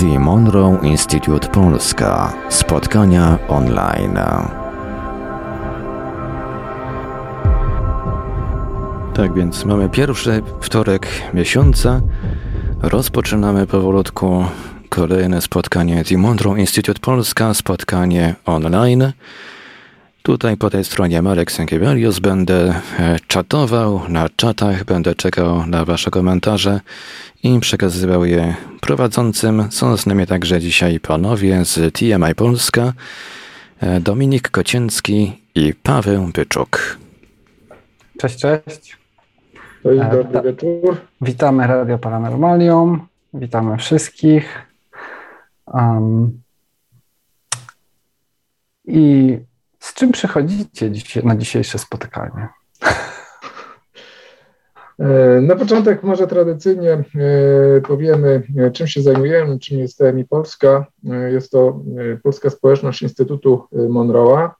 The Monroe Institute Polska. Spotkania online. Tak więc mamy pierwszy wtorek miesiąca. Rozpoczynamy powolutku kolejne spotkanie The Monroe Institute Polska, spotkanie online. Tutaj po tej stronie Marek Sękiewelius będę e, czatował na czatach, będę czekał na Wasze komentarze i przekazywał je prowadzącym. Są z nami także dzisiaj panowie z TMI Polska, e, Dominik Kocięcki i Paweł Byczuk. Cześć, cześć. Cześć, e, dobry wieczór. Witamy Radio Paranormalium. Witamy wszystkich. Um, I z czym przychodzicie na dzisiejsze spotkanie? E, na początek może tradycyjnie e, powiemy, e, czym się zajmujemy, czym jest TMI Polska. Jest to Polska Społeczność Instytutu Monroe'a,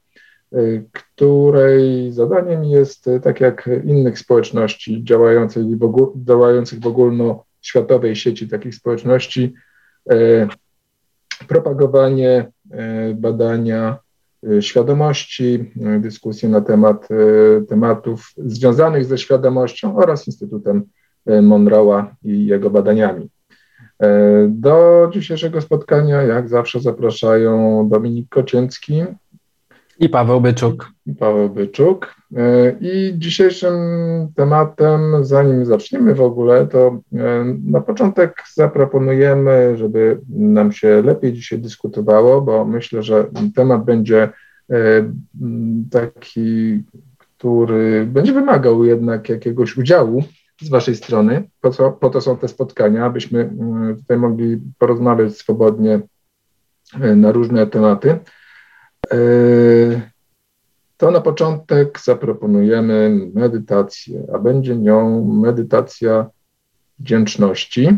której zadaniem jest, tak jak innych społeczności działających w, działających w ogólnoświatowej sieci takich społeczności, propagowanie badania świadomości, y, dyskusje na temat y, tematów związanych ze świadomością oraz Instytutem Monroe'a i jego badaniami. Do dzisiejszego spotkania, jak zawsze, zapraszają Dominik Kocięcki i Paweł Byczuk. I Paweł Byczuk. I dzisiejszym tematem, zanim zaczniemy w ogóle, to na początek zaproponujemy, żeby nam się lepiej dzisiaj dyskutowało, bo myślę, że temat będzie taki, który będzie wymagał jednak jakiegoś udziału z Waszej strony. Po, co, po to są te spotkania, abyśmy tutaj mogli porozmawiać swobodnie na różne tematy. To na początek zaproponujemy medytację, a będzie nią medytacja wdzięczności.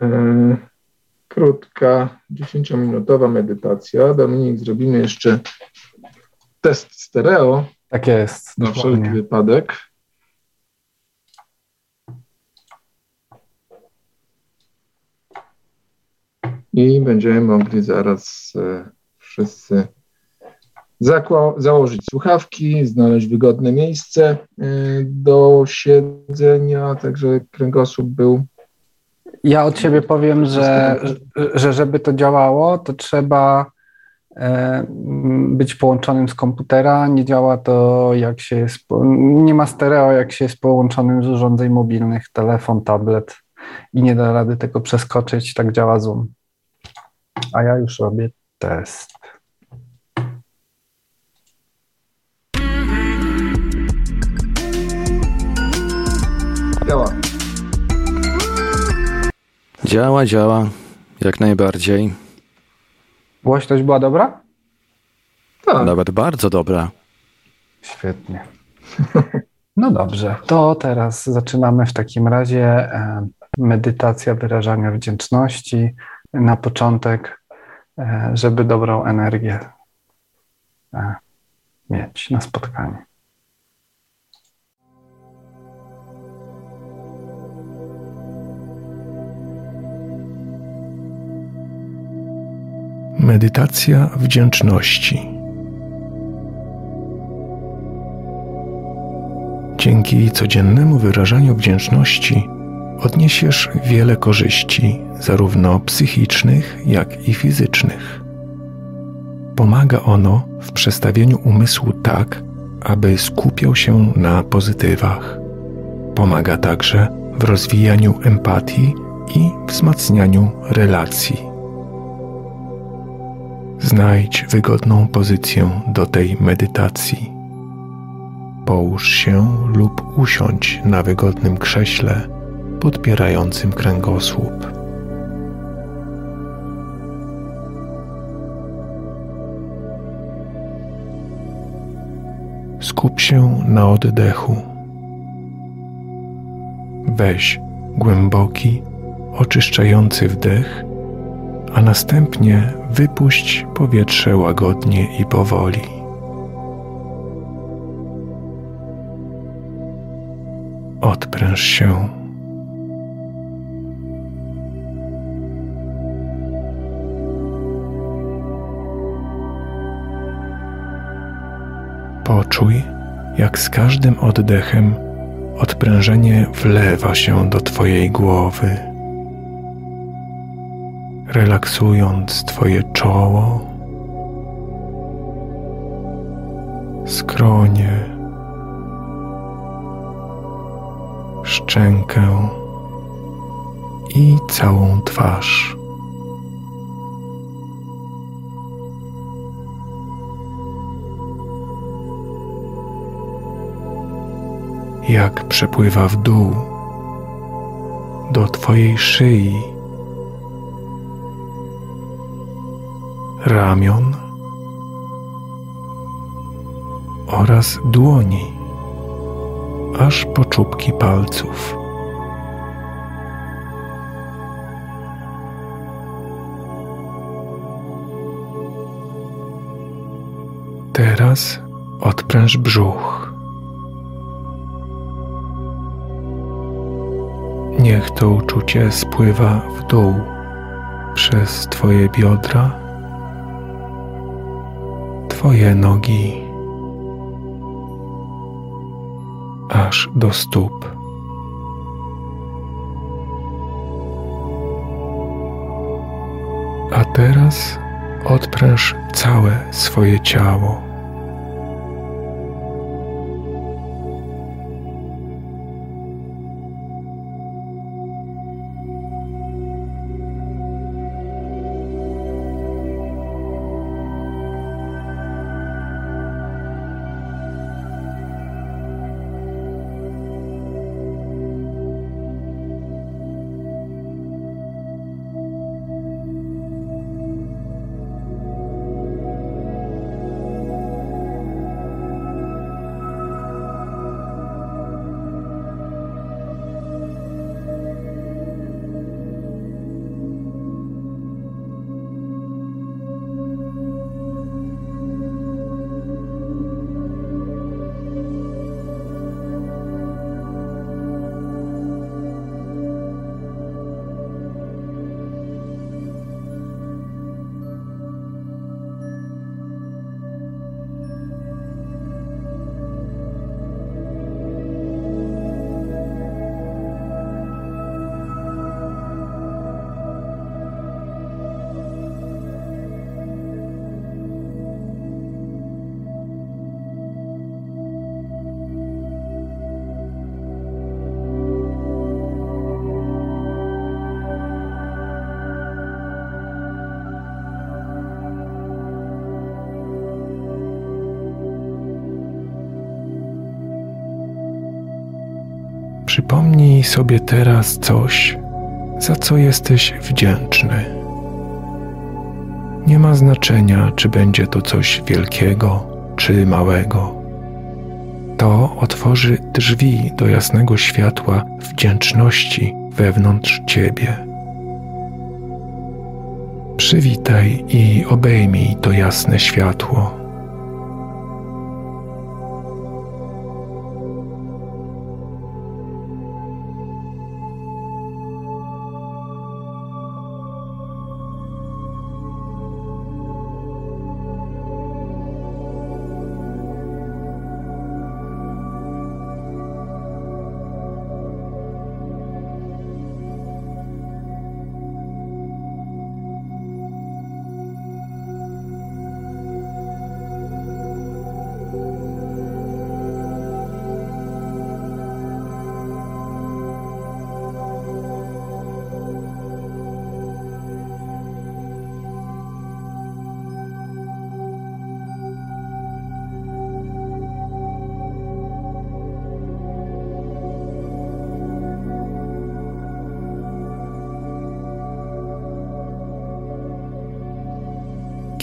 E, krótka, 10-minutowa medytacja. Dominik, zrobimy jeszcze test stereo. Tak jest. Na wszelki wypadek. I będziemy mogli zaraz e, wszyscy założyć słuchawki, znaleźć wygodne miejsce y, do siedzenia, także kręgosłup był. Ja od siebie powiem, że, że żeby to działało, to trzeba e, być połączonym z komputera. Nie działa to jak się jest, nie ma stereo jak się jest połączonym z urządzeń mobilnych, telefon, tablet i nie da rady tego przeskoczyć. Tak działa Zoom. A ja już robię test. Działa. Działa, działa. Jak najbardziej. Głośność była dobra? Tak. Nawet bardzo dobra. Świetnie. No dobrze, to teraz zaczynamy w takim razie e, medytacja wyrażania wdzięczności. Na początek, e, żeby dobrą energię e, mieć na spotkanie. Medytacja wdzięczności. Dzięki codziennemu wyrażaniu wdzięczności odniesiesz wiele korzyści, zarówno psychicznych, jak i fizycznych. Pomaga ono w przestawieniu umysłu tak, aby skupiał się na pozytywach. Pomaga także w rozwijaniu empatii i wzmacnianiu relacji. Znajdź wygodną pozycję do tej medytacji. Połóż się lub usiądź na wygodnym krześle podpierającym kręgosłup. Skup się na oddechu. Weź głęboki, oczyszczający wdech a następnie wypuść powietrze łagodnie i powoli. Odpręż się. Poczuj, jak z każdym oddechem odprężenie wlewa się do Twojej głowy, relaksując Twoje czoło, skronie, szczękę i całą twarz. Jak przepływa w dół do Twojej szyi, ramion oraz dłoni, aż po czubki palców. Teraz odpręż brzuch. Niech to uczucie spływa w dół przez Twoje biodra, Twoje nogi, aż do stóp. A teraz odpręż całe swoje ciało. Przypomnij sobie teraz coś, za co jesteś wdzięczny. Nie ma znaczenia, czy będzie to coś wielkiego, czy małego. To otworzy drzwi do jasnego światła wdzięczności wewnątrz ciebie. Przywitaj i obejmij to jasne światło.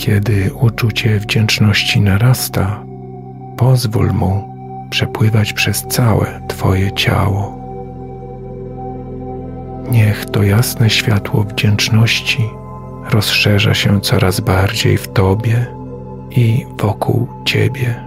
Kiedy uczucie wdzięczności narasta, pozwól mu przepływać przez całe Twoje ciało. Niech to jasne światło wdzięczności rozszerza się coraz bardziej w Tobie i wokół Ciebie.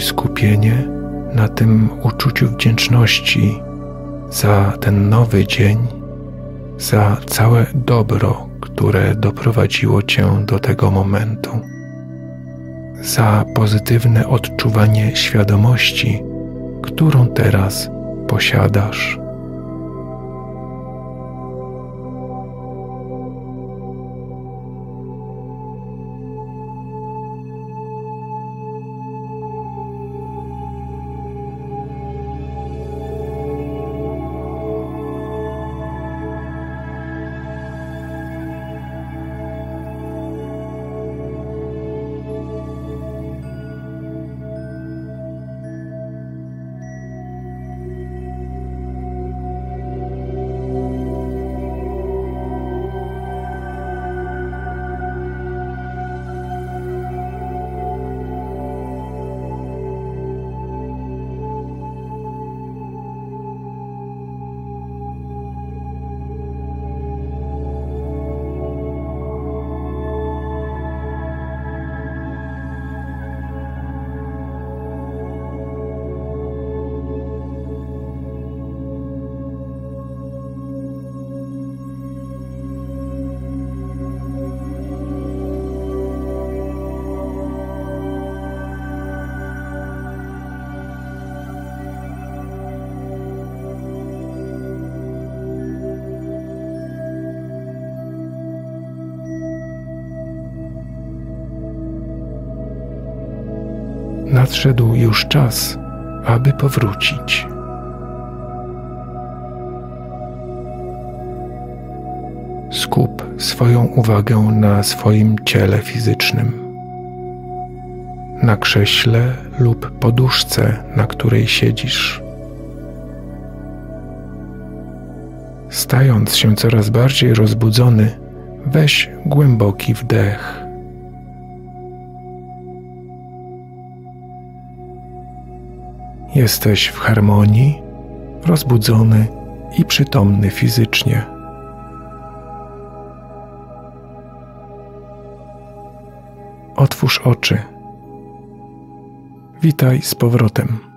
Skupienie na tym uczuciu wdzięczności za ten nowy dzień, za całe dobro, które doprowadziło Cię do tego momentu, za pozytywne odczuwanie świadomości, którą teraz posiadasz. Nadszedł już czas, aby powrócić. Skup swoją uwagę na swoim ciele fizycznym, na krześle lub poduszce, na której siedzisz. Stając się coraz bardziej rozbudzony, weź głęboki wdech. Jesteś w harmonii, rozbudzony i przytomny fizycznie. Otwórz oczy. Witaj z powrotem.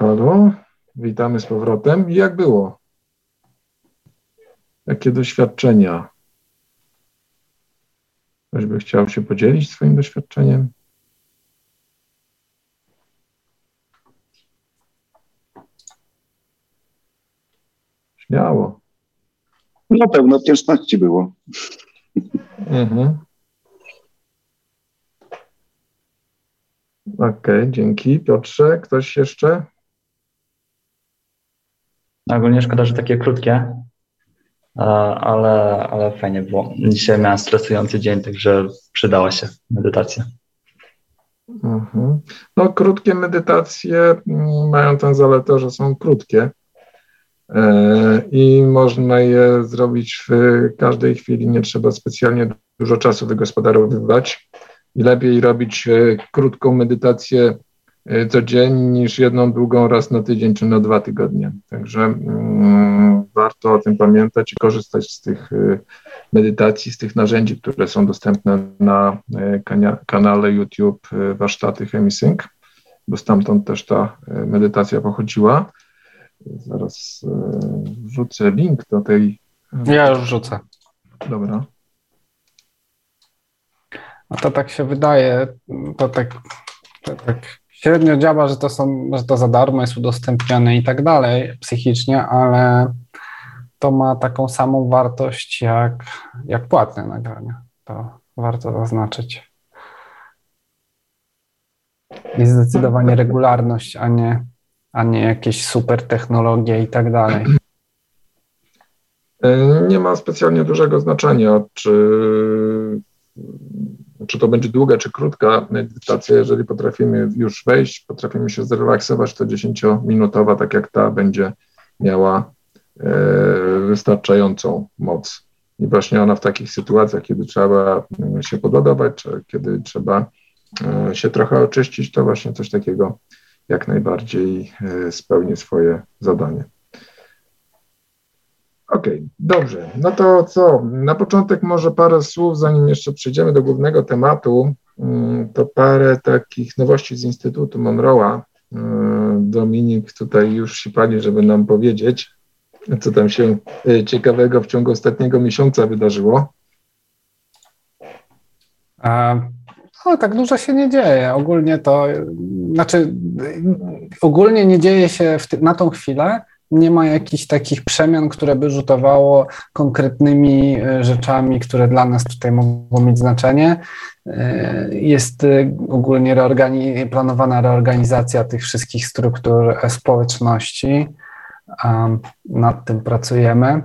Halo. Witamy z powrotem. Jak było? Jakie doświadczenia? Ktoś by chciał się podzielić swoim doświadczeniem? Śmiało. No pełno wdzięczności było. Mhm. Okej, okay, dzięki. Piotrze, ktoś jeszcze? Ogólnie szkoda, że takie krótkie, ale, ale fajnie było. Dzisiaj miałem stresujący dzień, także przydała się medytacja. Mhm. No, krótkie medytacje mają tę zaletę, że są krótkie e, i można je zrobić w każdej chwili. Nie trzeba specjalnie dużo czasu wygospodarowywać i lepiej robić e, krótką medytację e, codziennie niż jedną długą raz na tydzień czy na dwa tygodnie. Także mm, warto o tym pamiętać i korzystać z tych e, medytacji, z tych narzędzi, które są dostępne na kanale YouTube Warsztaty Chemisync, bo stamtąd też ta medytacja pochodziła. Zaraz wrzucę link do tej. Ja już wrzucę. Dobra. A to tak się wydaje, to tak, to tak średnio działa, że to, są, że to za darmo jest udostępnione i tak dalej psychicznie, ale to ma taką samą wartość jak, jak płatne nagrania. To warto zaznaczyć. I zdecydowanie regularność, a nie, a nie jakieś super technologie i tak dalej. Nie ma specjalnie dużego znaczenia, czy czy to będzie długa czy krótka medytacja, jeżeli potrafimy już wejść, potrafimy się zrelaksować, to 10-minutowa, tak jak ta, będzie miała e, wystarczającą moc. i właśnie ona w takich sytuacjach, kiedy trzeba się podładować, czy kiedy trzeba się trochę oczyścić, to właśnie coś takiego jak najbardziej spełni swoje zadanie. Okej, okay, dobrze. No to co? Na początek może parę słów, zanim jeszcze przejdziemy do głównego tematu, mm, to parę takich nowości z Instytutu Monroe'a. Mm, Dominik tutaj już się pali, żeby nam powiedzieć, co tam się y, ciekawego w ciągu ostatniego miesiąca wydarzyło. A, no, tak dużo się nie dzieje. Ogólnie to, znaczy, ogólnie nie dzieje się na tą chwilę nie ma jakichś takich przemian, które by rzutowało konkretnymi e, rzeczami, które dla nas tutaj mogą mieć znaczenie. E, jest e, ogólnie reorgani planowana reorganizacja tych wszystkich struktur społeczności. Nad tym pracujemy.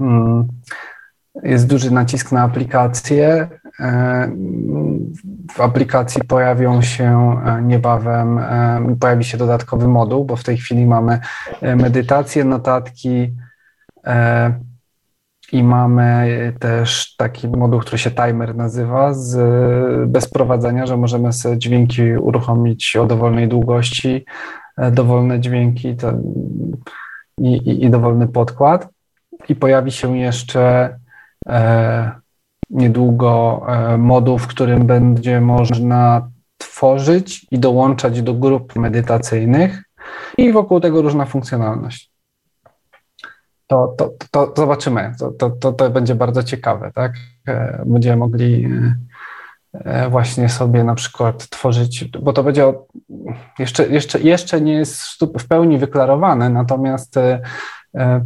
Mm. Jest duży nacisk na aplikacje. E, w aplikacji pojawią się e, niebawem, e, pojawi się dodatkowy moduł, bo w tej chwili mamy medytację, notatki i mamy też taki moduł, który się timer nazywa, z, bez prowadzenia, że możemy sobie dźwięki uruchomić o dowolnej długości, dowolne dźwięki to, i, i, i dowolny podkład. I pojawi się jeszcze niedługo e, moduł, w którym będzie można tworzyć i dołączać do grup medytacyjnych i wokół tego różna funkcjonalność. To, to, to, to zobaczymy. To, to, to, będzie bardzo ciekawe, tak? E, będziemy mogli właśnie sobie na przykład tworzyć, bo to będzie jeszcze, jeszcze, jeszcze nie jest w pełni wyklarowane, natomiast E,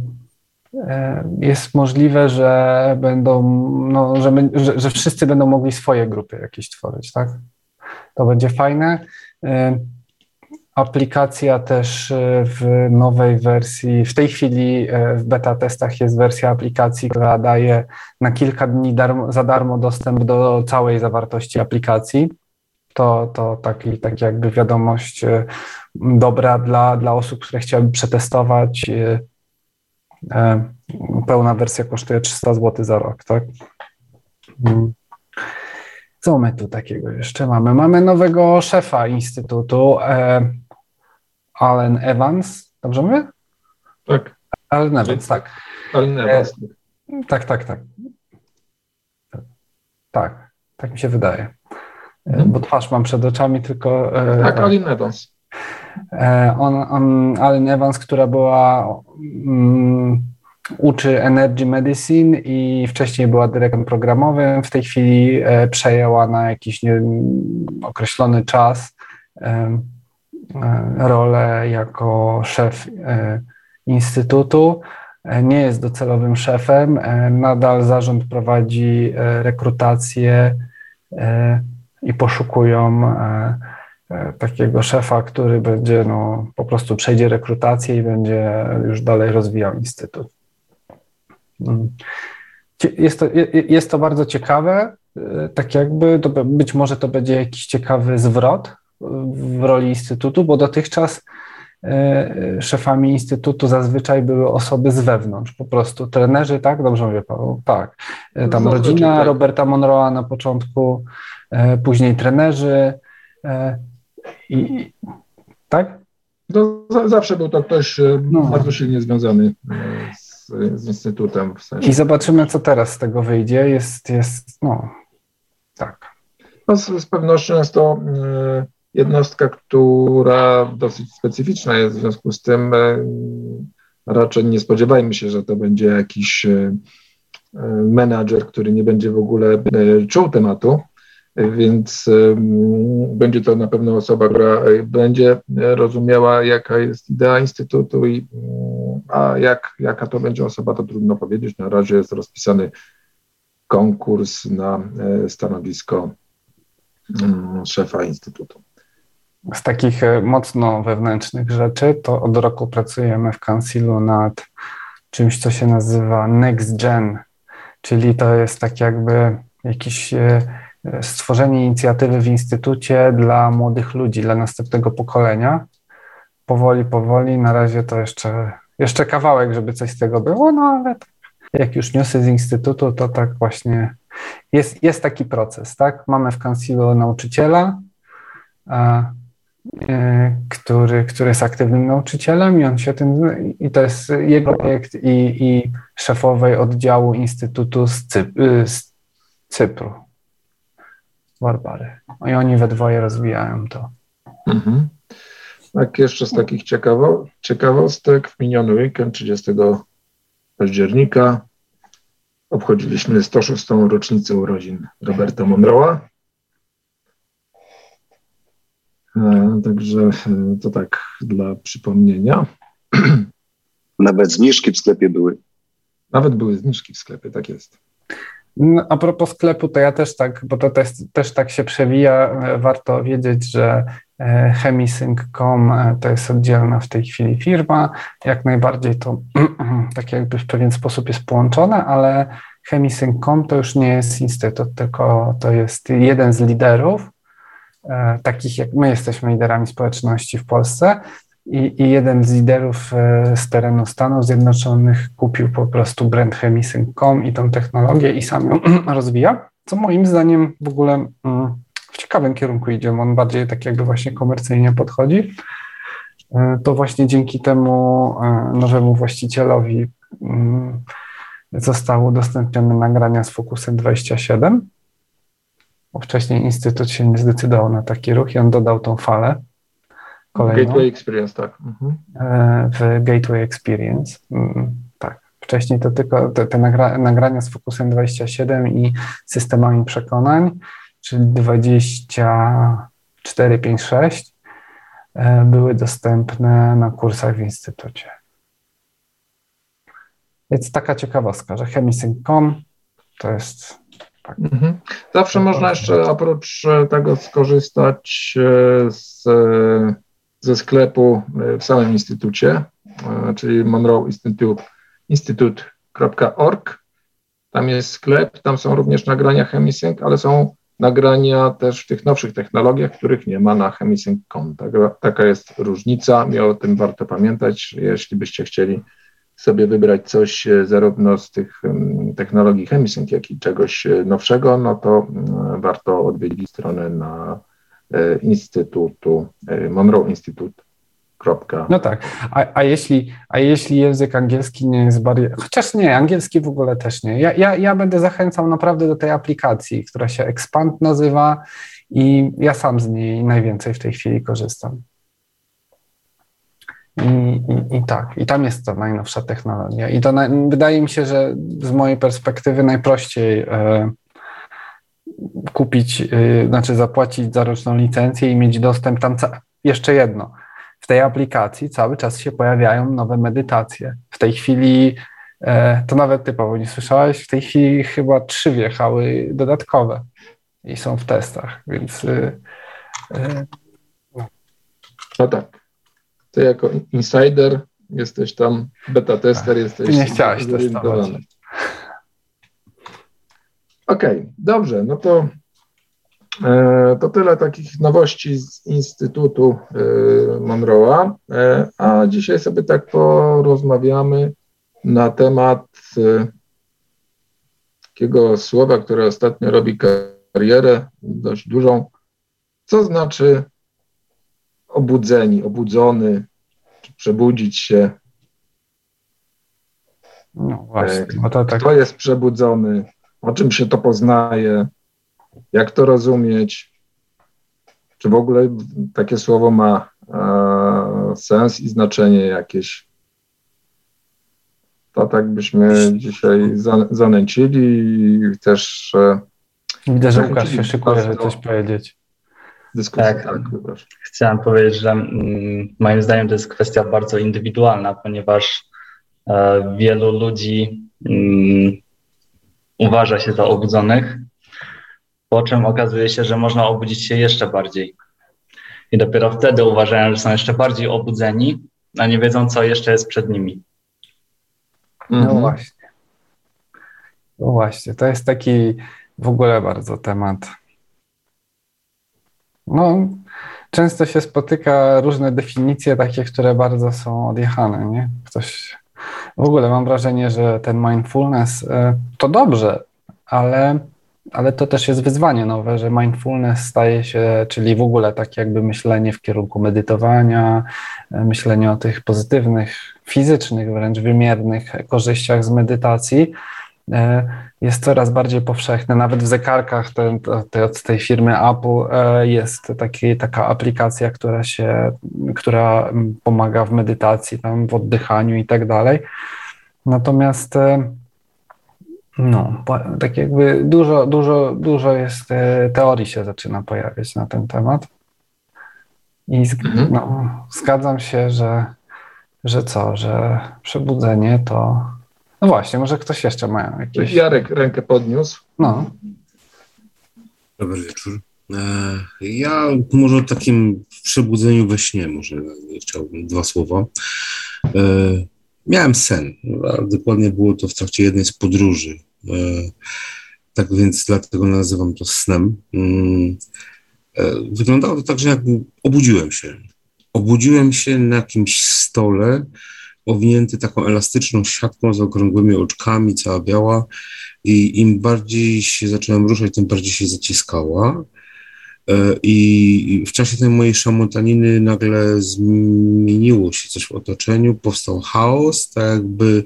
jest możliwe, że będą, no, że, że, że wszyscy będą mogli swoje grupy jakieś tworzyć, tak? To będzie fajne. E, aplikacja też e, w nowej wersji, w tej chwili w beta testach jest wersja aplikacji, która daje na kilka dni darmo, za darmo dostęp do całej zawartości aplikacji. To, to taki, taki jakby wiadomość dobra dla, dla osób, które chciałyby przetestować E, pełna wersja kosztuje 300 zł za rok, tak? Mm. Co my tu takiego jeszcze mamy? Mamy nowego szefa Instytutu, e, Alan Evans, dobrze mówię? Tak. Alan Evans, tak. Alan Evans. E, tak, tak, tak. Tak, tak mi się wydaje. Mhm. Bo twarz mam przed oczami, tylko... Tak, Alan Evans. E, on, on, Allen Evans, która była um, uczy Energy Medicine i wcześniej była dyrektorem programowym, w tej chwili e, przejęła na jakiś nie, określony czas e, e, rolę jako szef e, instytutu. E, nie jest docelowym szefem, nadal zarząd prowadzi rekrutację i poszukują takiego szefa, który będzie no, po prostu przejdzie rekrutację i będzie już dalej rozwijał instytut. Mm. Jest to, jest to bardzo ciekawe, e, tak jakby to, być może to będzie jakiś ciekawy zwrot w roli instytutu, bo dotychczas e, szefami instytutu zazwyczaj były osoby z wewnątrz, po prostu trenerzy, tak? Dobrze mówię, Paweł? Tak. Tam rodzina tak. Roberta Monroe'a na początku, później trenerzy, i, tak? No, zawsze był to ktoś e, no. bardzo silnie związany e, z, z Instytutem. W sensie. I zobaczymy, co teraz z tego wyjdzie. Jest, jest no, tak. No, z, z pewnością jest to y, jednostka, która dosyć specyficzna jest, w związku z tym y, raczej nie spodziewajmy się, że to będzie jakiś y, menadżer, który nie będzie w ogóle czuł tematu, więc będzie to na pewno osoba, która e, będzie rozumiała, jaka jest idea Instytutu i mm, a jak, jaka to będzie osoba, to trudno powiedzieć. Na razie jest rozpisany konkurs na e, stanowisko mm, szefa Instytutu. Z takich e, mocno wewnętrznych rzeczy, to od roku pracujemy w Councilu nad czymś, co się nazywa Next Gen, czyli to jest tak jakby jakiś stworzenie inicjatywy w instytucie dla młodych ludzi, dla następnego pokolenia. Powoli, powoli, na razie to jeszcze, jeszcze kawałek, żeby coś z tego było, no ale jak już niosę z instytutu, to tak właśnie jest, jest taki proces, tak? Mamy w Concealu nauczyciela, a, e, który, który jest aktywnym nauczycielem i on się tym, i to jest jego projekt i, i szefowej oddziału Instytutu z, Cyp, y, z Cypru, Barbary. I oni we dwoje rozwijają to. Mhm. Tak, jeszcze z takich ciekawo, ciekawostek, w miniony weekend 30 października obchodziliśmy 106. rocznicę urodzin Roberta Monroe'a. E, także e, to tak dla przypomnienia. Nawet zniżki w sklepie były. Nawet były zniżki w sklepie, tak jest. No, a propos sklepu, to ja też tak, bo to też, też tak się przewija, e, warto wiedzieć, że Chemisync.com to jest oddzielna w tej chwili firma, jak najbardziej to tak jakby w pewien sposób jest połączone, ale Chemisync.com to już nie jest instytut, tylko to jest jeden z liderów, e, takich jak my jesteśmy liderami społeczności w Polsce i, i jeden z liderów e, z terenu Stanów Zjednoczonych kupił po prostu brand Chemisync.com i tą technologię i sam ją rozwija, co moim zdaniem w ogóle mm, w ciekawym kierunku idzie, on bardziej tak jakby właśnie komercyjnie podchodzi. E, to właśnie dzięki temu nowemu właścicielowi mm, zostały udostępnione nagrania z Focusem 27, bo wcześniej Instytut się nie zdecydował na taki ruch i on dodał tą falę kolejną. Gateway Experience, tak. Mhm. E, w Gateway Experience, mm, tak. Wcześniej to tylko te, te nagra nagrania z Focusem 27 i systemami przekonań, czyli 24, 5, 6 były dostępne na kursach w Instytucie. Więc taka ciekawostka, że chemisync.com to jest. Tak. Mhm. Zawsze można jeszcze oprócz tego skorzystać e, z, e, ze sklepu w samym instytucie, czyli Monroe Institute. Tam jest sklep, tam są również nagrania Chemisync, ale są nagrania też w tych nowszych technologiach, których nie ma na chemisync.com. Taka, taka jest różnica i o tym warto pamiętać, jeśli byście chcieli sobie wybrać coś e, zarówno z tych technologii Chemisync, jak i czegoś e, nowszego, no to warto odwiedzić stronę na e, Instytutu, Monroe Institute. No tak, a, a, jeśli, a jeśli język angielski nie jest barierą, chociaż nie, angielski w ogóle też nie. Ja, ja, ja będę zachęcał naprawdę do tej aplikacji, która się Expand nazywa i ja sam z niej najwięcej w tej chwili korzystam. I, i, I, tak, i tam jest ta najnowsza technologia. I to na, wydaje mi się, że z mojej perspektywy najprościej e, kupić, e, znaczy zapłacić za roczną licencję i mieć dostęp tam. Jeszcze jedno. W tej aplikacji cały czas się pojawiają nowe medytacje. W tej chwili, e, to nawet typowo nie słyszałeś, w tej chwili chyba trzy wjechały dodatkowe i są w testach, więc. E, e no tak. Ty jako insider jesteś tam, beta tester, tak. jesteś. nie chciałeś testować. Okej, okay, dobrze, no to, e, to tyle takich nowości z Instytutu e, Monroe'a, e, a dzisiaj sobie tak porozmawiamy na temat e, takiego słowa, które ostatnio robi karierę dość dużą. Co znaczy obudzeni, obudzony, przebudzić się. No właśnie. No to tak. Kto jest przebudzony? O czym się to poznaje? Jak to rozumieć? Czy w ogóle takie słowo ma e, sens i znaczenie jakieś? To tak byśmy dzisiaj za, zanęcili i też. E, Widzę, że Łukasz się szykuje, żeby coś powiedzieć dyskusji. Tak, tak chciałem powiedzieć, że mm, moim zdaniem to jest kwestia bardzo indywidualna, ponieważ e, wielu ludzi mm, uważa się za obudzonych, po czym okazuje się, że można obudzić się jeszcze bardziej. I dopiero wtedy uważają, że są jeszcze bardziej obudzeni, a nie wiedzą, co jeszcze jest przed nimi. No mhm. właśnie. No właśnie, to jest taki w ogóle bardzo temat no, często się spotyka różne definicje takie, które bardzo są odjechane, nie? Ktoś W ogóle mam wrażenie, że ten mindfulness e, to dobrze, ale, ale to też jest wyzwanie nowe, że mindfulness staje się, czyli w ogóle tak jakby myślenie w kierunku medytowania, e, myślenie o tych pozytywnych, fizycznych, wręcz wymiernych korzyściach z medytacji jest coraz bardziej powszechne. Nawet w zegarkach te, od tej firmy Apple e, jest taki, taka aplikacja, która się, która pomaga w medytacji, tam w oddychaniu i tak dalej. Natomiast e, no, tak jakby dużo, dużo, dużo jest teorii się zaczyna pojawiać na ten temat. I mhm. no, zgadzam się, że, że co, że przebudzenie to no właśnie, może ktoś jeszcze ma jakieś... Jarek rękę podniósł. No. Dobry wieczór. E, ja może o takim przebudzeniu we śnie może chciałbym dwa słowa. E, miałem sen, a dokładnie było to w trakcie jednej z podróży. E, tak więc dlatego nazywam to snem. Mm, wyglądało to tak, że jakby obudziłem się. Obudziłem się na jakimś stole, owinięty taką elastyczną siatką z okrągłymi oczkami, cała biała i im bardziej się zacząłem ruszać, tym bardziej się zaciskała. E, I w czasie tej mojej szamotaniny nagle zmieniło się coś w otoczeniu, powstał chaos, tak jakby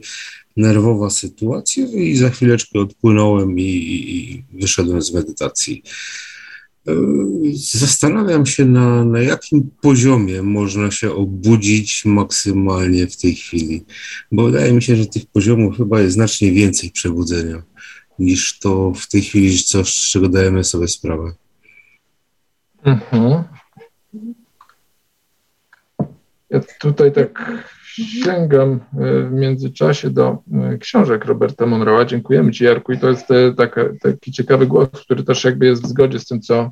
nerwowa sytuacja i za chwileczkę odpłynąłem i, i wyszedłem z medytacji. Zastanawiam się, na, na jakim poziomie można się obudzić maksymalnie w tej chwili, bo wydaje mi się, że tych poziomów chyba jest znacznie więcej przebudzenia niż to w tej chwili, co, z czego dajemy sobie sprawę. Mhm. Ja tutaj tak sięgam e, w międzyczasie do e, książek Roberta Monroe'a. Dziękujemy Ci, Jarku. I to jest e, taka, taki ciekawy głos, który też jakby jest w zgodzie z tym, co,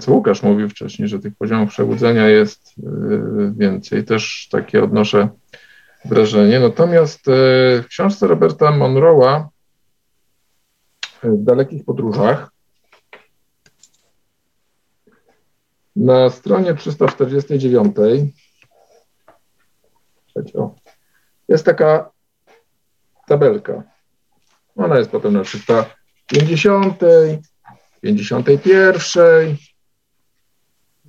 co Łukasz mówił wcześniej, że tych poziomów przebudzenia jest więcej. Też takie odnoszę wrażenie. Natomiast w książce Roberta Monroe'a w dalekich podróżach na stronie 349 Jest taka tabelka. Ona jest potem na 350, 51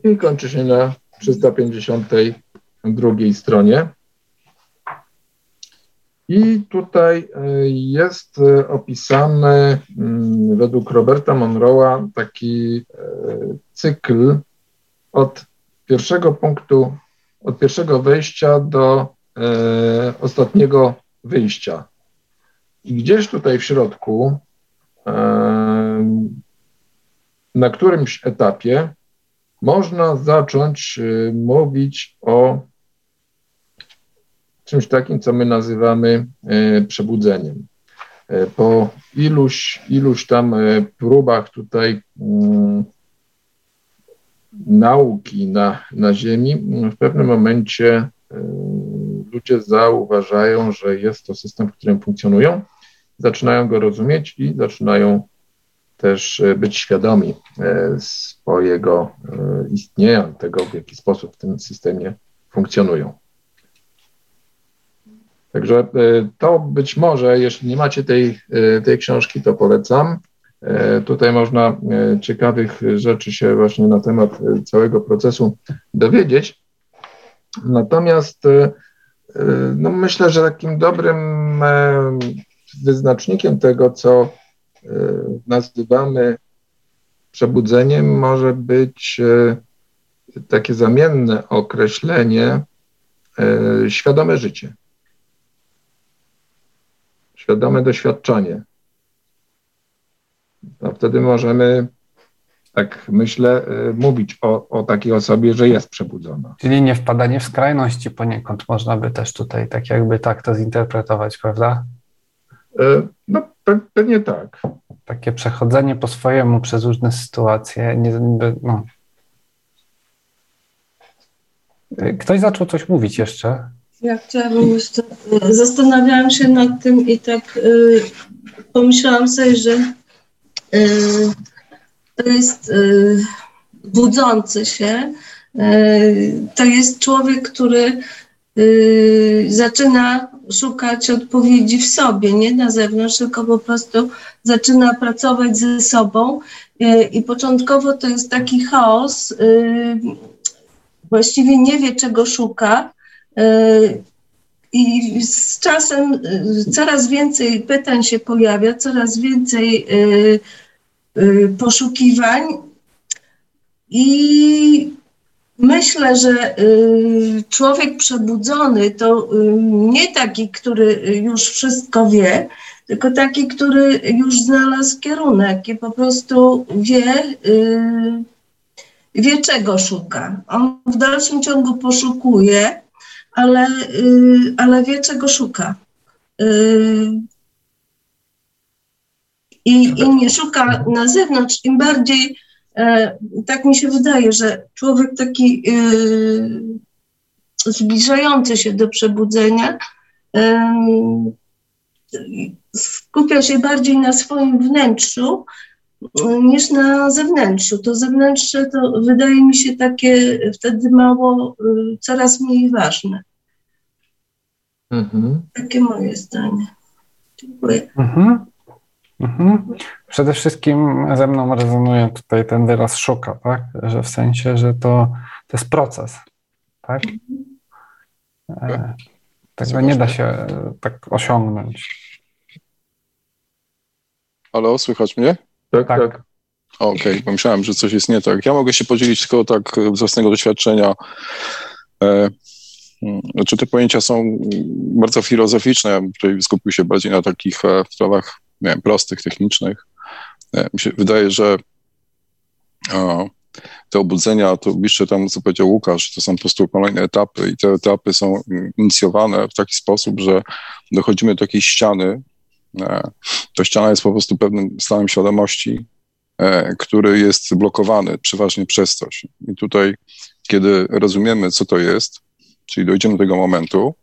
i kończy się na 352 stronie. I tutaj e, jest opisany mm, według Roberta Monroe'a taki e, cykl od pierwszego punktu, od pierwszego wejścia do e, ostatniego wyjścia. I gdzieś tutaj w środku, e, na którymś etapie, można zacząć e, mówić o czymś takim, co my nazywamy e, przebudzeniem. E, po iluś, iluś tam e, próbach tutaj mm, nauki na, na Ziemi, w pewnym momencie ludzie zauważają, że jest to system, w którym funkcjonują, zaczynają go rozumieć i zaczynają też e, być świadomi e, swojego e, istnienia, tego, w jaki sposób w tym systemie funkcjonują. Także to być może, jeśli nie macie tej, tej książki, to polecam. Tutaj można ciekawych rzeczy się właśnie na temat całego procesu dowiedzieć. Natomiast no myślę, że takim dobrym e, wyznacznikiem tego, co e, nazywamy przebudzeniem, może być e, takie zamienne określenie świadome życie. Świadome doświadczenie. A wtedy możemy tak myślę, y, mówić o, o takiej osobie, że jest przebudzona. Czyli nie wpadanie w skrajności poniekąd, można by też tutaj tak jakby tak to zinterpretować, prawda? Y, no pewnie tak. Takie przechodzenie po swojemu przez różne sytuacje, nie, no. Y, ktoś zaczął coś mówić jeszcze? Ja chciałabym jeszcze, zastanawiałam się nad tym i tak y, pomyślałam sobie, że y, to jest y, budzący się, y, to jest człowiek, który y, zaczyna szukać odpowiedzi w sobie, nie na zewnątrz, tylko po prostu zaczyna pracować ze sobą. I początkowo to jest taki chaos, właściwie nie wie, czego szuka. I z czasem coraz więcej pytań się pojawia, coraz więcej poszukiwań. I Myślę, że y, człowiek przebudzony to y, nie taki, który już wszystko wie, tylko taki, który już znalazł kierunek i po prostu wie, y, wie czego szuka. On w dalszym ciągu poszukuje, ale, ale wie czego szuka. I, I nie szuka na zewnątrz, im bardziej E, tak mi się wydaje, że człowiek taki e, zbliżający się do przebudzenia e, skupia się bardziej na swoim wnętrzu niż na zewnętrzu. To zewnętrzne to wydaje mi się takie wtedy mało, coraz mniej ważne. Mhm. Takie moje zdanie. Dziękuję. Mhm. Mhm. Przede wszystkim ze mną rezonuje tutaj ten wyraz szuka, tak? Że w sensie, że to, to jest proces, tak? E, tego nie da się e, tak osiągnąć. Halo, słychać mnie? Tak, tak. tak. Okej, okay, pomyślałem, że coś jest nie tak. Ja mogę się podzielić tylko tak z własnego doświadczenia. E, mm, znaczy te pojęcia są bardzo filozoficzne. Ja tutaj skupił się bardziej na takich e, sprawach nie wiem, prostych, technicznych. E, mi się wydaje, że te obudzenia, to jeszcze tam, co powiedział Łukasz, to są po prostu kolejne etapy i te etapy są inicjowane w taki sposób, że dochodzimy do jakiejś ściany. E, ta ściana jest po prostu pewnym stanem świadomości, e, który jest blokowany przeważnie przez coś. I tutaj, kiedy rozumiemy, co to jest, czyli dojdziemy do tego momentu,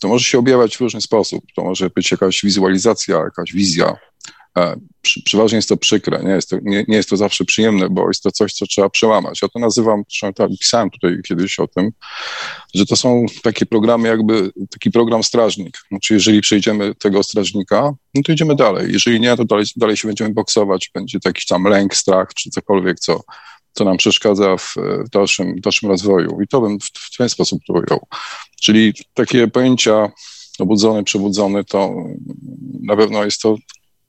to może się objawiać w różny sposób. To może być jakaś wizualizacja, jakaś wizja. E, przy, przeważnie jest to przykre, nie jest to, nie, nie, jest to zawsze przyjemne, bo jest to coś, co trzeba przełamać. Ja to nazywam, tak, pisałem tutaj kiedyś o tym, że to są takie programy, jakby taki program strażnik. Znaczy, jeżeli przejdziemy tego strażnika, no to idziemy dalej. Jeżeli nie, to dalej, dalej się będziemy boksować, będzie to jakiś tam lęk, strach, czy cokolwiek, co, co nam przeszkadza w, w dalszym, dalszym rozwoju. I to bym w, w ten sposób to ujął. Czyli takie pojęcia obudzony, przebudzony, to na pewno jest to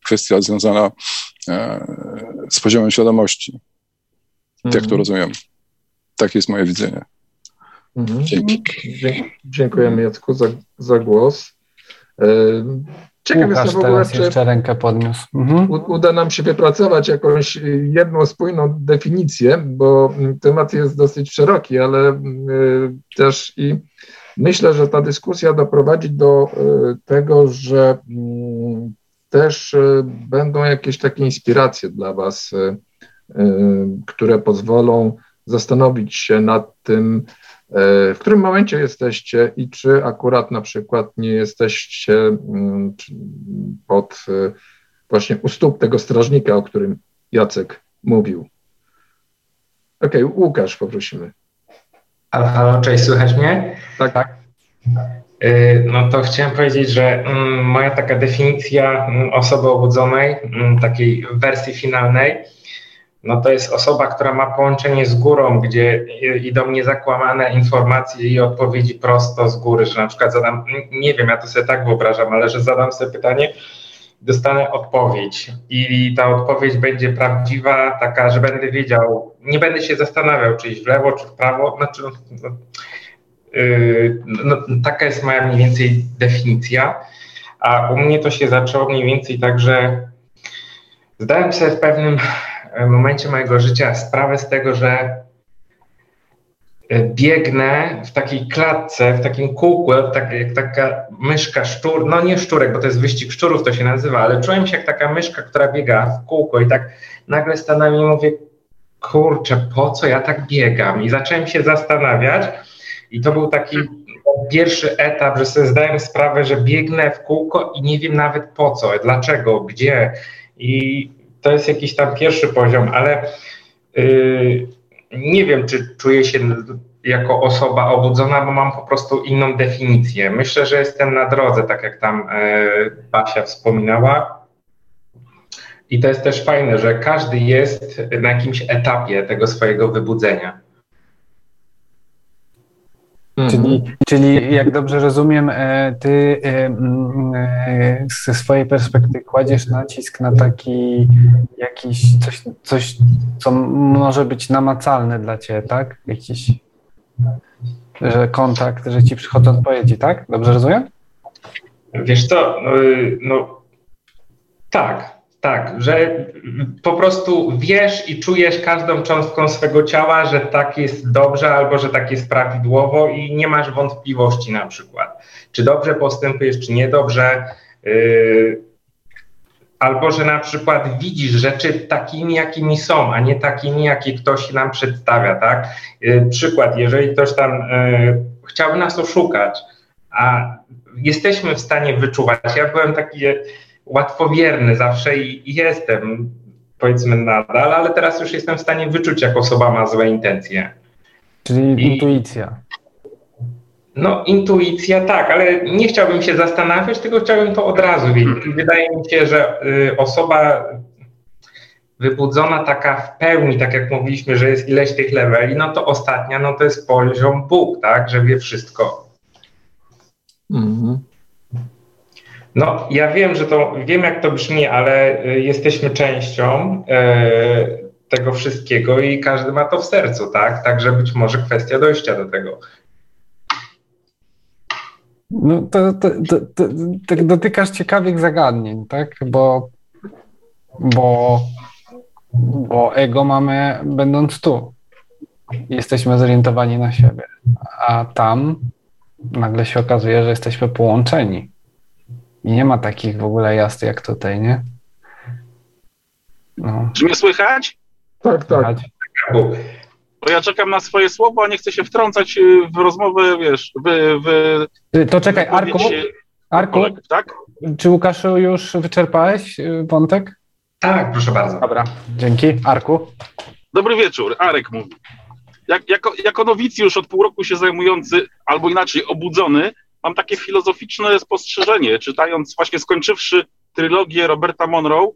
kwestia związana e, z poziomem świadomości. Jak to mhm. rozumiem. Takie jest moje widzenie. Mhm. Dzięki. Dziękujemy Jacku za, za głos. Ciekaw Łukasz jestem w ogóle, czy jeszcze rękę podniósł. Mhm. uda nam się wypracować jakąś jedną spójną definicję, bo temat jest dosyć szeroki, ale y, też i myślę, że ta dyskusja doprowadzi do y, tego, że y, też y, będą jakieś takie inspiracje dla Was, y, y, które pozwolą zastanowić się nad tym, w którym momencie jesteście i czy akurat na przykład nie jesteście mm, pod e, właśnie u stóp tego strażnika, o którym Jacek mówił. Okej, okay, Łukasz poprosimy. Halo, halo, cześć, słychać mnie? Tak. tak. E, no to chciałem powiedzieć, że mm, moja taka definicja mm, osoby obudzonej, takiej wersji finalnej, no to jest osoba, która ma połączenie z górą, gdzie idą niezakłamane informacje i odpowiedzi prosto z góry, że na przykład zadam, nie wiem, ja to sobie tak wyobrażam, ale że zadam sobie pytanie, dostanę odpowiedź. I ta odpowiedź będzie prawdziwa, taka, że będę wiedział, nie będę się zastanawiał, czy iść w lewo, czy w prawo, znaczy, no, yy, no, taka jest moja mniej więcej definicja, a u mnie to się zaczęło mniej więcej tak, że zdałem sobie w pewnym momencie mojego życia sprawę z tego, że e, biegnę w takiej klatce, w takim kółku, tak, jak taka myszka szczur, no nie szczurek, bo to jest wyścig szczurów, to się nazywa, ale czułem się jak taka myszka, która biega w kółko i tak nagle stanąłem i mówię, kurczę, po co ja tak biegam? I zacząłem się zastanawiać i to był taki pierwszy etap, że sobie zdałem sprawę, że biegnę w kółko i nie wiem nawet po co, dlaczego, gdzie i to jest jakiś tam pierwszy poziom, ale yy, nie wiem, czy czuję się jako osoba obudzona, bo mam po prostu inną definicję. Myślę, że jestem na drodze, tak jak tam e, Basia wspominała. I to jest też fajne, że każdy jest na jakimś etapie tego swojego wybudzenia. Czyli, czyli jak dobrze rozumiem, e, ty e, e, ze swojej perspektywy kładziesz nacisk na taki jakiś coś, coś, co może być namacalne dla ciebie, tak? Jakiś, że kontakt, że ci przychodzą odpowiedzi, tak? Dobrze rozumiem? Wiesz co, no, no tak, tak, że po prostu wiesz i czujesz każdą cząstką swego ciała, że tak jest dobrze albo że tak jest prawidłowo i nie masz wątpliwości na przykład, czy dobrze postępujesz, czy niedobrze. Yy, albo że na przykład widzisz rzeczy takimi, jakimi są, a nie takimi, jakie ktoś nam przedstawia, tak? Yy, przykład, jeżeli ktoś tam yy, chciałby nas oszukać, a jesteśmy w stanie wyczuwać, ja byłem taki łatwowierny zawsze i, i jestem, powiedzmy nadal, ale teraz już jestem w stanie wyczuć, jak osoba ma złe intencje. Czyli I, intuicja. No, intuicja tak, ale nie chciałbym się zastanawiać, tylko chciałbym to od razu wiedzieć. Hmm. Wydaje mi się, że y, osoba wybudzona taka w pełni, tak jak mówiliśmy, że jest ileś tych leveli, no to ostatnia, no to jest poziom Bóg, tak, że wie wszystko. Mhm. No, ja wiem, że to, wiem jak to brzmi, ale y, jesteśmy częścią e, tego wszystkiego i każdy ma to w sercu, tak? Także być może kwestia dojścia do tego. No to, to, to, to, to dotykasz ciekawych zagadnień, tak? Bo, bo, bo ego mamy będąc tu. Jesteśmy zorientowani na siebie, a tam nagle się okazuje, że jesteśmy połączeni. I nie ma takich w ogóle jazd jak tutaj, nie? No. Czy mnie słychać? Tak, tak. Bo ja czekam na swoje słowo, a nie chcę się wtrącać y, w rozmowę, wiesz, w... w to czekaj, Arku, Arku, tak? czy Łukaszu już wyczerpałeś y, wątek? Tak, proszę bardzo. Dobra, dzięki. Arku? Dobry wieczór, Arek mówi. Jak, jako, jako nowicjusz od pół roku się zajmujący, albo inaczej obudzony, mam takie filozoficzne spostrzeżenie, czytając, właśnie skończywszy trylogię Roberta Monroe,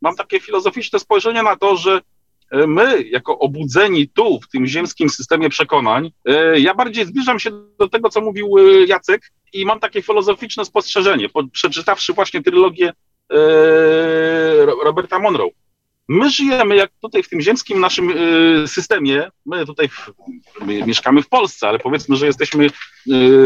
mam takie filozoficzne spojrzenie na to, że e, my, jako obudzeni tu, w tym ziemskim systemie przekonań, e, ja bardziej zbliżam się do tego, co mówił e, Jacek i mam takie filozoficzne spostrzeżenie, przeczytawszy właśnie trylogię Roberta Monroe. My żyjemy jak tutaj w tym ziemskim naszym y, systemie, my tutaj w, my mieszkamy w Polsce, ale powiedzmy, że jesteśmy y,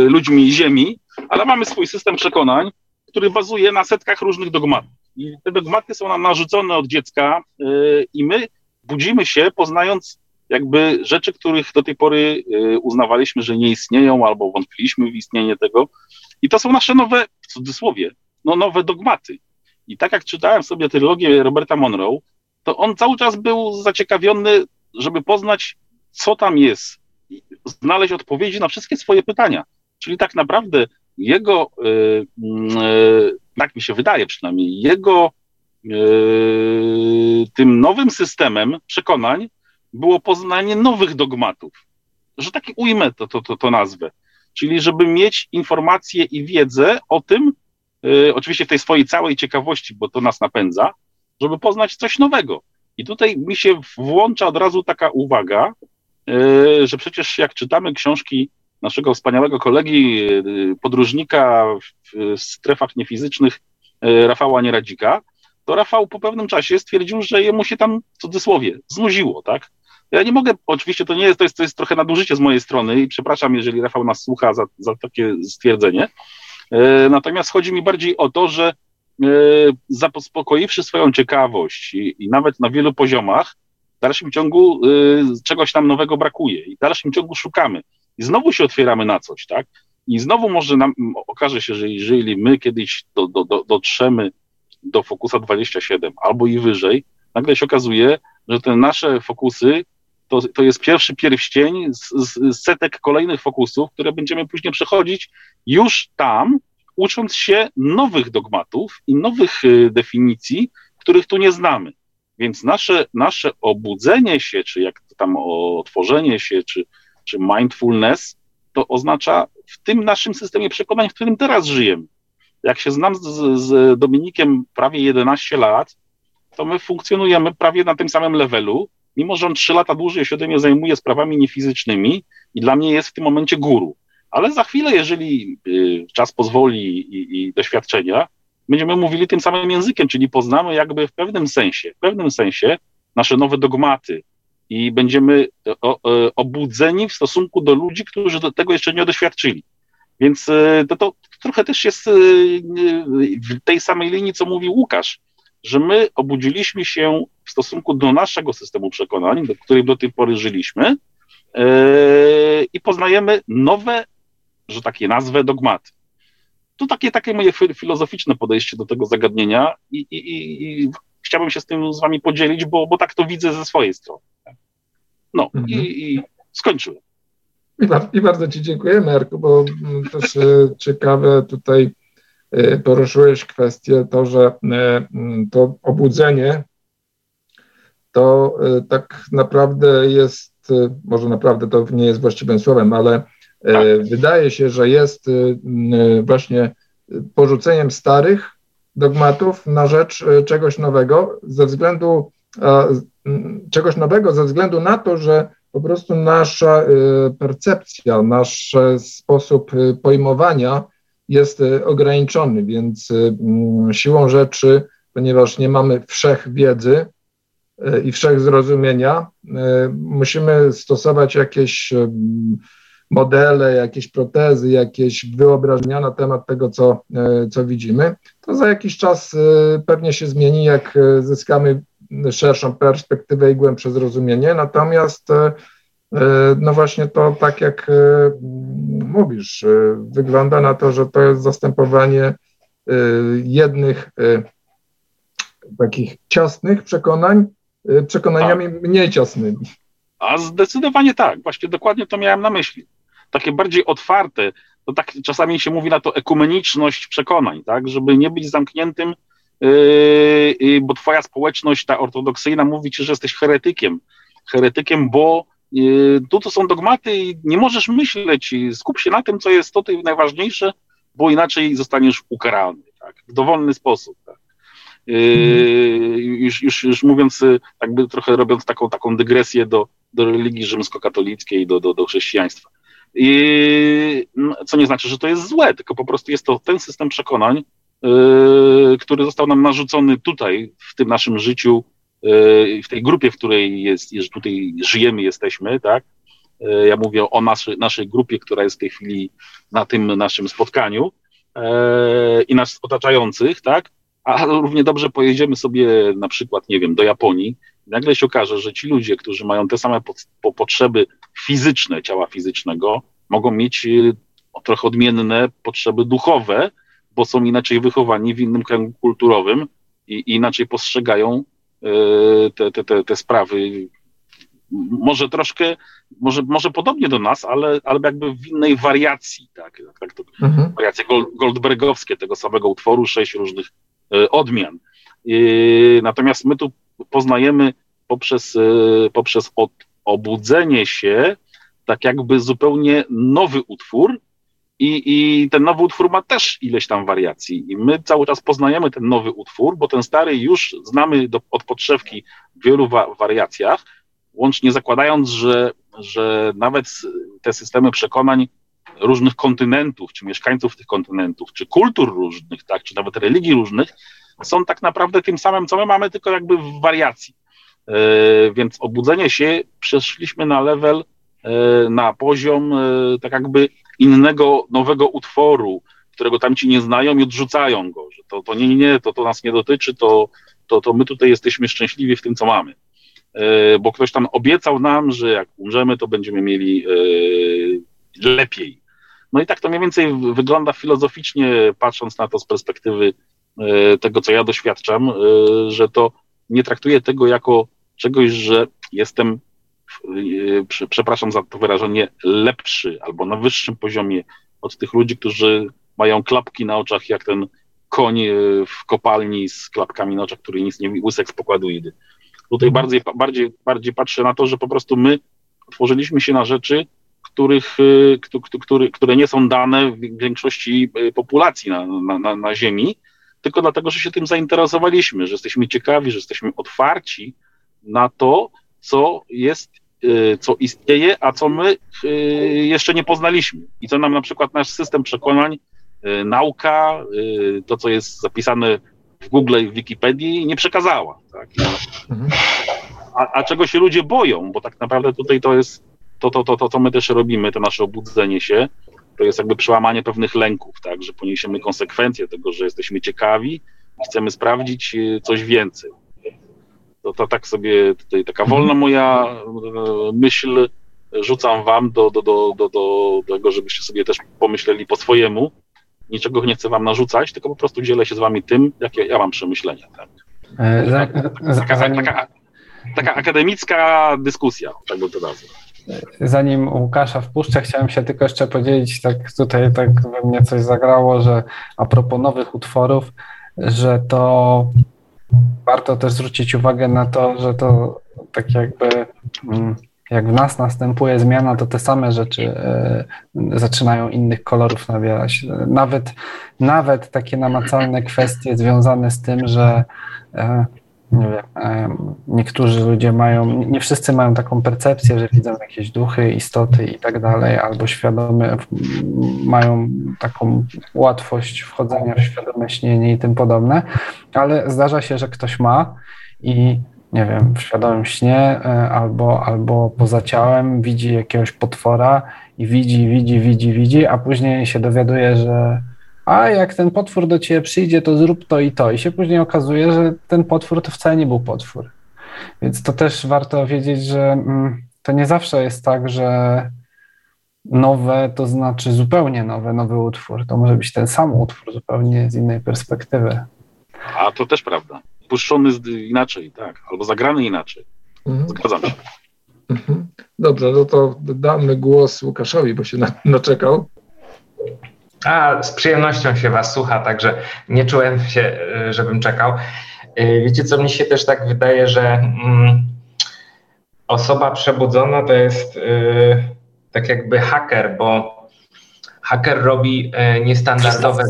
ludźmi ziemi, ale mamy swój system przekonań, który bazuje na setkach różnych dogmatów. I te dogmaty są nam narzucone od dziecka y, i my budzimy się poznając jakby rzeczy, których do tej pory uznawaliśmy, że nie istnieją albo wątpiliśmy w istnienie tego. I to są nasze nowe, w cudzysłowie, no nowe dogmaty. I tak jak czytałem sobie trylogię Roberta Monroe, to on cały czas był zaciekawiony, żeby poznać, co tam jest, znaleźć odpowiedzi na wszystkie swoje pytania. Czyli tak naprawdę jego, yy, yy, tak mi się wydaje przynajmniej, jego yy, tym nowym systemem przekonań było poznanie nowych dogmatów. Że taki ujmę to, to, to, to nazwę. Czyli żeby mieć informacje i wiedzę o tym, y, oczywiście w tej swojej całej ciekawości, bo to nas napędza, żeby poznać coś nowego. I tutaj mi się włącza od razu taka uwaga, e, że przecież jak czytamy książki naszego wspaniałego kolegi, e, podróżnika w strefach niefizycznych e, Rafała Nieradzika, to Rafał po pewnym czasie stwierdził, że jemu się tam w cudzysłowie znudziło, tak? Ja nie mogę, oczywiście to nie jest, to jest, to jest trochę nadużycie z mojej strony i przepraszam, jeżeli Rafał nas słucha za, za takie stwierdzenie. Natomiast chodzi mi bardziej o to, że zaspokoiwszy swoją ciekawość i, i, nawet na wielu poziomach, w dalszym ciągu y, czegoś tam nowego brakuje i w dalszym ciągu szukamy. I znowu się otwieramy na coś, tak? I znowu może nam okaże się, że jeżeli my kiedyś do, do, do, dotrzemy do Fokusa 27 albo i wyżej, nagle się okazuje, że te nasze fokusy to, to jest pierwszy pierścień z, z setek kolejnych fokusów, które będziemy później przechodzić już tam, ucząc się nowych dogmatów i nowych y, definicji, których tu nie znamy. Więc nasze, nasze obudzenie się, czy jak tam otworzenie się, czy, czy mindfulness, to oznacza w tym naszym systemie przekonań, w którym teraz żyjemy. Jak się znam z, z Dominikiem prawie 11 lat, to my funkcjonujemy prawie na tym samym levelu, mimo że on 3 lata dłużej się ode mnie zajmuje sprawami niefizycznymi i dla mnie jest w tym momencie guru. Ale za chwilę, jeżeli y, czas pozwoli i, i doświadczenia, będziemy mówili tym samym językiem, czyli poznamy jakby w pewnym sensie, w pewnym sensie nasze nowe dogmaty i będziemy e, e, obudzeni w stosunku do ludzi, którzy do tego jeszcze nie doświadczyli. Więc e, to, to trochę też jest w tej samej linii, co mówił Łukasz, że my obudziliśmy się w stosunku do naszego systemu przekonań, do którym do tej pory żyliśmy i poznajemy nowe, że takie nazwę, dogmaty. To takie, takie moje filozoficzne podejście do tego zagadnienia i, i, i chciałbym się z tym z wami podzielić, bo, bo tak to widzę ze swojej strony. No mhm. i, i skończyłem. I, I, bardzo Ci dziękuję, Marku, bo mm, też e, ciekawe tutaj e, poruszyłeś kwestię to, że e, mm, to obudzenie to tak naprawdę jest, może naprawdę to nie jest właściwym słowem, ale tak. Wydaje się, że jest właśnie porzuceniem starych dogmatów na rzecz czegoś nowego, ze względu czegoś nowego, ze względu na to, że po prostu nasza y, percepcja, nasz sposób y, pojmowania jest y, ograniczony, więc mm, siłą rzeczy, ponieważ nie mamy wszechwiedzy i wszechzrozumienia, musimy stosować jakieś modele, jakieś protezy, jakieś wyobrażenia na temat tego, co, co widzimy. To za jakiś czas pewnie się zmieni, jak zyskamy szerszą perspektywę i głębsze zrozumienie. Natomiast e, e, no właśnie to tak jak e, mówisz, wygląda na to, że to jest zastępowanie jednych takich ciasnych przekonań przekonaniami mniej ciasnymi. A zdecydowanie tak, właśnie dokładnie to miałem na myśli. Takie bardziej otwarte, to tak czasami się mówi na to ekumeniczność przekonań, tak, żeby nie być zamkniętym Yy, bo twoja społeczność, ta ortodoksyjna, mówi ci, że jesteś heretykiem. Heretykiem, bo yy, tu to są dogmaty i nie możesz myśleć, skup się na tym, co jest to najważniejsze, bo inaczej zostaniesz ukarany, tak, w dowolny sposób. Tak. Yy, już, już, już mówiąc, jakby trochę robiąc taką, taką dygresję do, do religii rzymskokatolickiej, do, do, do chrześcijaństwa. I, no, co nie znaczy, że to jest złe, tylko po prostu jest to ten system przekonań, Yy, który został nam narzucony tutaj, w tym naszym życiu, yy, w tej grupie, w której jest, tutaj żyjemy, jesteśmy, tak? Yy, ja mówię o naszej, naszej grupie, która jest w tej chwili na tym naszym spotkaniu i nas otaczających, tak? A równie dobrze pojedziemy sobie na przykład, nie wiem, do Japonii, nagle się okaże, że ci ludzie, którzy mają te same po potrzeby fizyczne ciała fizycznego, mogą mieć trochę odmienne potrzeby duchowe, bo są inaczej wychowani w innym kręgu kulturowym i inaczej postrzegają e, te, te, te, te sprawy. Może troszkę, może, może podobnie do nas, ale, ale jakby w innej wariacji, tak, tak to, mhm. wariacje goldbergowskie tego samego utworu, sześć różnych e, odmian. Natomiast my tu poznajemy poprzez, poprzez od, obudzenie się tak jakby zupełnie nowy utwór, i, I ten nowy utwór ma też ileś tam wariacji. I my cały czas poznajemy ten nowy utwór, bo ten stary już znamy do, od podszewki w wielu wa wariacjach, łącznie zakładając, że, że nawet te systemy przekonań różnych kontynentów, czy mieszkańców tych kontynentów, czy kultur różnych, tak, czy nawet religii różnych, są tak naprawdę tym samym, co my mamy, tylko jakby w wariacji. Yy, więc obudzenie się przeszliśmy na level, yy, na poziom yy, tak jakby innego, nowego utworu, którego tamci nie znają i odrzucają go, że to, to nie, nie, to, to nas nie dotyczy, to, to, to my tutaj jesteśmy szczęśliwi w tym, co mamy. E, bo ktoś tam obiecał nam, że jak umrzemy, to będziemy mieli e, lepiej. No i tak to mniej więcej wygląda filozoficznie, patrząc na to z perspektywy e, tego, co ja doświadczam, że to nie traktuję tego jako czegoś, że jestem przepraszam za to wyrażenie, lepszy albo na wyższym poziomie od tych ludzi, którzy mają klapki na oczach, jak ten koń e, w kopalni z klapkami na oczach, który nic nie łysek z pokładu idy. Tutaj bardziej, bardziej, bardziej patrzę na to, że po prostu my tworzyliśmy się na rzeczy, których, który, które nie są dane w większości populacji na, na, na Ziemi, tylko dlatego, że się tym zainteresowaliśmy, że jesteśmy ciekawi, że jesteśmy otwarci na to, co jest, co istnieje, a co my jeszcze nie poznaliśmy i co nam na przykład nasz system przekonań, nauka, to co jest zapisane w Google i w Wikipedii nie przekazała. Tak? Mhm. A, a, czego się ludzie boją, bo tak naprawdę tutaj to jest to, to, to, to, co my też robimy, to nasze obudzenie się, to jest jakby przełamanie pewnych lęków, tak, że poniesiemy konsekwencje tego, że jesteśmy ciekawi i chcemy sprawdzić coś więcej. To, to tak sobie tutaj taka mhm. wolna moja e, myśl rzucam wam do, do, do, do, do tego, żebyście sobie też pomyśleli po swojemu, niczego nie chcę wam narzucać, tylko po prostu dzielę się z wami tym, jakie ja mam przemyślenia. Tak? E, taka, taka, taka, akademicka dyskusja, tak bym to nazwał. Zanim Łukasza wpuszczę, chciałem się tylko jeszcze podzielić, tak tutaj tak we mnie coś zagrało, że a propos nowych utworów, że to warto też zwrócić uwagę na to, że to tak jakby mm, jak w nas następuje zmiana, to te same rzeczy e, zaczynają innych kolorów nabierać. Nawet, nawet takie namacalne kwestie związane z tym, że e, nie wiem, niektórzy ludzie mają, nie wszyscy mają taką percepcję, że widzą jakieś duchy, istoty i tak dalej, albo świadome, mają taką łatwość wchodzenia w świadome śnienie i tym podobne, ale zdarza się, że ktoś ma i nie wiem, w świadomym śnie e, albo, albo poza ciałem widzi jakiegoś potwora i widzi, widzi, widzi, widzi, a później się dowiaduje, że a jak ten potwór do ciebie przyjdzie, to zrób to i to. I się później okazuje, że ten potwór to wcale nie był potwór. Więc to też warto wiedzieć, że mm, to nie zawsze jest tak, że nowe to znaczy zupełnie nowe, nowy utwór. To może być ten sam utwór zupełnie z innej perspektywy. A to też prawda puszczony inaczej, tak, albo zagrany inaczej. Mhm. Zgadzam się. Mhm. Dobrze, no to damy głos Łukaszowi, bo się naczekał. A, z przyjemnością się Was słucha, także nie czułem się, e, żebym czekał. E, wiecie, co mi się też tak wydaje, że mm, osoba przebudzona to jest y, tak jakby haker, bo haker robi y, niestandardowe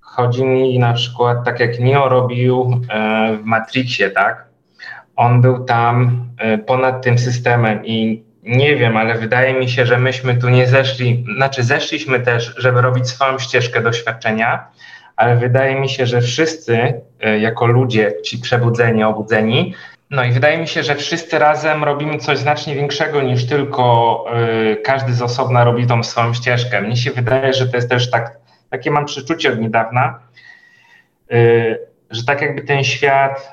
Chodzi mi na przykład, tak jak Neo robił e, w Matrixie, tak? On był tam e, ponad tym systemem i nie wiem, ale wydaje mi się, że myśmy tu nie zeszli, znaczy zeszliśmy też, żeby robić swoją ścieżkę doświadczenia, ale wydaje mi się, że wszyscy e, jako ludzie, ci przebudzeni, obudzeni, no i wydaje mi się, że wszyscy razem robimy coś znacznie większego niż tylko każdy z osobna robi tą swoją ścieżkę. Mnie się wydaje, że to jest też tak takie mam przeczucie od niedawna, y, że tak jakby ten świat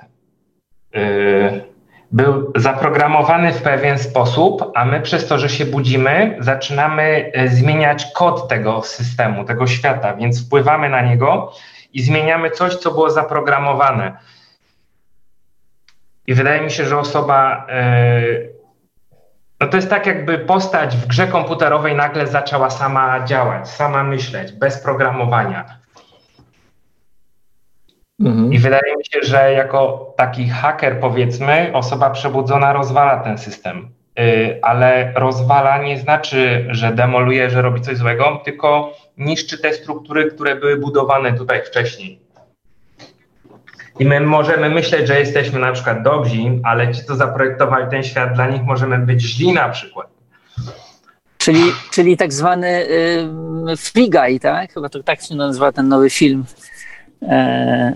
był zaprogramowany w pewien sposób, a my przez to, że się budzimy, zaczynamy y, zmieniać kod tego systemu, tego świata, więc wpływamy na niego i zmieniamy coś, co było zaprogramowane. I wydaje mi się, że osoba no to jest tak, jakby postać w grze komputerowej nagle zaczęła sama działać, sama myśleć, bez programowania. Mhm. I wydaje mi się, że jako taki haker, powiedzmy, osoba przebudzona rozwala ten system. Yy, ale rozwala nie znaczy, że demoluje, że robi coś złego, tylko niszczy te struktury, które były budowane tutaj wcześniej. I my możemy myśleć, że jesteśmy na przykład dobrzy, ale ci, co zaprojektowali ten świat, dla nich możemy być źli na przykład. Czyli, czyli tak zwany y, free guy, tak? Chyba to tak się nazywa ten nowy film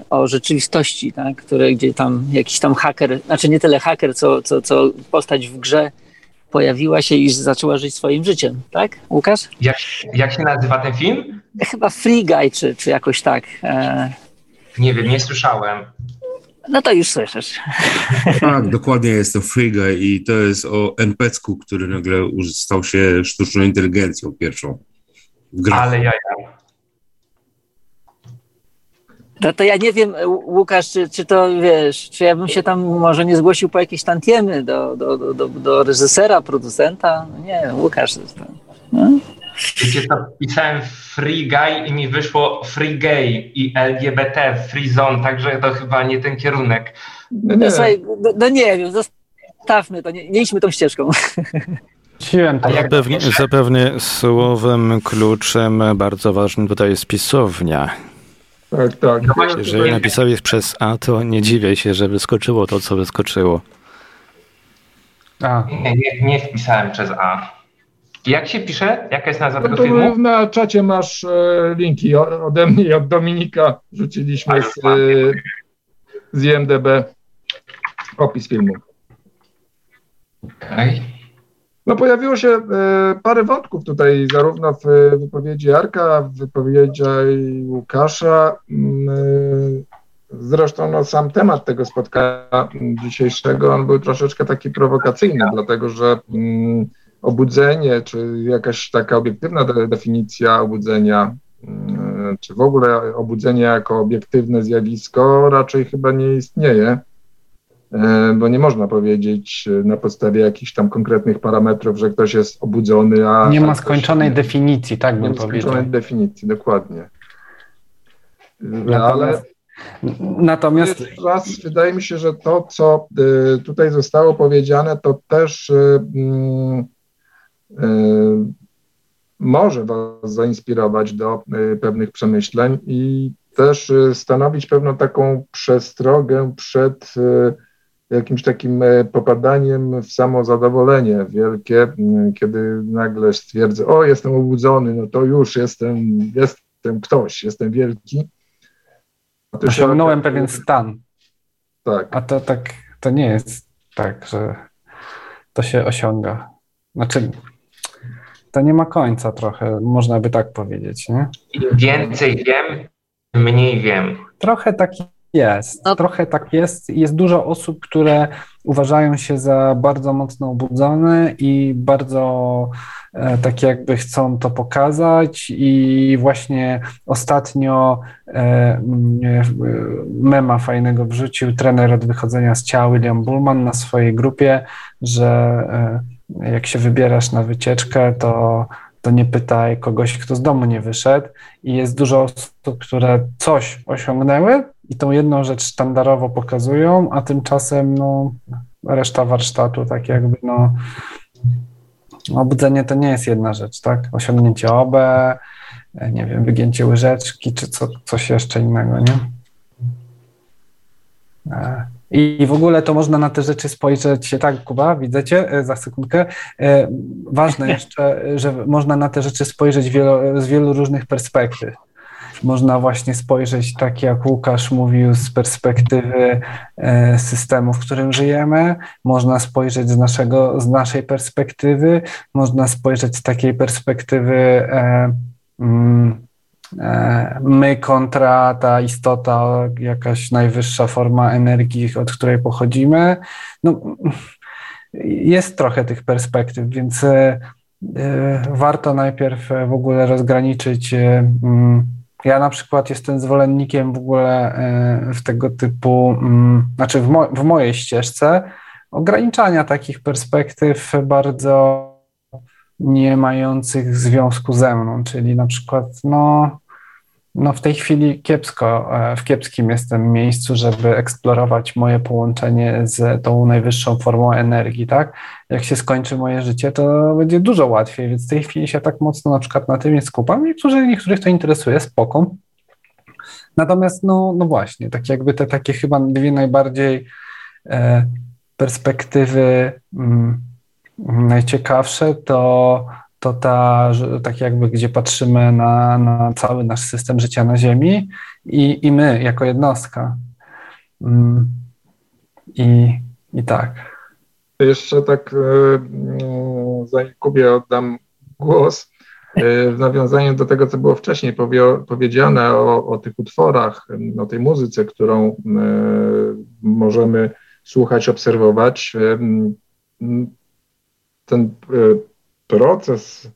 o rzeczywistości, tak? Który, gdzie tam jakiś tam haker, znaczy nie tyle haker, co, co, co postać w grze pojawiła się i zaczęła żyć swoim życiem, tak? Łukasz? Jak, jak się nazywa ten film? Chyba Free Guy, czy, czy jakoś tak. E, nie wiem, nie słyszałem. No to już słyszysz. Tak, dokładnie jest to Free Guy i to jest o NPC-ku, który nagle stał się sztuczną inteligencją pierwszą. Ale ja, No to ja nie wiem, Łukasz, czy, czy to wiesz, czy ja bym się tam może nie zgłosił po jakieś tantiemy do, do, do, do, do reżysera, producenta? No nie, Łukasz. To, no? Wiecie co, pisałem free guy i mi wyszło free gay i LGBT, free zone, także to chyba nie ten kierunek. No, nie, no, słuchaj, no, no nie wiem, zostawmy to, nie, nie idźmy tą ścieżką. Zapewne, zapewne słowem kluczem bardzo ważnym tutaj jest pisownia. Tak, tak. No właśnie, Jeżeli tutaj- napisałeś przez A, to nie dziwię się, że wyskoczyło to, co wyskoczyło. A, Nie, nie, nie wpisałem przez A. Jak się pisze? Jaka jest nazwa No tego filmu? na czacie masz e, linki ode mnie i od Dominika. Rzuciliśmy z, e, z IMDB opis filmu. Okej. No pojawiło się e, parę wątków tutaj, zarówno w e, wypowiedzi Arka, w wypowiedzi Łukasza. Mm, e, Zresztą no, sam temat tego spotkania dzisiejszego, on był troszeczkę taki prowokacyjny, dlatego że mm, obudzenie, czy jakaś taka obiektywna de- definicja obudzenia, mm, czy w ogóle obudzenie jako obiektywne zjawisko raczej chyba nie istnieje. E, bo nie można powiedzieć e, na podstawie jakichś tam konkretnych parametrów, że ktoś jest obudzony, a... nie ma skończonej nie. definicji, tak Nie bym ma powiedział. skończonej definicji, dokładnie. E, Ale Natomiast, natomiast jeszcze raz wydaje mi się, że to, co tutaj zostało powiedziane, to też mm, może Was zainspirować do pewnych przemyśleń i też stanowić pewną taką przestrogę przed jakimś takim e, popadaniem w samozadowolenie wielkie, kiedy nagle stwierdzę, o jestem obudzony, no to już jestem, jestem ktoś, jestem wielki. Się osiągnąłem okazuje- pewien stan. Tak. A to tak, to nie jest tak, że to się osiąga. Znaczy, to nie ma końca trochę, można by tak powiedzieć, nie? Im więcej wiem, tym mniej wiem. Trochę tak jest. No. Trochę tak jest. Jest dużo osób, które uważają się za bardzo mocno obudzone i bardzo e, tak jakby chcą to pokazać i właśnie ostatnio e, m, e, mema fajnego wrzucił trener od wychodzenia z ciała William Bullman na swojej grupie, że e, jak się wybierasz na wycieczkę, to to nie pytaj kogoś, kto z domu nie wyszedł. I jest dużo osób, które coś osiągnęły i tą jedną rzecz sztandarowo pokazują, a tymczasem no, reszta warsztatu tak jakby no obudzenie to nie jest jedna rzecz, tak? Osiągnięcie OB, nie wiem, wygięcie łyżeczki czy co, coś jeszcze innego, nie? E, I w ogóle to można na te rzeczy spojrzeć, tak, Kuba, widzecie, e, za sekundkę. E, Ważne jeszcze, że można na te rzeczy spojrzeć wielo, z wielu różnych perspektyw. Można właśnie spojrzeć, tak jak Łukasz mówił, z perspektywy e, systemu, w którym żyjemy. Można spojrzeć z, naszego, z naszej perspektywy. Można spojrzeć z takiej perspektywy e, mm, e, my kontra ta istota, jakaś najwyższa forma energii, od której pochodzimy. No, jest trochę tych perspektyw, więc warto najpierw w ogóle rozgraniczyć. Ja na przykład jestem zwolennikiem w ogóle e, w tego typu, mm, znaczy w, mo w mojej ścieżce, ograniczania takich perspektyw bardzo nie mających związku ze mną, czyli na przykład no, no w tej chwili kiepsko, e, w kiepskim jestem miejscu, żeby eksplorować moje połączenie z tą najwyższą formą energii, tak? Jak się skończy moje życie, to będzie dużo łatwiej, więc w tej chwili się tak mocno na przykład na tym nie skupam. Niektórzy, niektórych to interesuje, spoko. Natomiast no, no właśnie, tak jakby te takie chyba dwie najbardziej e, perspektywy mm, najciekawsze to to ta, tak jakby gdzie patrzymy na, na cały nasz system życia na Ziemi i, i my jako jednostka. Mm, I, I tak. Jeszcze tak, e, mm, zanim Kubie oddam głos, e, w nawiązaniu do tego, co było wcześniej powie, powiedziane o, o tych utworach, o tej muzyce, którą e, możemy słuchać, obserwować. Ten proces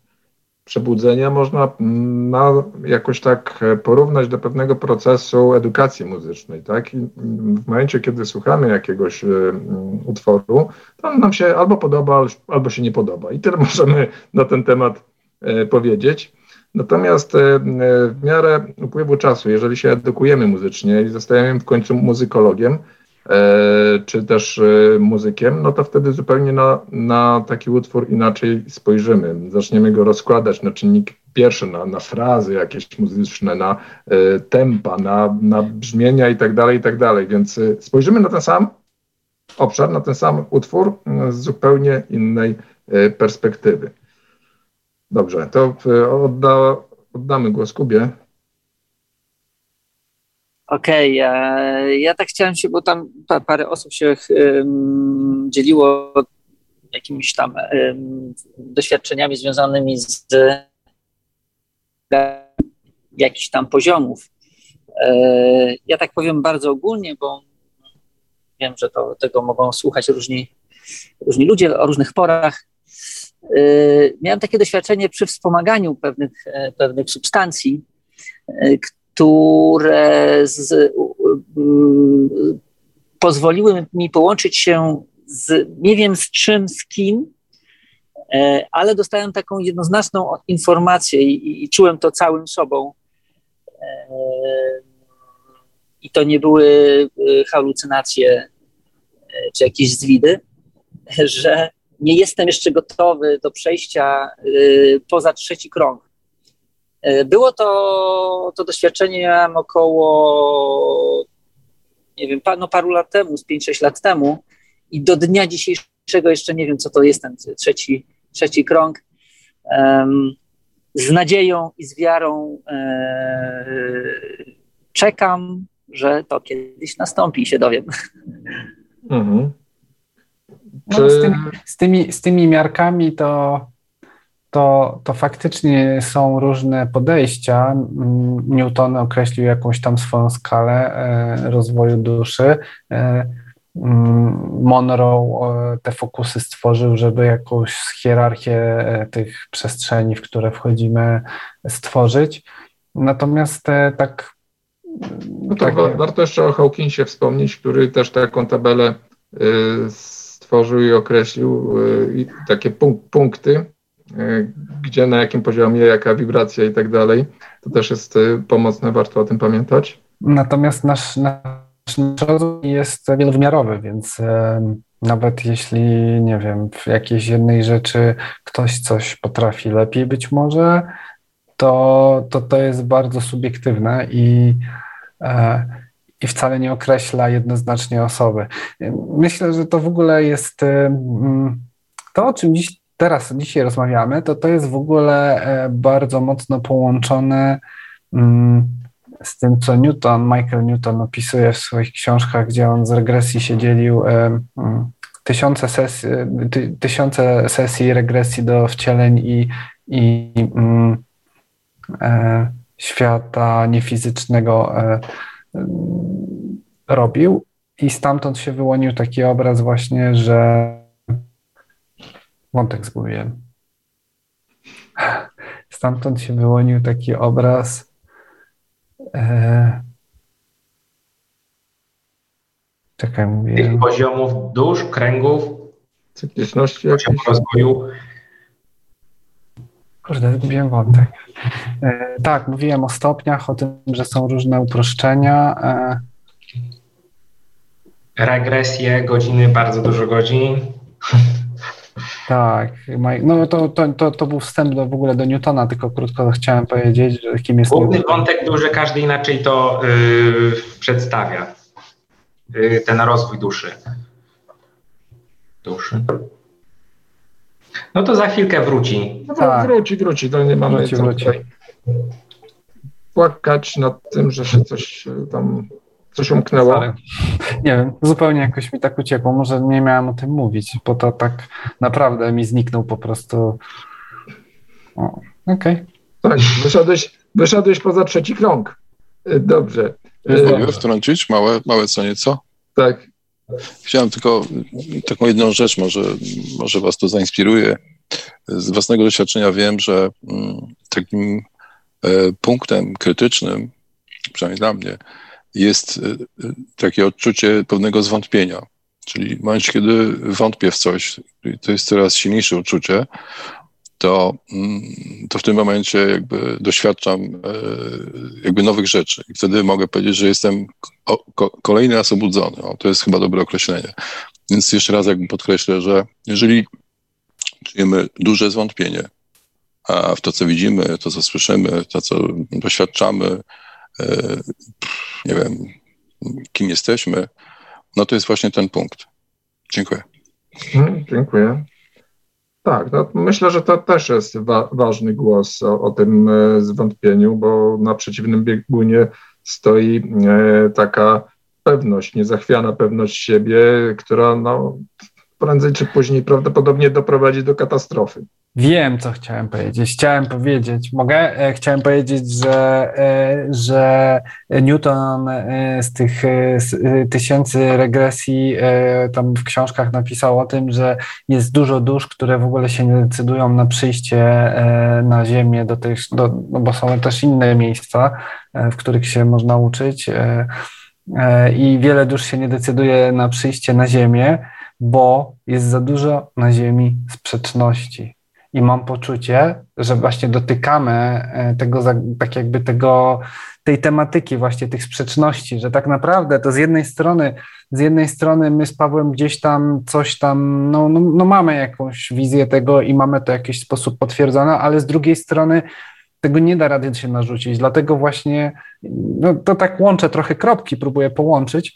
przebudzenia można mm, na, jakoś tak e, porównać do pewnego procesu edukacji muzycznej. Tak? I mm, w momencie, kiedy słuchamy jakiegoś mm, utworu, to on nam się albo podoba, albo się nie podoba. I tyle możemy na ten temat e, powiedzieć. Natomiast e, w miarę upływu czasu, jeżeli się edukujemy muzycznie i zostajemy w końcu muzykologiem, czy też muzykiem, no to wtedy zupełnie na, na taki utwór inaczej spojrzymy. Zaczniemy go rozkładać na czynniki pierwsze, na, na frazy jakieś muzyczne, na tempa, na, na brzmienia i tak dalej, i tak. Więc spojrzymy na ten sam obszar, na ten sam utwór z zupełnie innej perspektywy. Dobrze, to odda, oddamy głos Kubie. Okej, okay, ja tak chciałem się, bo tam parę osób się dzieliło jakimiś tam doświadczeniami związanymi z jakichś tam poziomów. E, ja tak powiem bardzo ogólnie, bo wiem, że to, tego mogą słuchać różni, różni ludzie o różnych porach. E, miałem takie doświadczenie przy wspomaganiu pewnych, e, pewnych substancji, które z, pozwoliły mi połączyć się z nie wiem z czym, z kim, e, ale dostałem taką jednoznaczną informację i, i czułem to całym sobą. E, I to nie były e, halucynacje czy jakieś zwidy, że nie jestem jeszcze gotowy do przejścia poza trzeci krąg. E, było to, to doświadczenie miałem około, nie wiem, no paru lat temu, z 5-6 lat temu i do dnia dzisiejszego jeszcze nie wiem, co to jest ten trzeci, trzeci krąg. Um, z nadzieją i z wiarą e, czekam, że to kiedyś nastąpi i się dowiem. Mhm. No, z, tymi, z, tymi, z tymi miarkami to to, to faktycznie są różne podejścia. Newton określił jakąś tam swoją skalę e, rozwoju duszy. E, Monroe te fokusy stworzył, żeby jakąś hierarchię e, tych przestrzeni, w które wchodzimy, stworzyć. Natomiast tak. No to takie... warto jeszcze o Hawkinsie wspomnieć, który też taką tabelę stworzył i określił takie punkty, E, gdzie, na jakim poziomie, jaka wibracja i tak dalej. To też jest e, pomocne, warto o tym pamiętać. Natomiast nasz, nasz, rozwój jest wielowymiarowy, więc e, nawet jeśli, nie wiem, w jakiejś jednej rzeczy ktoś coś potrafi lepiej być może, to to, to jest bardzo subiektywne i, i wcale nie określa jednoznacznie osoby. Myślę, że to w ogóle jest to, o czym dziś teraz, dzisiaj rozmawiamy, to to jest w ogóle e, bardzo mocno połączone mm, z tym, co Newton, Michael Newton opisuje w swoich książkach, gdzie on z regresji się dzielił e, mm, tysiące sesji, ty, tysiące sesji regresji do wcieleń i, i mm, e, świata niefizycznego e, robił. I stamtąd się wyłonił taki obraz właśnie, że wątek zgubiłem. Stamtąd się wyłonił taki obraz. E... Czekaj, mówię. Tych poziomów dusz, kręgów, cykliczności, poziomu rozwoju. Kurde, zgubiłem wątek. E, tak, mówiłem o stopniach, o tym, że są różne uproszczenia. E... Regresje, godziny, bardzo dużo godzin. Tak, no to, to, to, to był wstęp do, w ogóle do Newtona, tylko krótko chciałem powiedzieć, że kim jest Główny Newton. wątek był, że każdy inaczej to yy, przedstawia, yy, ten rozwój duszy. Duszy. No to za chwilkę wróci. No tak. Wróci, wróci, to nie mamy wróci, co wróci. płakać nad tym, że się coś tam Coś umknęło? Nie wiem, zupełnie jakoś mi tak uciekło. Może nie miałem o tym mówić, bo to tak naprawdę mi zniknął po prostu. Okej. Okay. Tak, wyszedłeś, wyszedłeś poza trzeci krąg. E, dobrze. Mogę wtrącić małe, małe co nieco? Tak. Chciałem tylko taką jedną rzecz, może, może Was to zainspiruje. Z własnego doświadczenia wiem, że mm, takim e, punktem krytycznym, przynajmniej dla mnie, jest y, y, takie odczucie pewnego zwątpienia. Czyli w momencie, kiedy wątpię w coś, to jest coraz silniejsze uczucie, to, mm, to w tym momencie jakby doświadczam e, jakby nowych rzeczy i wtedy mogę powiedzieć, że jestem kolejny raz obudzony. O, to jest chyba dobre określenie. Więc jeszcze raz jakby podkreślę, że jeżeli czujemy duże zwątpienie w to, co widzimy, to, co słyszymy, to, co doświadczamy, e, nie wiem, kim jesteśmy, no to jest właśnie ten punkt. Dziękuję. Mhm, dziękuję. Tak, no myślę, że to też jest wa ważny głos o, o, tym e, zwątpieniu, bo na przeciwnym biegunie stoi e, taka pewność, niezachwiana pewność siebie, która no, prędzej czy później prawdopodobnie doprowadzi do katastrofy. Wiem, co chciałem powiedzieć. Chciałem powiedzieć, mogę? E, chciałem powiedzieć, że, e, że Newton e, z tych tysięcy regresji tam w książkach napisał o tym, że jest dużo dusz, które w ogóle się nie decydują na przyjście na Ziemię, do tych, do, no bo są też inne miejsca, w których się można uczyć. I wiele dusz się nie decyduje na przyjście na Ziemię, bo jest za dużo na Ziemi sprzeczności. I mam poczucie, że właśnie dotykamy e, tego, tak jakby tego, tej tematyki właśnie tych sprzeczności, że tak naprawdę to z jednej strony, z jednej strony my z Pawłem gdzieś tam coś tam, no, no, no mamy jakąś wizję tego i mamy to w jakiś sposób potwierdzone, ale z drugiej strony tego nie da rady się narzucić, dlatego właśnie, no to tak łączę trochę kropki, próbuję połączyć,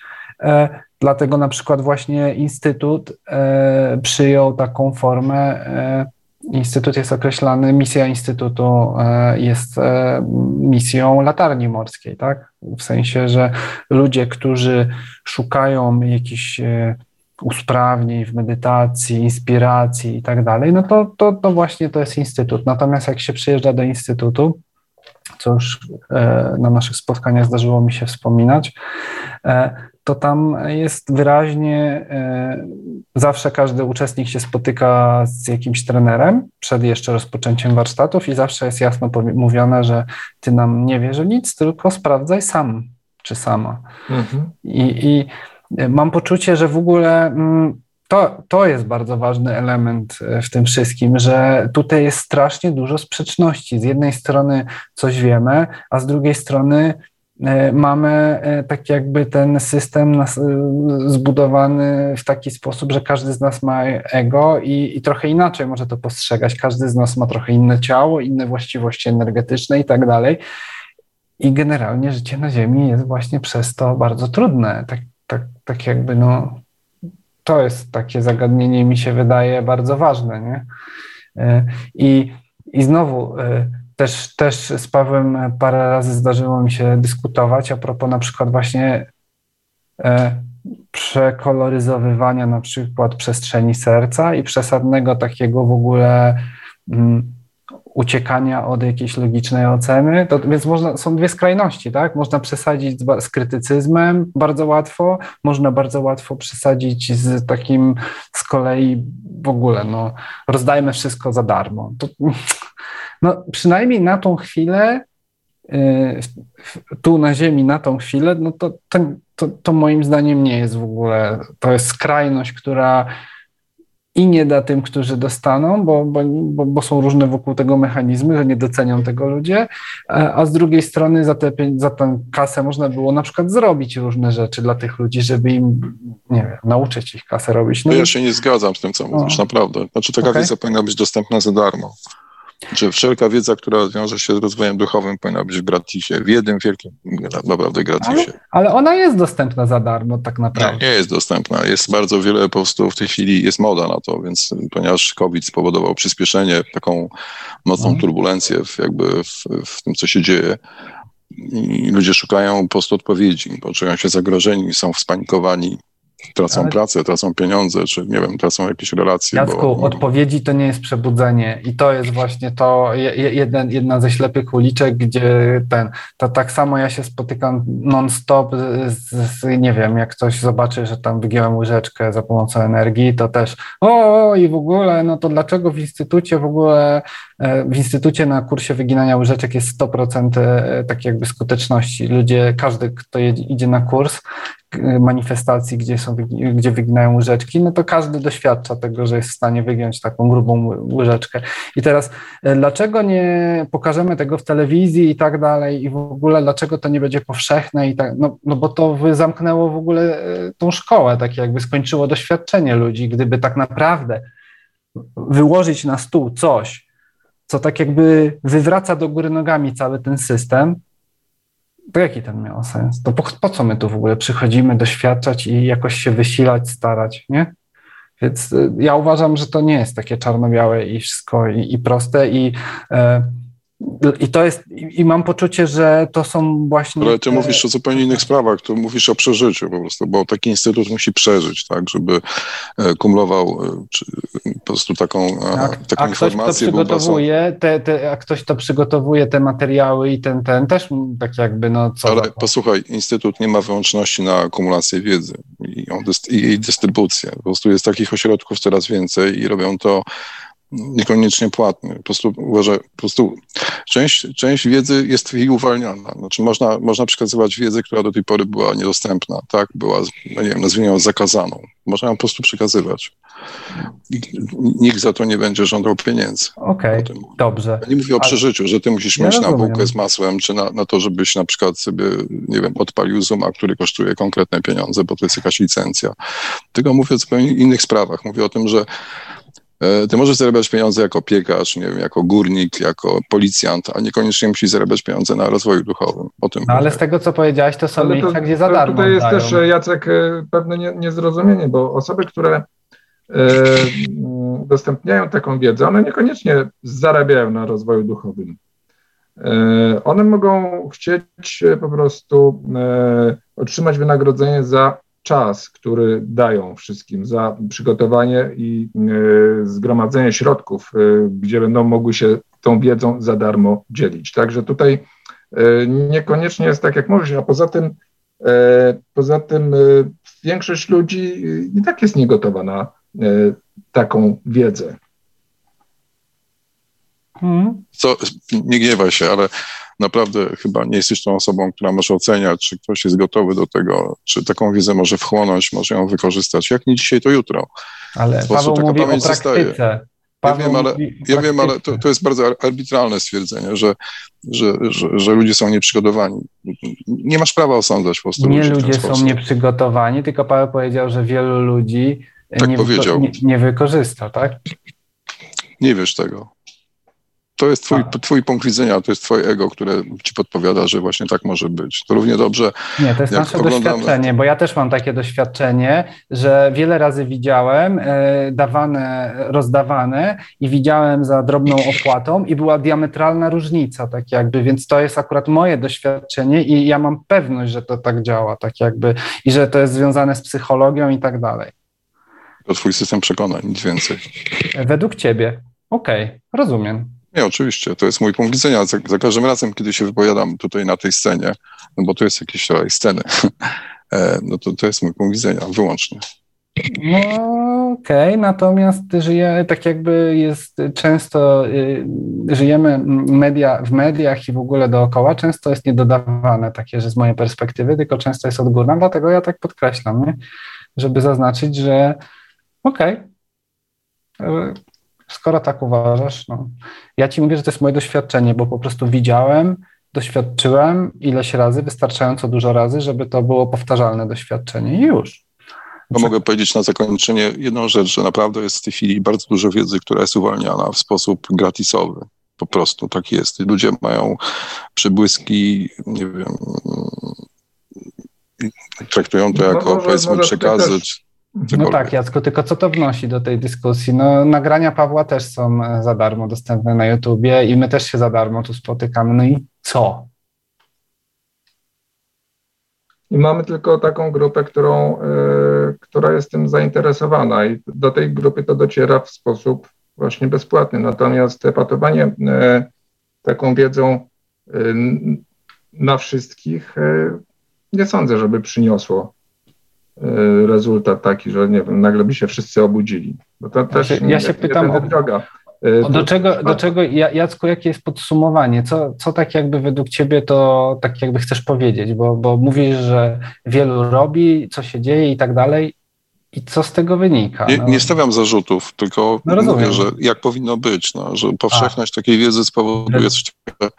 dlatego na przykład właśnie Instytut e, przyjął taką formę e, Instytut jest określany, misja Instytutu e, jest e, misją latarni morskiej, tak? W sensie, że ludzie, którzy szukają jakichś e, usprawnień w medytacji, inspiracji i tak dalej, no to, to, to właśnie to jest Instytut. Natomiast jak się przyjeżdża do Instytutu, co już na naszych spotkaniach zdarzyło mi się wspominać, to tam jest wyraźnie, e, zawsze każdy uczestnik się spotyka z jakimś trenerem przed jeszcze rozpoczęciem warsztatów i zawsze jest jasno mówione, że ty nam nie wiesz nic, tylko sprawdzaj sam czy sama. Mhm. I, I mam poczucie, że w ogóle mm, to, to jest bardzo ważny element e, w tym wszystkim, że tutaj jest strasznie dużo sprzeczności. Z jednej strony coś wiemy, a z drugiej strony E, mamy e, tak jakby ten system e, zbudowany w taki sposób, że każdy z nas ma ego i, i, trochę inaczej może to postrzegać. Każdy z nas ma trochę inne ciało, inne właściwości energetyczne i tak dalej. I generalnie życie na Ziemi jest właśnie przez to bardzo trudne. Tak, tak, tak jakby no, to jest takie zagadnienie, mi się wydaje bardzo ważne. Nie? I, i znowu też, też z Pawłem parę razy zdarzyło mi się dyskutować a propos na przykład właśnie e, przekoloryzowywania na przykład przestrzeni serca i przesadnego takiego w ogóle mm, uciekania od jakiejś logicznej oceny. To, więc można, są dwie skrajności, tak? Można przesadzić z, z, krytycyzmem bardzo łatwo, można bardzo łatwo przesadzić z takim z kolei w ogóle, no, rozdajmy wszystko za darmo. To, no, przynajmniej na tą chwilę, y, tu na Ziemi, na tą chwilę, no to, to, to, moim zdaniem nie jest w ogóle, to jest skrajność, która i nie da tym, którzy dostaną, bo, bo, bo, są różne wokół tego mechanizmy, że nie docenią tego ludzie, a, a z drugiej strony za, te, za tę kasę można było na przykład zrobić różne rzeczy dla tych ludzi, żeby im, nie wiem, nauczyć ich kasę robić. No ja się nie zgadzam z tym, co mówisz, naprawdę. Znaczy taka okay. wiedza powinna być dostępna za darmo że wszelka wiedza, która wiąże się z rozwojem duchowym, powinna być w gratisie, w jednym wielkim, naprawdę gratisie. Ale, ale ona jest dostępna za darmo, tak naprawdę. Nie, nie jest dostępna. Jest bardzo wiele po prostu w tej chwili jest moda na to, więc ponieważ COVID spowodował przyspieszenie, taką mocną mhm. turbulencję w, jakby w, w tym, co się dzieje, i ludzie szukają po prostu odpowiedzi, bo czują się zagrożeni, są spanikowani, tracą Ale... pracę, tracą pieniądze, czy nie wiem, tracą jakieś relacje. Jacku, bo... odpowiedzi to nie jest przebudzenie i to jest właśnie to jeden, jedna ze ślepych uliczek, gdzie ten, to tak samo ja się spotykam non-stop z, z, nie wiem, jak ktoś zobaczy, że tam wygiąłem łyżeczkę za pomocą energii, to też o, i w ogóle, no to dlaczego w instytucie w ogóle, e, w instytucie na kursie wyginania łyżeczek jest 100% e, tak jakby skuteczności. Ludzie, każdy, kto jedzie, idzie na kurs, manifestacji, gdzie, są, gdzie wyginają łyżeczki, no to każdy doświadcza tego, że jest w stanie wygiąć taką grubą łyżeczkę. I teraz, e, dlaczego nie pokażemy tego w telewizji i tak dalej, i w ogóle dlaczego to nie będzie powszechne i tak, no, no bo to by zamknęło w ogóle e, tą szkołę, tak jakby skończyło doświadczenie ludzi, gdyby tak naprawdę wyłożyć na stół coś, co tak jakby wywraca do góry nogami cały ten system, to jaki ten miał sens? To po, po, co my tu w ogóle przychodzimy doświadczać i jakoś się wysilać, starać, nie? Więc y, ja uważam, że to nie jest takie czarno-białe i wszystko i, i proste i e, i to jest, i mam poczucie, że to są właśnie. Ale ty mówisz o zupełnie innych sprawach, tu mówisz o przeżyciu po prostu, bo taki instytut musi przeżyć, tak, żeby e, kumulował e, po prostu taką, tak, taką a informację. Ktoś to przygotowuje, te, te, a ktoś to przygotowuje te materiały i ten, ten też tak jakby, no co. Ale posłuchaj, instytut nie ma wyłączności na kumulację wiedzy i, i jej dystrybucję. Po prostu jest takich ośrodków coraz więcej i robią to niekoniecznie płatny. Po prostu uważaj, po prostu część, część wiedzy jest jej uwalniana. Znaczy można, można przekazywać wiedzę, która do tej pory była niedostępna, tak? Była, no nie wiem, nazwijmy ją zakazaną. Można ją po prostu przekazywać. Nikt za to nie będzie żądał pieniędzy. Okej, okay, dobrze. Ja nie mówię o przeżyciu, że ty musisz ja mieć rozumiem. na bułkę z masłem, czy na, na to, żebyś na przykład sobie, nie wiem, odpalił Zooma, który kosztuje konkretne pieniądze, bo to jest jakaś licencja. Tylko mówię o zupełnie innych sprawach. Mówię o tym, że ty możesz zarabiać pieniądze jako piekarz, nie wiem, jako górnik, jako policjant, a niekoniecznie musisz zarabiać pieniądze na rozwoju duchowym. O tym no, ale z tego, co powiedziałeś, to są ale miejsca, to, gdzie za darmo Tutaj jest dają. też, e, Jacek, e, pewne nie, niezrozumienie, bo osoby, które udostępniają taką wiedzę, one niekoniecznie zarabiają na rozwoju duchowym. One mogą chcieć po prostu otrzymać wynagrodzenie za czas, który dają wszystkim za przygotowanie i e, zgromadzenie środków, e, gdzie będą mogły się tą wiedzą za darmo dzielić. Także tutaj e, niekoniecznie jest tak, jak mówisz, a poza tym, poza tym większość ludzi i tak jest niegotowa na taką wiedzę. Hmm. Co, nie gniewaj się, ale naprawdę chyba nie jesteś tą osobą, która może oceniać, czy ktoś jest gotowy do tego, czy taką wiedzę może wchłonąć, może ją wykorzystać. Jak nie dzisiaj, to jutro. Ale Paweł taka mówi pamięć o praktyce. Ja wiem, ale, ja wiem, ale to, to jest bardzo arbitralne stwierdzenie, że, że, że, że, ludzie są nieprzygotowani. Nie masz prawa osądzać po prostu. Nie ludzie są sposób. nieprzygotowani, tylko Paweł powiedział, że wielu ludzi tak nie. Nie, nie wykorzysta, tak? Nie wiesz tego. To jest twój, twój punkt widzenia, to jest twoje ego, które ci podpowiada, że właśnie tak może być. To równie dobrze. Nie, to jest nasze oglądamy... doświadczenie, bo ja też mam takie doświadczenie, że wiele razy widziałem e, dawane, rozdawane i widziałem za drobną opłatą i była diametralna różnica, tak jakby, więc to jest akurat moje doświadczenie i ja mam pewność, że to tak działa, tak jakby, i że to jest związane z psychologią i tak dalej. To twój system przekonań, nic więcej. Według ciebie. Okej, okay, rozumiem. Nie, oczywiście, to jest mój punkt widzenia. Za, za, każdym razem, kiedy się wypowiadam tutaj na tej scenie, no bo to jest jakiś rodzaj sceny, e, no to, to jest mój punkt widzenia, wyłącznie. No okej, okay. natomiast żyje, tak jakby jest często, y, żyjemy media, w mediach i w ogóle dookoła, często jest niedodawane takie, że z mojej perspektywy, tylko często jest odgórna, dlatego ja tak podkreślam, nie? żeby zaznaczyć, że okej, okay, skoro tak uważasz, no. Ja ci mówię, że to jest moje doświadczenie, bo po prostu widziałem, doświadczyłem ileś razy, wystarczająco dużo razy, żeby to było powtarzalne doświadczenie i już. No mogę powiedzieć na zakończenie jedną rzecz, że naprawdę jest w tej chwili bardzo dużo wiedzy, która jest uwalniana w sposób gratisowy. Po prostu tak jest. Ludzie mają przybłyski, nie wiem, traktują to no jako, może, powiedzmy, może przekazy. Też no tak, Jacko, tylko co to wnosi do tej dyskusji? No, nagrania Pawła też są e, za darmo dostępne na YouTubie i my też się za darmo tu spotykamy. No i co? I mamy tylko taką grupę, którą, y, która jest tym zainteresowana i do tej grupy to dociera w sposób właśnie bezpłatny. Natomiast epatowanie y, taką wiedzą y, na wszystkich nie sądzę, żeby przyniosło rezultat taki, że nie wiem, nagle by się wszyscy obudzili. Bo to też ja się, ja się pytam o, droga. Do czego, do czego, Jacku, jakie jest podsumowanie? Co, co tak jakby według ciebie to tak jakby chcesz powiedzieć? Bo, bo mówisz, że wielu robi, co się dzieje i tak dalej. I co z tego wynika? Nie, no. nie stawiam zarzutów, tylko no mówię, że jak powinno być, no, że powszechność A. takiej wiedzy spowoduje coś takiego.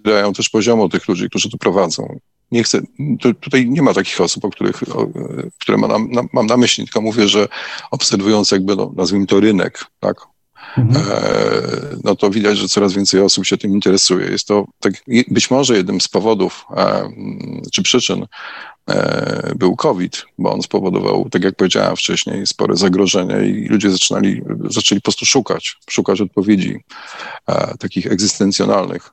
Zbierają też poziomu tych ludzi, którzy tu prowadzą. Nie chcę, tutaj nie ma takich osób, o których, o, które ma na, na, mam na myśli, tylko mówię, że obserwując jakby, no, nazwijmy to rynek, tak, Mhm. E, no to widać, że coraz więcej osób się tym interesuje. Jest to tak, być może jednym z powodów e, czy przyczyn e, był COVID, bo on spowodował, tak jak powiedziałem wcześniej, spore zagrożenie i ludzie zaczynali, zaczęli po prostu szukać, szukać odpowiedzi takich egzystencjonalnych.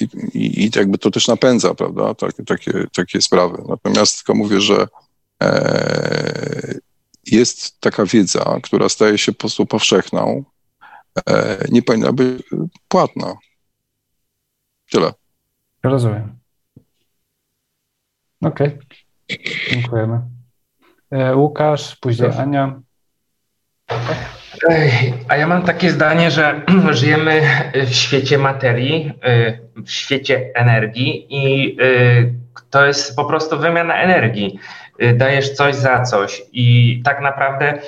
I, i, i jakby to też napędza, prawda, tak, takie, takie sprawy. Natomiast tylko mówię, że e, jest taka wiedza, która staje się po prostu powszechną, nie powinna być płatna. Tyle. Rozumiem. Okej. Okay. Dziękujemy. E, Łukasz, później Ania. A ja mam takie zdanie, że żyjemy w świecie materii, w świecie energii i to jest po prostu wymiana energii. Dajesz coś za coś i tak naprawdę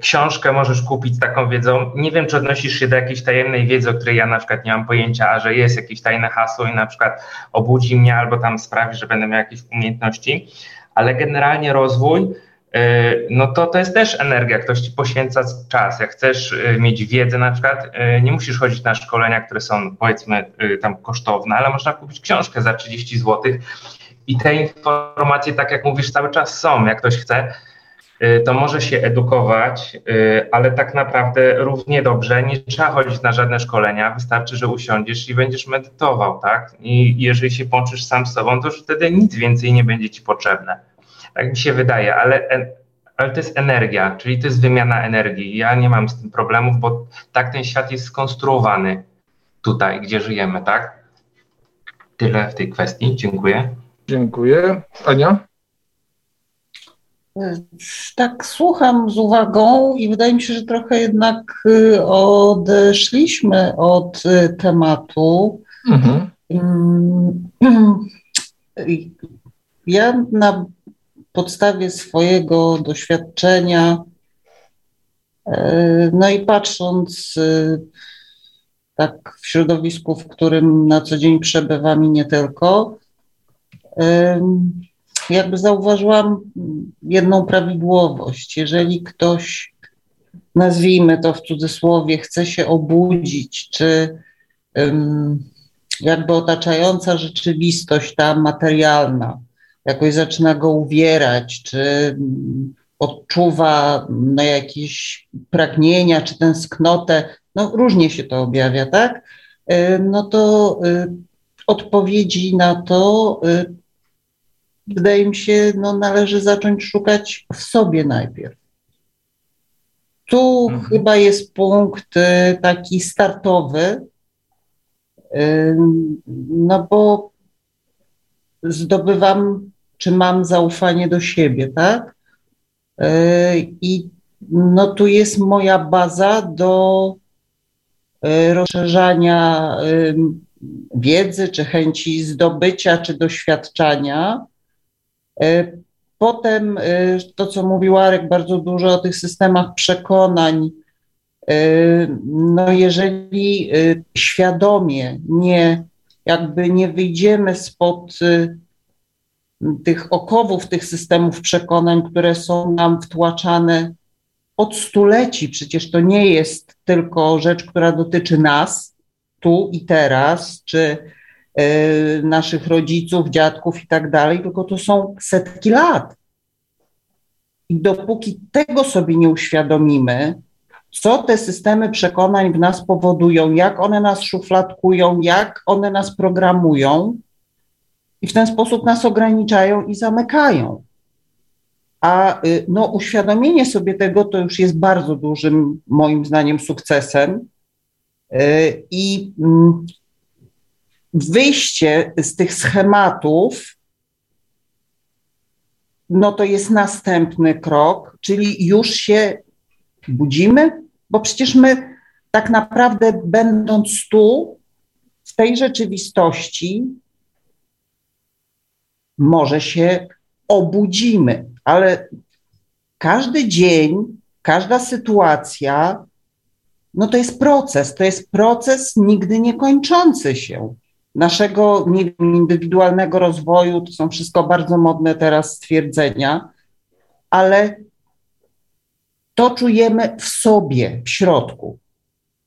książkę możesz kupić z taką wiedzą. Nie wiem, czy odnosisz się do jakiejś tajemnej wiedzy, o której ja na przykład nie mam pojęcia, a że jest jakieś tajne hasło i na przykład obudzi mnie albo tam sprawi, że będę miał jakieś umiejętności, ale generalnie rozwój E, no to to jest też energia, ktoś ci poświęca czas. Jak chcesz e, mieć wiedzę na przykład, e, nie musisz chodzić na szkolenia, które są powiedzmy tam kosztowne, ale można kupić książkę za 30 zł i te informacje, tak jak mówisz, cały czas są. Jak ktoś chce, to może się edukować, ale tak naprawdę równie dobrze nie trzeba chodzić na żadne szkolenia, wystarczy, że usiądziesz i będziesz medytował, tak? I jeżeli się połączysz sam z sobą, to już wtedy nic więcej nie będzie ci potrzebne. Tak mi się wydaje, ale, ale to jest energia, czyli to jest wymiana energii. Ja nie mam z tym problemów, bo tak ten świat jest skonstruowany tutaj, gdzie żyjemy, tak? Tyle w tej kwestii. Dziękuję. Dziękuję. Ania? Tak, słucham z uwagą i wydaje mi się, że trochę jednak y, odeszliśmy od y, tematu. Mhm. Mm, ja na podstawie swojego doświadczenia, e, no i patrząc tak w środowisku, w którym na co dzień przebywam i nie tylko, jakby zauważyłam jedną prawidłowość. Jeżeli ktoś, nazwijmy to w cudzysłowie, chce się obudzić, czy jakby otaczająca rzeczywistość, ta materialna, jakoś zaczyna go uwierać, czy odczuwa no, jakieś pragnienia, czy tęsknotę, no różnie się to objawia, tak? Y, no to y, odpowiedzi na to y, wydaje mi się, no należy zacząć szukać w sobie najpierw. Tu mhm. chyba jest punkt taki startowy, no bo zdobywam czy mam zaufanie do siebie, tak? E, I no tu jest moja baza do rozszerzania wiedzy, czy chęci zdobycia, czy doświadczania. E, potem to, co mówił Arek, bardzo dużo o tych systemach przekonań. No, jeżeli świadomie nie, jakby nie wyjdziemy spod tych okowów, tych systemów przekonań, które są nam wtłaczane od stuleci. Przecież to nie jest tylko rzecz, która dotyczy nas tu i teraz, czy naszych rodziców, dziadków i tak dalej, tylko to są setki lat. I dopóki tego sobie nie uświadomimy, co te systemy przekonań w nas powodują, jak one nas szufladkują, jak one nas programują, i w ten sposób nas ograniczają i zamykają. A y, no, uświadomienie sobie tego to już jest bardzo dużym, moim zdaniem, sukcesem. Y, I mm, wyjście z tych schematów, no to jest następny krok, czyli już się budzimy, bo przecież my tak naprawdę, będąc tu, w tej rzeczywistości, może się obudzimy, ale każdy dzień, każda sytuacja, no to jest proces, to jest proces nigdy nie kończący się. Naszego nie wiem, indywidualnego rozwoju, to są wszystko bardzo modne teraz stwierdzenia, ale to czujemy w sobie, w środku.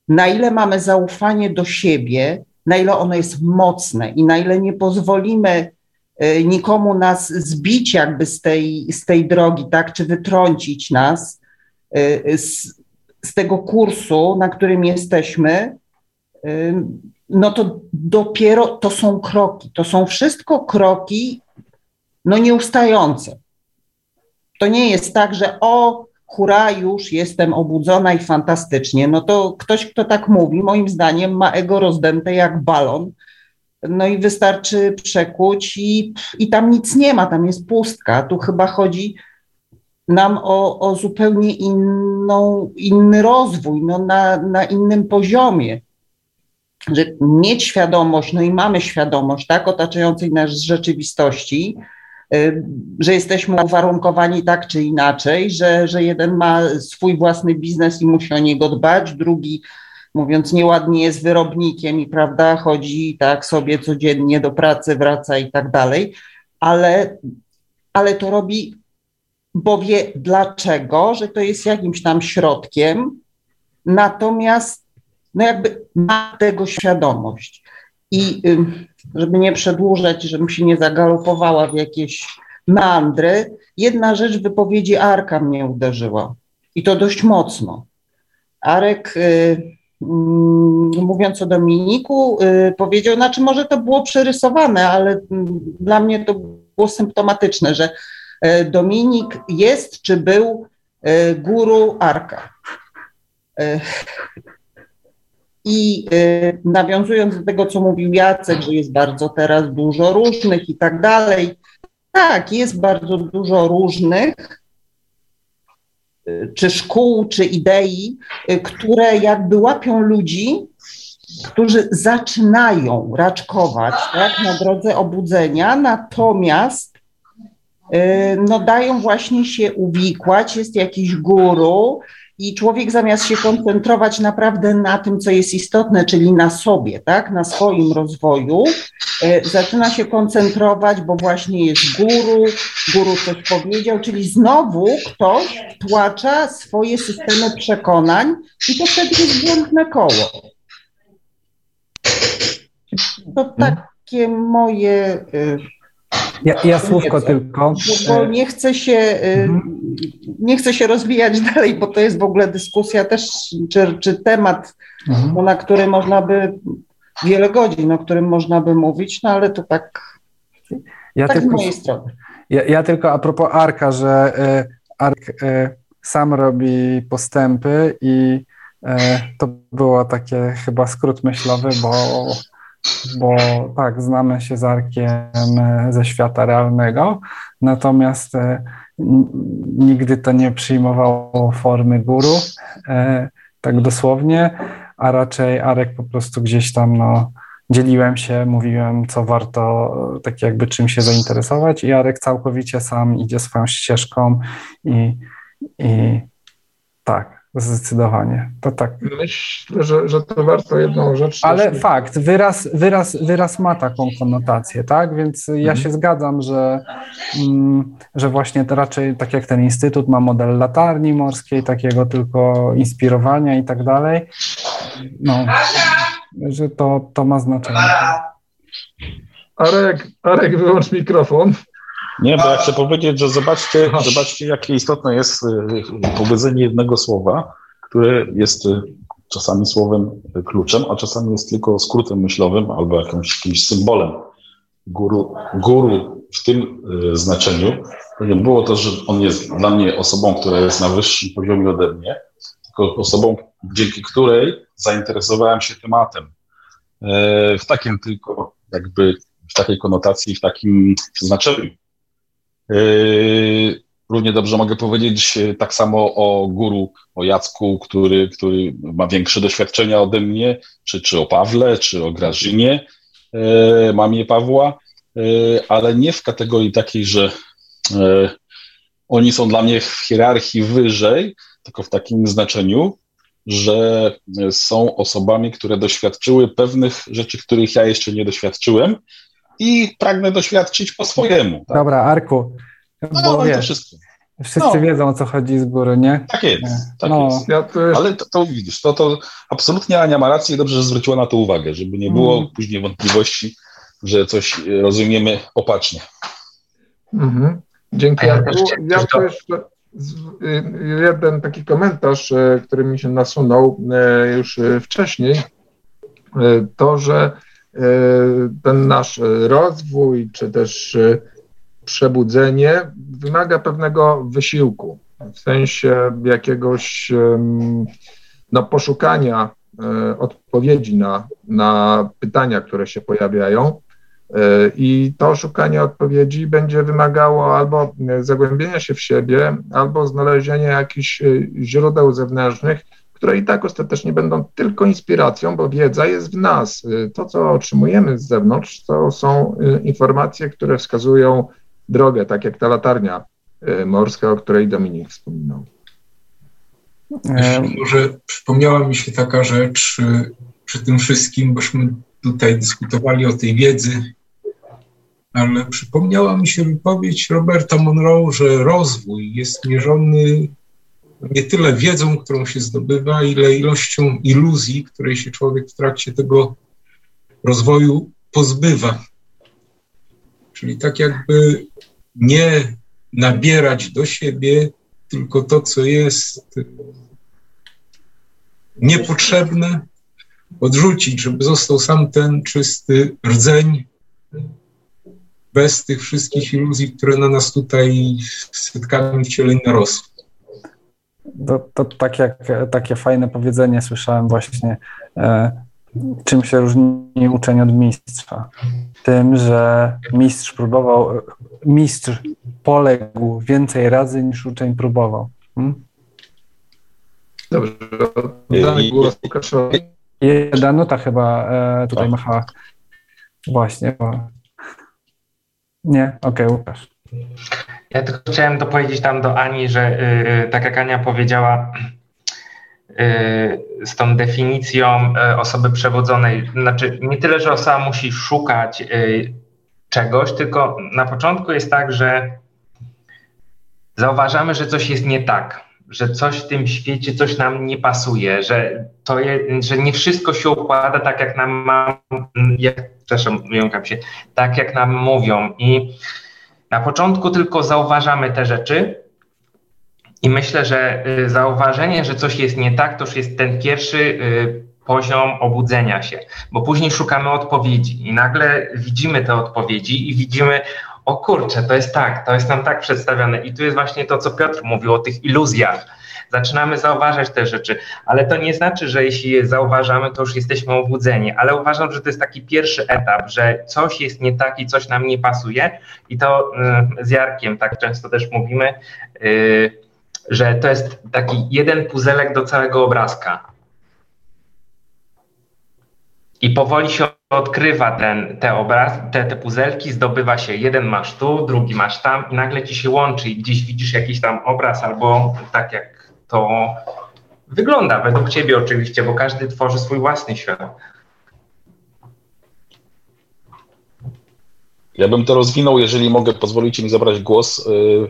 Na ile mamy zaufanie do siebie, na ile ono jest mocne i na ile nie pozwolimy e, nikomu nas zbić jakby z tej, z tej drogi, tak, czy wytrącić nas e, z, z tego kursu, na którym jesteśmy, e, no to dopiero to są kroki. To są wszystko kroki, no nieustające. To nie jest tak, że o, hura, już jestem obudzona i fantastycznie. No to ktoś, kto tak mówi, moim zdaniem ma ego rozdęte jak balon. No i wystarczy przekuć i, i tam nic nie ma, tam jest pustka. Tu chyba chodzi nam o, o zupełnie inną, inny rozwój, no na, na innym poziomie. Że mieć świadomość, no i mamy świadomość, tak, otaczającej nas rzeczywistości, Y, że jesteśmy uwarunkowani tak czy inaczej, że, że jeden ma swój własny biznes i musi o niego dbać, drugi mówiąc nieładnie jest wyrobnikiem i prawda, chodzi tak sobie codziennie do pracy, wraca i tak dalej, ale, ale to robi, bo wie dlaczego, że to jest jakimś tam środkiem, natomiast no jakby ma tego świadomość. I żeby nie przedłużać, żebym się nie zagalopowała w jakieś meandry, jedna rzecz wypowiedzi Arka mnie uderzyła i to dość mocno. Arek, y, mm, mówiąc o Dominiku, y, powiedział, znaczy może to było przerysowane, ale mm, dla mnie to było symptomatyczne, że y, Dominik jest czy był guru Arka. I y, nawiązując do tego, co mówił Jacek, że jest bardzo teraz dużo różnych i tak dalej, tak, jest bardzo dużo różnych, y, czy szkół, czy idei, y, które jakby łapią ludzi, którzy zaczynają raczkować tak, na drodze obudzenia, natomiast no, dają właśnie się uwikłać, jest jakiś guru, i człowiek zamiast się koncentrować naprawdę na tym, co jest istotne, czyli na sobie, tak, na swoim rozwoju, e, zaczyna się koncentrować, bo właśnie jest guru, guru coś powiedział, czyli znowu ktoś tłacza swoje systemy przekonań i to wtedy jest błędne koło. To takie moje e, ja, ja słówko tylko. Bo nie chcę się, y, mhm. nie chcę się rozwijać dalej, bo to jest w ogóle dyskusja też, czy, czy temat, mhm. na który można by wiele godzin, o którym można by mówić, no ale to tak, ja tak tylko, z mojej strony. Ja, ja, tylko a propos Arka, że y, Ark y, sam robi postępy i to było takie chyba skrót myślowy, bo bo tak, znamy się z Arkiem e, ze świata realnego, natomiast e, nigdy to nie przyjmowało formy guru, e, tak dosłownie, a raczej Arek po prostu gdzieś tam, no, dzieliłem się, mówiłem, co warto, tak jakby czym się zainteresować i Arek całkowicie sam idzie swoją ścieżką i, i tak, Zdecydowanie. To tak. Myślę, że, że to warto jedną rzecz. Ale fakt, wyraz, wyraz, wyraz ma taką konotację, tak? Więc mhm. ja się zgadzam, że, mm, że właśnie raczej tak jak ten instytut ma model latarni morskiej, takiego tylko inspirowania i tak dalej. No, że to, to ma znaczenie. Arek, Arek, wyłącz mikrofon. Nie, bo ja chcę powiedzieć, że zobaczcie, zobaczcie jakie istotne jest y, powiedzenie jednego słowa, które jest y, czasami słowem kluczem, a czasami jest tylko skrótem myślowym albo jakimś, jakimś symbolem. Guru, guru w tym y, znaczeniu nie było to, że on jest dla mnie osobą, która jest na wyższym poziomie ode mnie, tylko osobą, dzięki której zainteresowałem się tematem. E, w takim tylko jakby, w takiej konotacji, w takim znaczeniu. E, równie dobrze mogę powiedzieć tak samo o guru, o Jacku, który, który ma większe doświadczenia ode mnie, czy, czy o Pawle, czy o Grażynie, e, mamie Pawła, ale nie w kategorii takiej, że oni są dla mnie w hierarchii wyżej, tylko w takim znaczeniu, że są osobami, które doświadczyły pewnych rzeczy, których ja jeszcze nie doświadczyłem i pragnę doświadczyć po swojemu. Tak? Dobra, Arku, no, bo wiesz, to wszystko. Wszyscy no. wiedzą, o co chodzi z góry, nie? Tak jest, tak no. jest. Ja to jest. Ale to, to, widzisz, to, to absolutnie Ania ma rację i dobrze, że zwróciła na to uwagę, żeby nie było mm. później wątpliwości, że coś rozumiemy opacznie. Mhm. Dzięki. Ja, ja to jeszcze jeden taki komentarz, e, który mi się nasunął e, już e, wcześniej, to, że ten nasz rozwój, czy też przebudzenie wymaga pewnego wysiłku, w sensie jakiegoś no, poszukania odpowiedzi na, na pytania, które się pojawiają. I to szukanie odpowiedzi będzie wymagało albo zagłębienia się w siebie, albo znalezienia jakichś e, źródeł zewnętrznych, które i tak ostatecznie będą tylko inspiracją, bo wiedza jest w nas. E, to, co otrzymujemy z zewnątrz, to są e, informacje, które wskazują drogę, tak jak ta latarnia morska, o której Dominik wspominał. Może przypomniała mi się taka rzecz przy tym wszystkim, bośmy tutaj dyskutowali o tej wiedzy ale przypomniała mi się wypowiedź Roberta Monroe, że rozwój jest mierzony nie tyle wiedzą, którą się zdobywa, ile ilością iluzji, której się człowiek w trakcie tego rozwoju pozbywa. Czyli tak jakby nie nabierać do siebie tylko to, co jest niepotrzebne, odrzucić, żeby został sam ten czysty rdzeń, bez tych wszystkich iluzji, które na nas tutaj setkami wcieleń narosły. To, to tak jak, takie fajne powiedzenie słyszałem właśnie, e, czym się różni uczeń od mistrza? Tym, że mistrz próbował, mistrz poległ więcej razy niż uczeń próbował. Hmm? Dobrze, oddamy głos Łukaszowi. Danuta chyba e, tutaj machała. Właśnie. Nie? Okej, okay, Łukasz. Ja tylko chciałem dopowiedzieć tam do Ani, że yy, tak jak Ania powiedziała, yy, z tą definicją yy, osoby przewodzonej, znaczy nie tyle, że osoba musi szukać y, czegoś, tylko na początku jest tak, że zauważamy, że coś jest nie tak, że coś w tym świecie, coś nam nie pasuje, że to je, że nie wszystko się układa tak, jak nam jak, przepraszam, się, tak jak nam mówią. I na początku tylko zauważamy te rzeczy i myślę, że y, zauważenie, że coś jest nie tak, to już jest ten pierwszy y, poziom obudzenia się, bo później szukamy odpowiedzi i nagle widzimy te odpowiedzi i widzimy, o kurczę, to jest tak, to jest nam tak przedstawione. I tu jest właśnie to, co Piotr mówił o tych iluzjach. Zaczynamy zauważać te rzeczy, ale to nie znaczy, że jeśli je zauważamy, to już jesteśmy obudzeni. Ale uważam, że to jest taki pierwszy etap, że coś jest nie tak i coś nam nie pasuje. I to y, z Jarkiem tak często też mówimy, y, że to jest taki jeden puzelek do całego obrazka. I powoli się odkrywa ten, te, obraz, te, te puzelki, zdobywa się jeden masz tu, drugi masz tam i nagle ci się łączy i gdzieś widzisz jakiś tam obraz albo tak jak to wygląda, według ciebie oczywiście, bo każdy tworzy swój własny świat. Ja bym to rozwinął, jeżeli mogę, pozwolicie mi zabrać głos yy,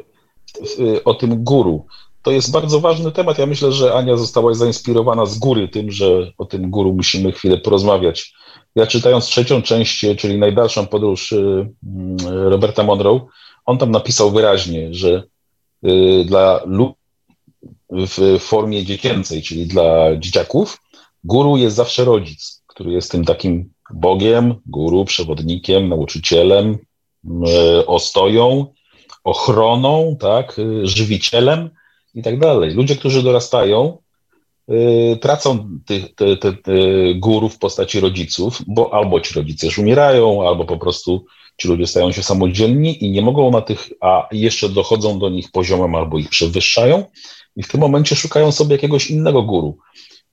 yy, o tym guru. To jest bardzo ważny temat. Ja myślę, że Ania została zainspirowana z góry tym, że o tym guru musimy chwilę porozmawiać. Ja czytając trzecią część, czyli najdalszą podróż y, y, Roberta Monroe, on tam napisał wyraźnie, że y, dla lub w formie dziecięcej, czyli dla dzieciaków, guru jest zawsze rodzic, który jest tym takim bogiem, guru, przewodnikiem, nauczycielem, ostoją, ochroną, tak, y, żywicielem i tak dalej. Ludzie, którzy dorastają, y, tracą te, te guru w postaci rodziców, bo albo ci rodzice już umierają, albo po prostu ci ludzie stają się samodzielni i nie mogą na tych, a jeszcze dochodzą do nich poziomem albo ich przewyższają i w tym momencie szukają sobie jakiegoś innego guru.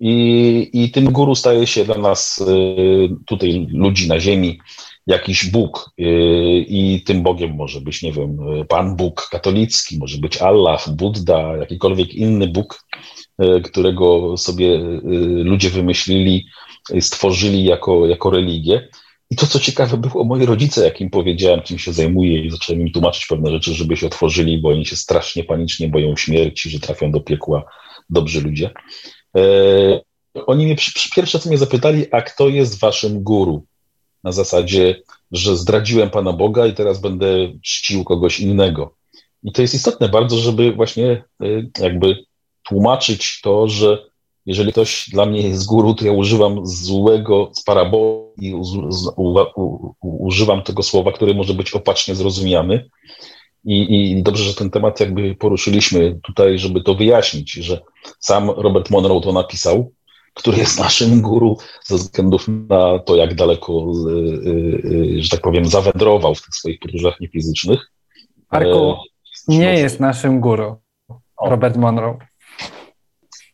I, I tym guru staje się dla nas y, tutaj ludzi na ziemi jakiś Bóg y, i tym Bogiem może być, nie wiem, Pan Bóg katolicki, może być Allah, Buddha, jakikolwiek inny Bóg, y, którego sobie ludzie wymyślili, stworzyli jako, jako religię. I to, co ciekawe było, moi rodzice, jak im powiedziałem, czym się zajmuję i zacząłem im tłumaczyć pewne rzeczy, żeby się otworzyli, bo oni się strasznie panicznie boją śmierci, że trafią do piekła dobrzy ludzie. E, oni mnie pierwsze co mnie zapytali, a kto jest waszym guru? Na zasadzie, że zdradziłem Pana Boga i teraz będę czcił kogoś innego. I to jest istotne bardzo, żeby właśnie e, jakby tłumaczyć to, że jeżeli ktoś dla mnie jest guru, to ja używam złego z paraboli i używam tego słowa, które może być opacznie zrozumiany. I, I dobrze, że ten temat jakby poruszyliśmy tutaj, żeby to wyjaśnić, że sam Robert Monroe to napisał, który jest naszym guru ze względów na to, jak daleko, y, y, y, że tak powiem, zawędrował w tych swoich podróżach niefizycznych. Arku, nie jest naszym guru, Robert Monroe.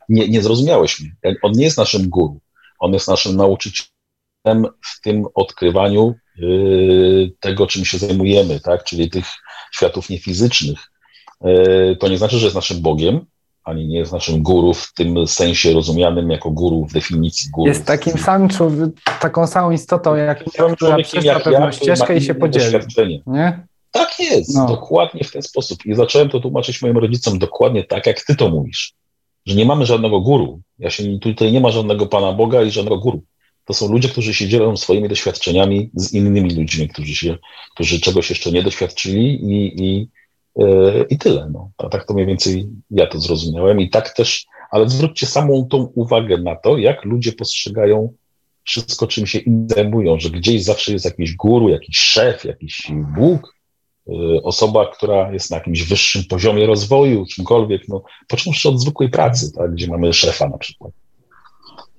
Nie, nie zrozumiałeś mnie. On nie jest naszym guru. On jest naszym nauczycielem w tym odkrywaniu tego, czym się zajmujemy, tak? czyli tych światów niefizycznych. To nie znaczy, że jest naszym Bogiem, ani nie jest naszym guru w tym sensie rozumianym jako guru w definicji guru. Jest takim samym, taką samą istotą, jak która przeszła pewną ścieżkę i się podzieli. Nie? Tak jest, no. dokładnie w ten sposób. I zacząłem to tłumaczyć moim rodzicom dokładnie tak, jak ty to mówisz. Że nie mamy żadnego guru. Ja się tutaj nie ma żadnego Pana Boga i żadnego guru. To są ludzie, którzy się dzielą swoimi doświadczeniami z innymi ludźmi, którzy, się, którzy czegoś jeszcze nie doświadczyli i, i E, I tyle. No. A tak to mniej więcej ja to zrozumiałem. I tak też, ale zwróćcie samą tą uwagę na to, jak ludzie postrzegają wszystko, czym się inni zajmują, że gdzieś zawsze jest jakiś guru, jakiś szef, jakiś Bóg, osoba, która jest na jakimś wyższym poziomie rozwoju, czymkolwiek, no, począwszy od zwykłej pracy, tak, gdzie mamy szefa na przykład.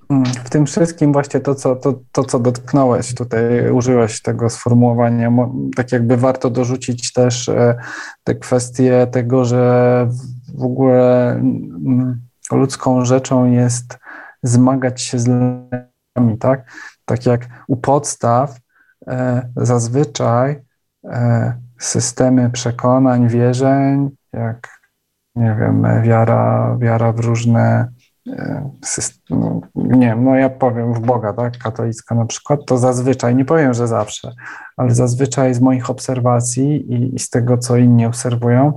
Mm, w tym wszystkim właśnie to co, to, to, co dotknąłeś, tutaj użyłeś tego sformułowania, tak jakby warto dorzucić też e, te kwestie tego, że w ogóle mm, ludzką rzeczą jest zmagać się z lękami, tak? Tak jak u podstaw e, zazwyczaj e, systemy przekonań, wierzeń, jak nie wiem, wiara, wiara w różne system, nie wiem, no ja powiem w Boga, tak, katolicka na przykład, to zazwyczaj, nie powiem, że zawsze, ale zazwyczaj z moich obserwacji i, i z tego, co inni obserwują,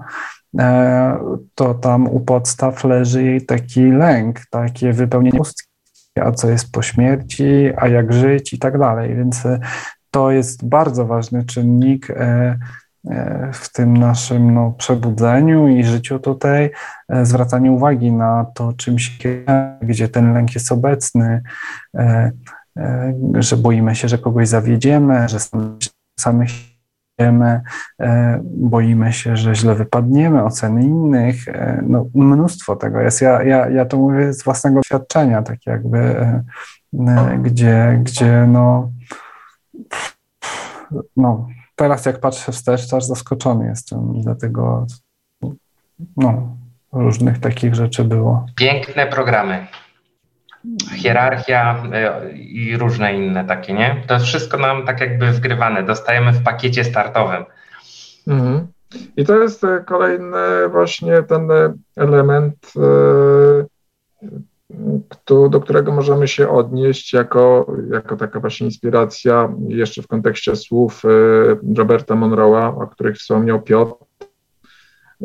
e, to tam u podstaw leży jej taki lęk, takie wypełnienie pustki, a co jest po śmierci, a jak żyć i tak dalej, więc e, to jest bardzo ważny czynnik e, E, w tym naszym no, przebudzeniu i życiu tutaj, e, zwracanie uwagi na to, czym się, gdzie ten lęk jest obecny, e, że boimy się, że kogoś zawiedziemy, że samych siebie, boimy się, że źle wypadniemy, oceny innych, no, mnóstwo tego jest. Ja, ja, ja to mówię z własnego doświadczenia, tak jakby, gdzie, gdzie no, no teraz jak patrzę wstecz, to aż zaskoczony jestem i dlatego no, różnych takich rzeczy było. Piękne programy. Hierarchia e, i różne inne takie, nie? To jest wszystko nam tak jakby wgrywane, dostajemy w pakiecie startowym. Mhm. I to jest e, kolejny właśnie ten element e, do którego możemy się odnieść jako, jako taka właśnie inspiracja jeszcze w kontekście słów e, Roberta Monroe'a, o których wspomniał Piotr,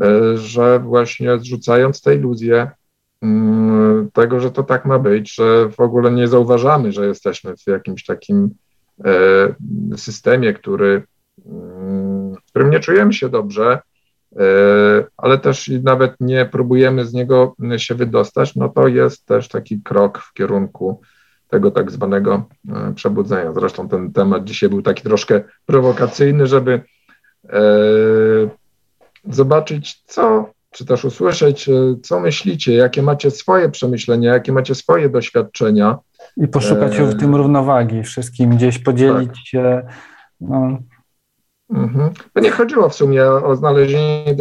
e, że właśnie zrzucając tę iluzję mm, tego, że to tak ma być, że w ogóle nie zauważamy, że jesteśmy w jakimś takim e, systemie, który, mm, w którym nie czujemy się dobrze, ale też nawet nie próbujemy z niego się wydostać, no to jest też taki krok w kierunku tego tak zwanego e, przebudzenia. Zresztą ten temat dzisiaj był taki troszkę prowokacyjny, żeby e, zobaczyć, co, czy też usłyszeć, co myślicie, jakie macie swoje przemyślenia, jakie macie swoje doświadczenia. I poszukać e... w tym równowagi, wszystkim gdzieś podzielić tak. się. No. Mhm. To nie chodziło w sumie o znalezienie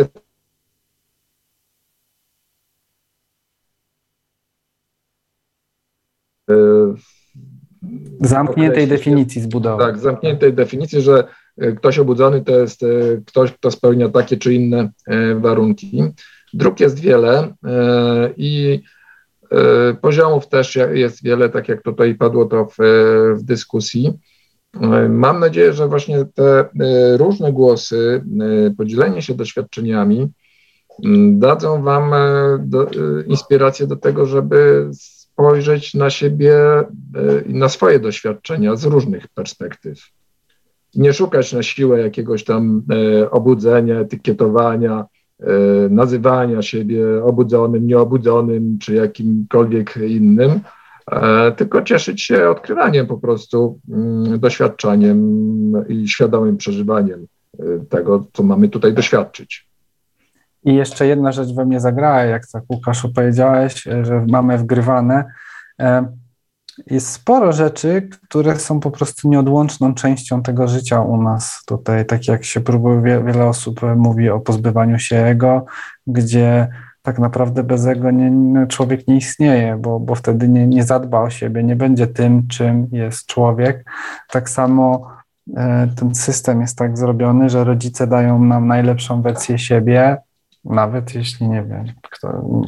zamkniętej definicji zbudować. Tak, zamkniętej definicji, że e, ktoś obudzony to jest e, ktoś, kto spełnia takie czy inne e, warunki. Dróg jest wiele i poziomów też jest wiele, tak jak tutaj padło to w, w dyskusji. Mam nadzieję, że właśnie te różne głosy, podzielenie się doświadczeniami dadzą Wam do, inspirację do tego, żeby spojrzeć na siebie e, i na swoje doświadczenia z różnych perspektyw. Nie szukać na siłę jakiegoś tam e, obudzenia, etykietowania, e, nazywania siebie obudzonym, nieobudzonym czy jakimkolwiek innym, tylko cieszyć się odkrywaniem po prostu, mm, doświadczaniem i świadomym przeżywaniem tego, co mamy tutaj doświadczyć. I jeszcze jedna rzecz we mnie zagrała, jak tak Łukaszu powiedziałeś, że mamy wgrywane. E, jest sporo rzeczy, które są po prostu nieodłączną częścią tego życia u nas tutaj, tak jak się próbuje, wiele osób mówi o pozbywaniu się ego, gdzie tak naprawdę bez ego nie, człowiek nie istnieje, bo, bo wtedy nie, nie zadba o siebie, nie będzie tym, czym jest człowiek. Tak samo e, ten system jest tak zrobiony, że rodzice dają nam najlepszą wersję siebie, nawet jeśli, nie wiem,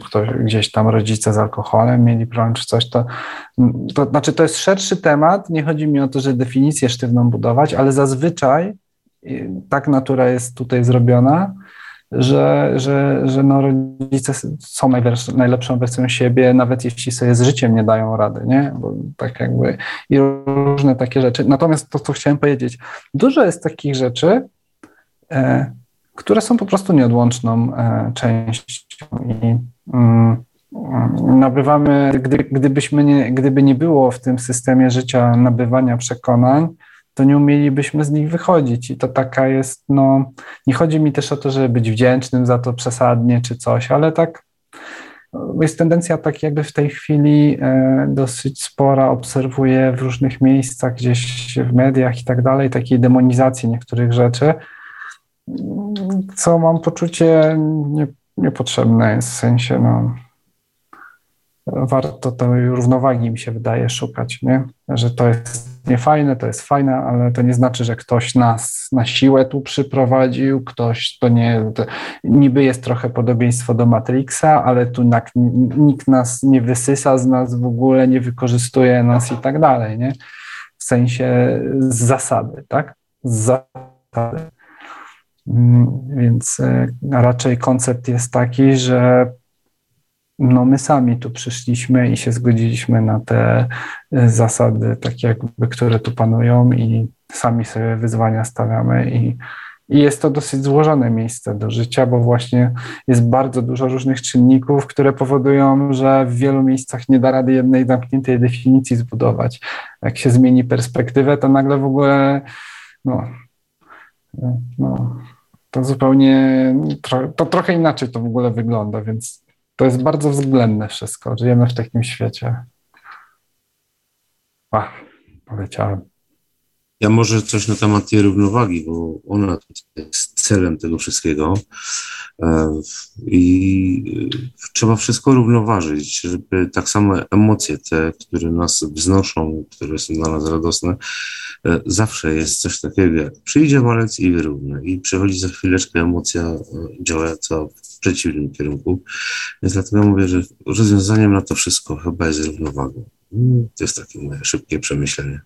kto, gdzieś tam rodzice z alkoholem mieli problem czy coś, to, to znaczy to jest szerszy temat, nie chodzi mi o to, że definicję sztywną budować, ale zazwyczaj tak natura jest tutaj zrobiona, że, że, że no rodzice są najlepszą wersją siebie, nawet jeśli sobie z życiem nie dają rady, nie? Bo tak jakby i różne takie rzeczy. Natomiast to, co chciałem powiedzieć, dużo jest takich rzeczy, e, które są po prostu nieodłączną e, częścią i mm, nabywamy, gdy, gdybyśmy nie, gdyby nie było w tym systemie życia nabywania przekonań, to nie umielibyśmy z nich wychodzić. I to taka jest, no, nie chodzi mi też o to, żeby być wdzięcznym za to przesadnie czy coś, ale tak jest tendencja tak jakby w tej chwili e, dosyć spora, obserwuję w różnych miejscach, gdzieś w mediach i tak dalej, takiej demonizacji niektórych rzeczy, co mam poczucie nie, niepotrzebne jest, w sensie no, warto tej równowagi mi się wydaje szukać, nie? że to jest niefajne, to jest fajne, ale to nie znaczy, że ktoś nas na siłę tu przyprowadził, ktoś to nie, to niby jest trochę podobieństwo do Matrixa, ale tu nikt nas nie wysysa z nas w ogóle, nie wykorzystuje nas i tak dalej, nie? W sensie z zasady, tak? Z zasady. Mm, więc e, raczej koncept jest taki, że no my sami tu przyszliśmy i się zgodziliśmy na te e, zasady, takie jakby, które tu panują i sami sobie wyzwania stawiamy i, i jest to dosyć złożone miejsce do życia, bo właśnie jest bardzo dużo różnych czynników, które powodują, że w wielu miejscach nie da rady jednej zamkniętej definicji zbudować. Jak się zmieni perspektywę, to nagle w ogóle no, no, to zupełnie, to trochę inaczej to w ogóle wygląda, więc to jest bardzo względne wszystko. Żyjemy w takim świecie. Ach, powiedziałem. Ja może coś na temat tej równowagi, bo ona jest celem tego wszystkiego. E, I trzeba wszystko równoważyć, żeby tak samo emocje te, które nas wznoszą, które są dla nas radosne, e, zawsze jest coś takiego jak przyjdzie walec i wyrówna i przechodzi za chwileczkę emocja e, działająca w przeciwnym kierunku. Więc dlatego mówię, że rozwiązaniem na to wszystko chyba jest równowaga. To jest takie moje szybkie przemyślenie.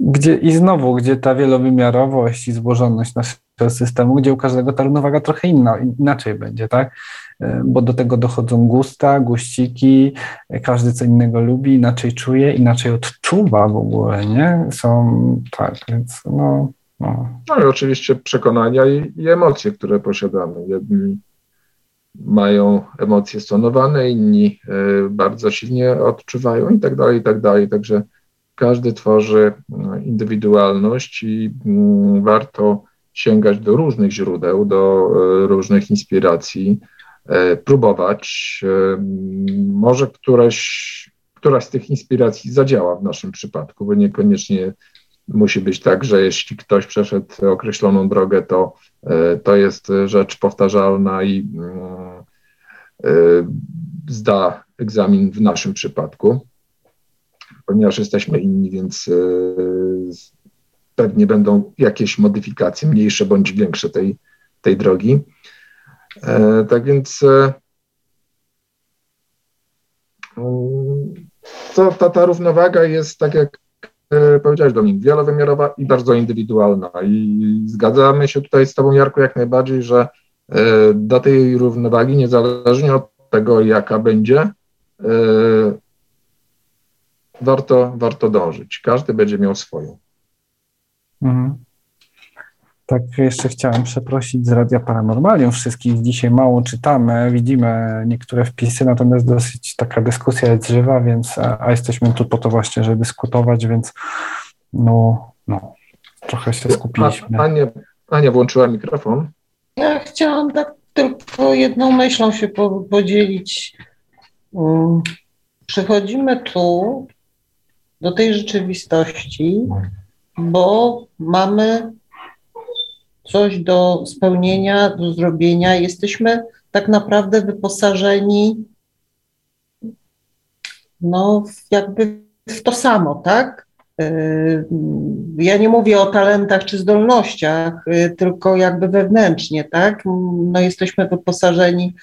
Gdzie, I znowu, gdzie ta wielowymiarowość i złożoność naszego systemu, gdzie u każdego ta równowaga trochę inna, inaczej będzie, tak? E, bo do tego dochodzą gusta, guściki, e, każdy co innego lubi, inaczej czuje, inaczej odczuwa w ogóle, nie? Są, tak, więc no... No, no i oczywiście przekonania i, i emocje, które posiadamy. Jedni mają emocje stonowane, inni y, bardzo silnie odczuwają i tak dalej, i tak dalej. Także każdy tworzy no, indywidualność i mm, warto sięgać do różnych źródeł, do różnych inspiracji, próbować. Może któreś, któraś z tych inspiracji zadziała w naszym przypadku, bo niekoniecznie musi być tak, że jeśli ktoś przeszedł określoną drogę, to, to jest rzecz powtarzalna i zda egzamin w naszym przypadku ponieważ jesteśmy inni, więc e, pewnie będą jakieś modyfikacje, mniejsze bądź większe tej, tej drogi. E, tak więc e, to, ta, ta równowaga jest, tak jak powiedziałeś Dominik, wielowymiarowa i bardzo indywidualna. I zgadzamy się tutaj z Tobą, Jarku, jak najbardziej, że do tej równowagi, niezależnie od tego, jaka będzie, warto, warto dążyć. Każdy będzie miał swoją. Mhm. Tak, jeszcze chciałem przeprosić z Radia Paranormalium wszystkich. Dzisiaj mało czytamy, widzimy niektóre wpisy, natomiast dosyć taka dyskusja jest żywa, więc a jesteśmy tu po to właśnie, żeby dyskutować, więc no, no trochę się skupiliśmy. Ania, Ania włączyła mikrofon. Ja chciałam tak tylko jedną myślą się podzielić. Mm, Przechodzimy tu do tej rzeczywistości, bo mamy coś do spełnienia, do zrobienia. Jesteśmy tak naprawdę wyposażeni no, jakby w to samo, tak? Y, ja nie mówię o talentach czy zdolnościach, y, tylko jakby wewnętrznie, tak? No, jesteśmy wyposażeni,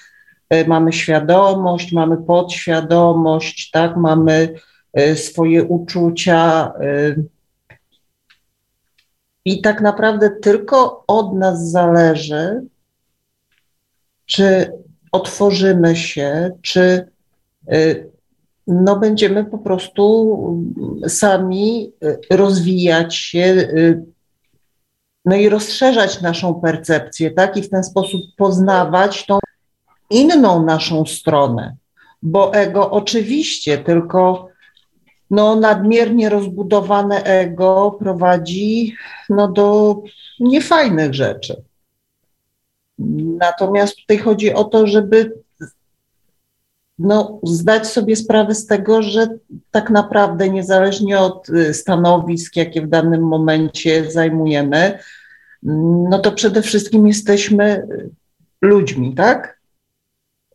y, mamy świadomość, mamy podświadomość, tak? Mamy swoje uczucia. Y, I tak naprawdę tylko od nas zależy, czy otworzymy się, czy y, no, będziemy po prostu sami rozwijać się, no i rozszerzać naszą percepcję, tak? I w ten sposób poznawać tą inną naszą stronę. Bo ego oczywiście, tylko no, nadmiernie rozbudowane ego prowadzi no, do niefajnych rzeczy. Natomiast tutaj chodzi o to, żeby no, zdać sobie sprawę z tego, że tak naprawdę niezależnie od y, stanowisk, jakie w danym momencie zajmujemy, no to przede wszystkim jesteśmy ludźmi, tak?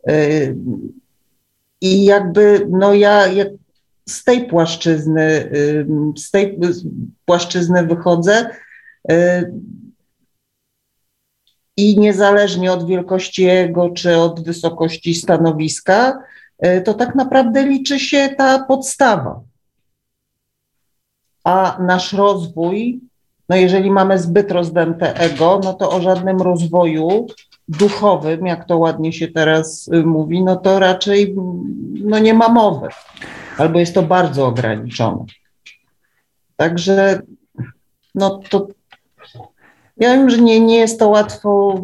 Y, I jakby, no ja, jak z tej płaszczyzny, z tej płaszczyzny wychodzę i niezależnie od wielkości jego czy od wysokości stanowiska, y, to tak naprawdę liczy się ta podstawa. A nasz rozwój, no jeżeli mamy zbyt rozdęte ego, no to o żadnym rozwoju duchowym, jak to ładnie się teraz y, mówi, no to raczej no nie ma mowy albo jest to bardzo ograniczone. Także no to ja wiem, że nie, nie jest to łatwo,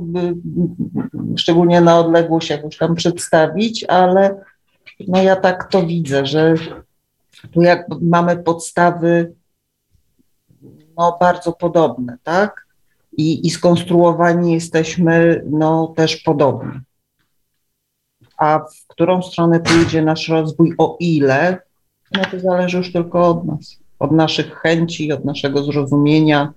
szczególnie na odległość jakoś tam przedstawić, ale no ja tak to widzę, że tu jak mamy podstawy no bardzo podobne, tak? I, i skonstruowani jesteśmy no też podobni a w którą stronę pójdzie nasz rozwój, o ile, no to zależy już tylko od nas, od naszych chęci, od naszego zrozumienia,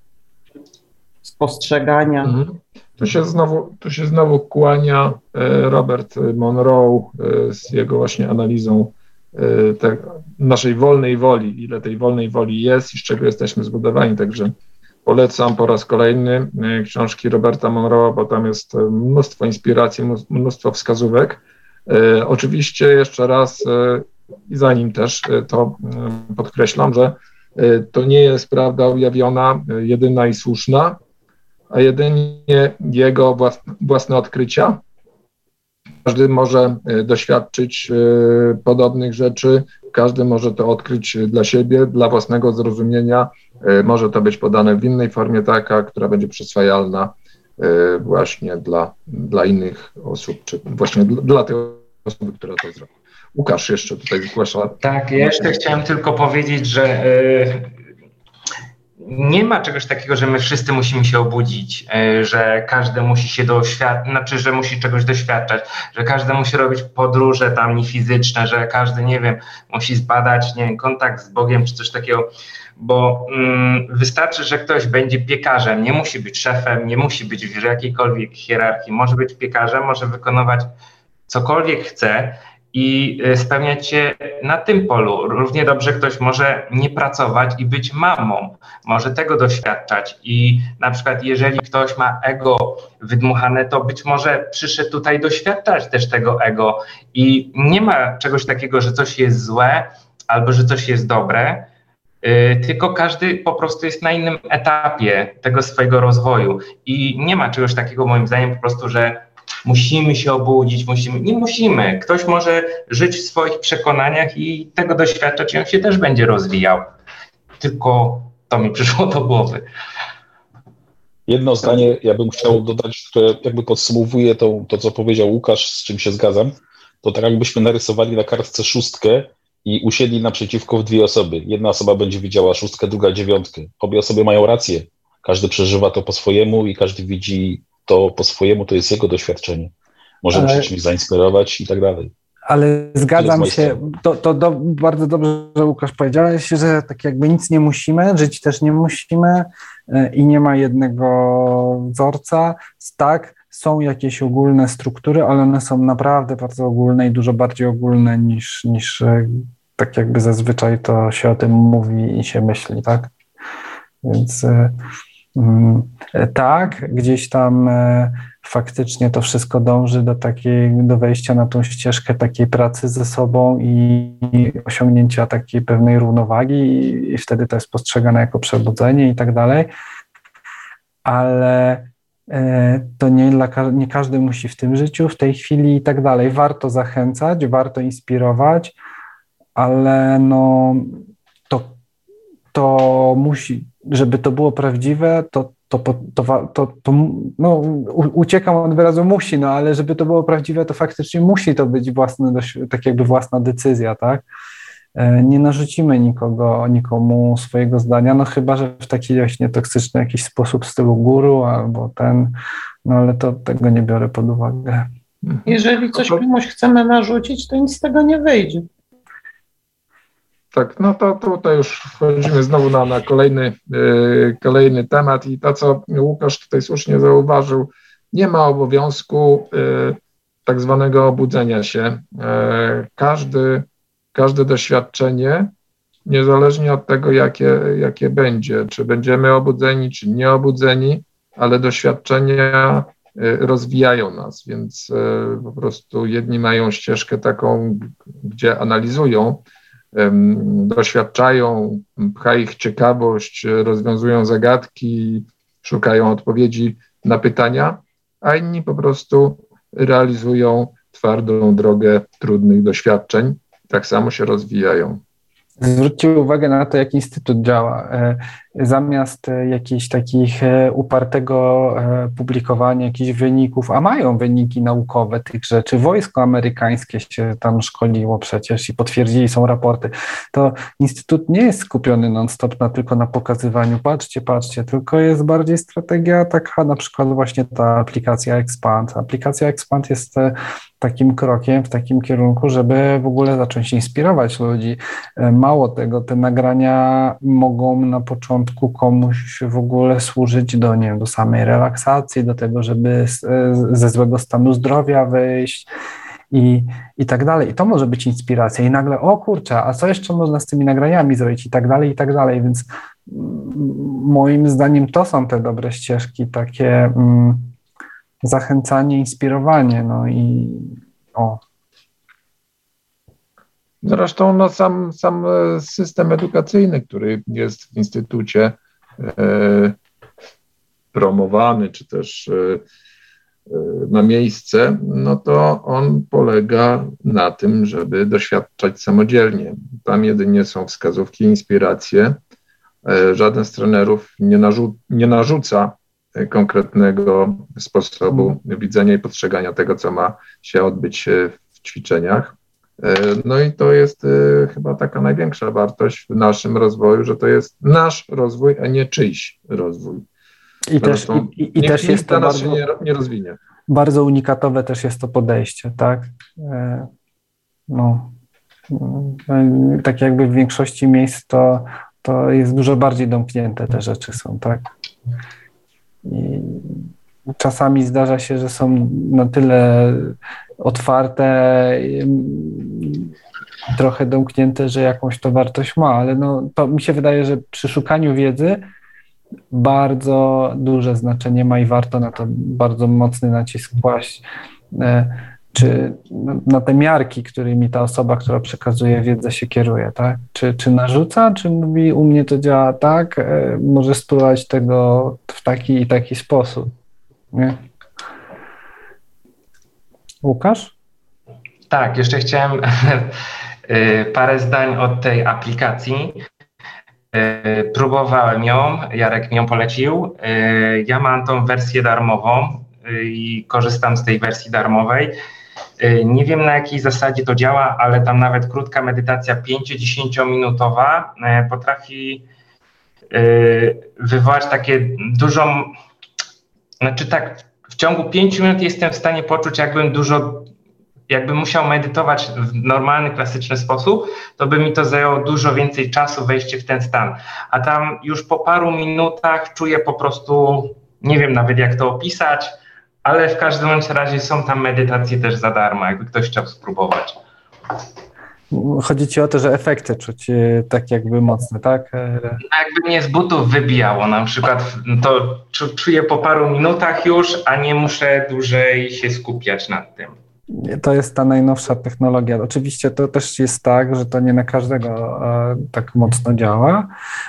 spostrzegania. Mhm. Tu się znowu, tu się znowu kłania e, Robert Monroe e, z jego właśnie analizą e, te, naszej wolnej woli, ile tej wolnej woli jest i z czego jesteśmy zbudowani. Także polecam po raz kolejny książki Roberta Monroe, bo tam jest mnóstwo inspiracji, mnóstwo wskazówek. E, oczywiście jeszcze raz e, i zanim też e, to podkreślam, że to nie jest prawda ujawniona, jedyna i słuszna, a jedynie jego własne odkrycia. Każdy może doświadczyć podobnych rzeczy, każdy może to odkryć dla siebie, dla własnego zrozumienia. Może to być podane w innej formie, taka, która będzie przyswajalna E, właśnie dla, dla innych osób, czy właśnie dla, dla tej osoby, która to zrobi. Łukasz jeszcze tutaj zgłasza. Tak, jeszcze chciałem tylko powiedzieć, że e, nie ma czegoś takiego, że my wszyscy musimy się obudzić, e, że każdy musi się doświadczać, znaczy, że musi czegoś doświadczać, że każdy musi robić podróże tam niefizyczne, że każdy, nie wiem, musi zbadać, nie wiem, kontakt z Bogiem czy coś takiego, bo mm, wystarczy, że ktoś będzie piekarzem, nie musi być szefem, nie musi być w jakiejkolwiek hierarchii, może być piekarzem, może wykonywać cokolwiek chce i e, spełniać się na tym polu. Równie dobrze ktoś może nie pracować i być mamą, może tego doświadczać. I na przykład, jeżeli ktoś ma ego wydmuchane, to być może przyszedł tutaj doświadczać też tego ego. I nie ma czegoś takiego, że coś jest złe albo że coś jest dobre. E, tylko każdy po prostu jest na innym etapie tego swojego rozwoju. I nie ma czegoś takiego, moim zdaniem, po prostu, że musimy się obudzić, musimy. Nie musimy. Ktoś może żyć w swoich przekonaniach i tego doświadczać, i on się też będzie rozwijał. Tylko to mi przyszło do głowy. Jedno zdanie ja bym chciał dodać, które jakby podsumowuje to, to, co powiedział Łukasz, z czym się zgadzam. To tak jakbyśmy narysowali na kartce szóstkę i usiedli naprzeciwko w dwie osoby. Jedna osoba będzie widziała szóstkę, druga dziewiątkę. Obie osoby mają rację. Każdy przeżywa to po swojemu i każdy widzi to po swojemu to jest jego doświadczenie. Możemy ale, się czymś zainspirować i tak dalej. Ale zgadzam się, to, to do, bardzo dobrze, że Łukasz powiedziałeś, że tak jakby nic nie musimy, żyć też nie musimy e, i nie ma jednego wzorca. Tak, są jakieś ogólne struktury, ale one są naprawdę bardzo ogólne i dużo bardziej ogólne niż, niż e, tak jakby zazwyczaj to się o tym mówi i się myśli, tak? Więc e, Mm, tak, gdzieś tam e, faktycznie to wszystko dąży do takiej, do wejścia na tą ścieżkę takiej pracy ze sobą i osiągnięcia takiej pewnej równowagi i wtedy to jest postrzegane jako przebudzenie i tak dalej, ale e, to nie, dla, nie każdy musi w tym życiu, w tej chwili i tak dalej. Warto zachęcać, warto inspirować, ale no to, to musi, żeby to było prawdziwe, to, to, to, to, to no, uciekam od wyrazu musi, no ale żeby to było prawdziwe, to faktycznie musi to być własne, tak jakby własna decyzja, tak? E, nie narzucimy nikogo, nikomu swojego zdania, no chyba, że w taki właśnie toksyczny jakiś sposób stylu guru albo ten, no ale to tego nie biorę pod uwagę. Jeżeli coś komuś chcemy narzucić, to nic z tego nie wyjdzie. Tak, no to tutaj już wchodzimy znowu na, na kolejny, yy, kolejny temat i to, co Łukasz tutaj słusznie zauważył, nie ma obowiązku yy, tak zwanego obudzenia się. Yy, każdy, każde doświadczenie, niezależnie od tego, jakie, jakie będzie, czy będziemy obudzeni, czy nieobudzeni, ale doświadczenia rozwijają nas, więc po prostu jedni mają ścieżkę taką, gdzie analizują, doświadczają, pcha ich ciekawość, rozwiązują zagadki, szukają odpowiedzi na pytania, a inni po prostu realizują twardą drogę trudnych doświadczeń, tak samo się rozwijają. Zwróćcie uwagę na to, jak Instytut działa. E, zamiast e, jakichś takich e, upartego publikowania jakichś wyników, a mają wyniki naukowe tych rzeczy, wojsko amerykańskie się tam szkoliło przecież i potwierdzili, są raporty, to Instytut nie jest skupiony non-stop na, tylko na pokazywaniu, patrzcie, patrzcie, tylko jest bardziej strategia taka, na przykład właśnie ta aplikacja Expand. Aplikacja Expand jest takim krokiem w takim kierunku, żeby w ogóle zacząć inspirować ludzi. E, mało tego, te nagrania mogą na początku komuś w ogóle służyć do, nie do samej relaksacji, do tego, żeby ze złego stanu zdrowia wyjść i, i tak dalej. I to może być inspiracja. I nagle, o kurczę, a co jeszcze można z tymi nagraniami zrobić i tak dalej, i tak dalej. Więc moim zdaniem to są te dobre ścieżki, takie mm, zachęcanie, inspirowanie, no i o. Zresztą no, sam, sam e, system edukacyjny, który jest w instytucie e, promowany, czy też e, e, na miejsce, no to on polega na tym, żeby doświadczać samodzielnie. Tam jedynie są wskazówki, inspiracje. Żaden z trenerów nie, narzu nie narzuca konkretnego sposobu mhm. widzenia i postrzegania tego, co ma się odbyć w ćwiczeniach. No i to jest chyba taka największa wartość w naszym rozwoju, że to jest nasz rozwój, a nie czyjś rozwój. I też, i, i, i nikt, też jest to bardzo, nie, nie rozwinie. bardzo unikatowe też jest to podejście, tak? E, No, e, tak jakby w większości miejsc to, to jest dużo bardziej domknięte te rzeczy są, tak? I czasami zdarza się, że są na tyle otwarte, trochę domknięte, że jakąś to wartość ma, ale no, to mi się wydaje, że przy szukaniu wiedzy bardzo duże znaczenie ma i warto na to bardzo mocny nacisk kłaść. E, Czy na te miarki, którymi ta osoba, która przekazuje wiedzę, się kieruje, tak? Czy, czy narzuca, czy mówi, u mnie to działa tak, e, może spróbować tego w taki i taki sposób. Nie? Łukasz? Tak, jeszcze chciałem y, parę zdań od tej aplikacji. Y, Próbowałem ją, Jarek mi ją polecił. Y, Ja mam tą wersję darmową i korzystam z tej wersji darmowej. Nie wiem na jakiej zasadzie to działa, ale tam nawet krótka medytacja 5-10 minutowa potrafi wywołać takie dużą, znaczy tak, w ciągu 5 minut jestem w stanie poczuć, jakbym dużo, jakbym musiał medytować w normalny, klasyczny sposób, to by mi to zajęło dużo więcej czasu wejście w ten stan. A tam już po paru minutach czuję po prostu, nie wiem nawet jak to opisać, ale w każdym razie są tam medytacje też za darmo, jakby ktoś chciał spróbować. Chodzi ci o to, że efekty czuć e, tak jakby mocne, tak? E, A jakby mnie z butów wybijało na przykład, to czu- czuję po paru minutach już, a nie muszę dłużej się skupiać nad tym. To jest ta najnowsza technologia. Oczywiście to też jest tak, że to nie na każdego e, tak mocno działa,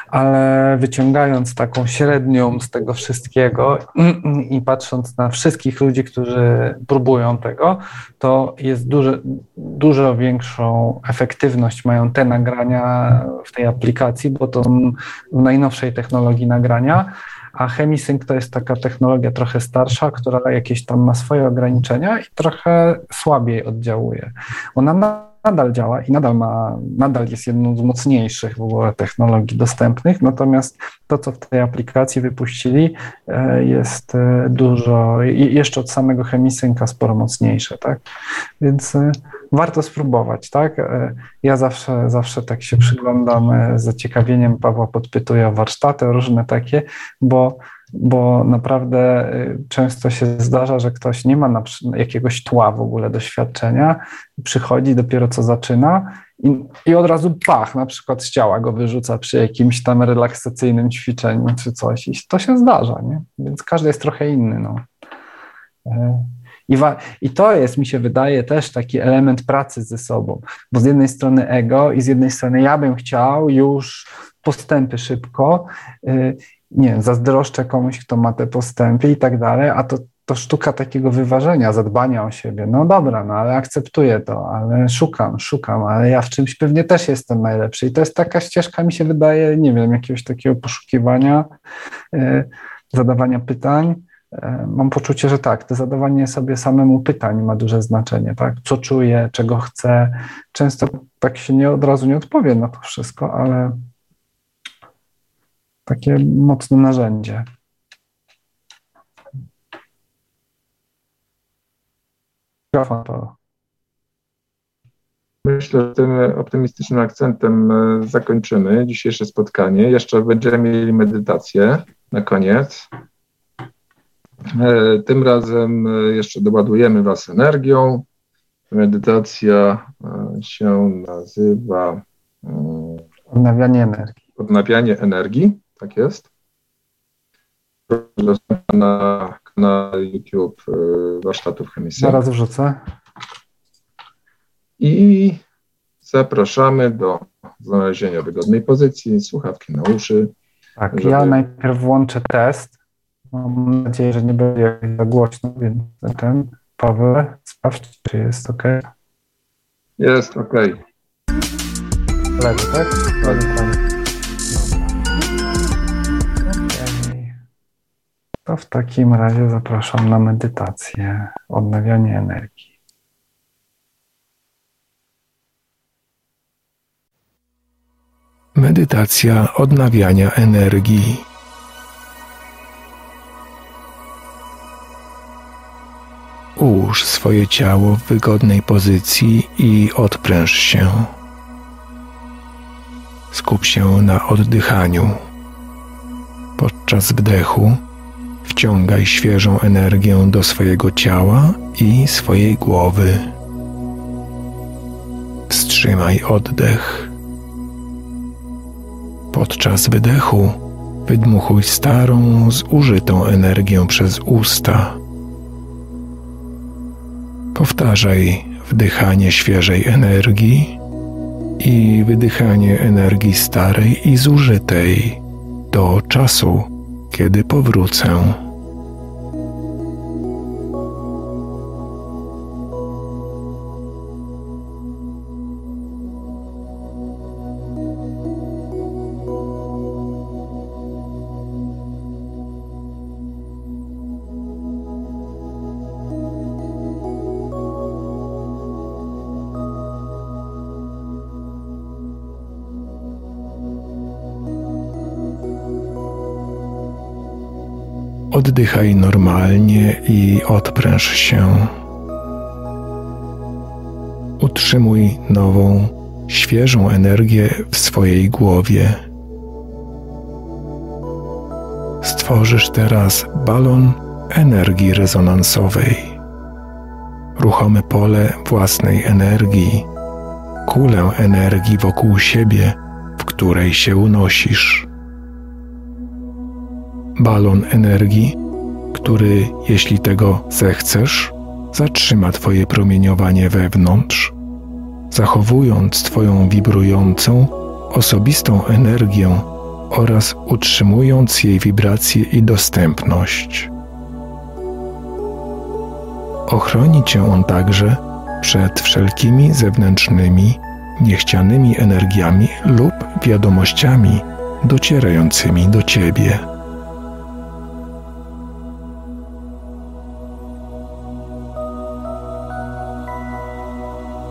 ale wyciągając taką średnią z tego wszystkiego i patrząc na wszystkich ludzi, którzy próbują tego, to jest duży, dużo większą efektywność mają te nagrania w tej aplikacji, bo to w najnowszej technologii nagrania. A Chemisync to jest taka technologia trochę starsza, która jakieś tam ma swoje ograniczenia i trochę słabiej oddziałuje. Ona na- nadal działa i nadal ma, nadal jest jedną z mocniejszych w ogóle technologii dostępnych, natomiast to, co w tej aplikacji wypuścili, e, jest e, dużo, jeszcze od samego Chemisynca sporo mocniejsze, tak? Więc e, warto spróbować, tak? E, Ja zawsze, zawsze tak się przyglądam e, z zaciekawieniem, Pawła podpytuję o warsztaty, różne takie, bo, bo naprawdę y, często się zdarza, że ktoś nie ma jakiegoś tła w ogóle doświadczenia, przychodzi dopiero co zaczyna i, i od razu pach, na przykład z ciała go wyrzuca przy jakimś tam relaksacyjnym ćwiczeniu czy coś i to się zdarza, nie? Więc każdy jest trochę inny, no. I, I to jest, mi się wydaje, też taki element pracy ze sobą, bo z jednej strony ego i z jednej strony ja bym chciał już postępy szybko, y, nie wiem, zazdroszczę komuś, kto ma te postępy i tak dalej, a to, to sztuka takiego wyważenia, zadbania o siebie. No dobra, no ale akceptuję to, ale szukam, szukam, ale ja w czymś pewnie też jestem najlepszy. I to jest taka ścieżka, mi się wydaje, nie wiem, jakiegoś takiego poszukiwania, y, zadawania pytań. Y, Mam poczucie, że tak, to zadawanie sobie samemu pytań ma duże znaczenie, tak? Co czuję, czego chcę. Często tak się nie od razu nie odpowie na to wszystko, ale takie mocne narzędzie. Mikrofon, Paweł. Myślę, że tym optymistycznym akcentem e, zakończymy dzisiejsze spotkanie. Jeszcze będziemy mieli medytację na koniec. E, Tym razem e, jeszcze doładujemy Was energią. Medytacja e, się nazywa Odnawianie energii. odnawianie energii. Tak jest. Na kanale YouTube warsztatów chemicznych. Zaraz wrzucę. I zapraszamy do znalezienia wygodnej pozycji, słuchawki na uszy. Tak, żeby- ja najpierw włączę test. Mam nadzieję, że nie będzie za głośno, więc ten Paweł, sprawdź, czy jest ok. Jest ok. Lepiej, tak? Lepiej. Okay. To w takim razie zapraszam na medytację, odnawianie energii. Medytacja odnawiania energii. Ułóż swoje ciało w wygodnej pozycji i odpręż się. Skup się na oddychaniu. Podczas wdechu wciągaj świeżą energię do swojego ciała i swojej głowy. Wstrzymaj oddech. Podczas wydechu wydmuchuj starą, zużytą energię przez usta. Powtarzaj wdychanie świeżej energii i wydychanie energii starej i zużytej do czasu, kiedy powrócę. Oddychaj normalnie i odpręż się. Utrzymuj nową, świeżą energię w swojej głowie. Stworzysz teraz balon energii rezonansowej, ruchome pole własnej energii, kulę energii wokół siebie, w której się unosisz balon energii, który, jeśli tego zechcesz, zatrzyma Twoje promieniowanie wewnątrz, zachowując Twoją wibrującą, osobistą energię oraz utrzymując jej wibrację i dostępność. Ochroni Cię on także przed wszelkimi zewnętrznymi, niechcianymi energiami lub wiadomościami docierającymi do Ciebie.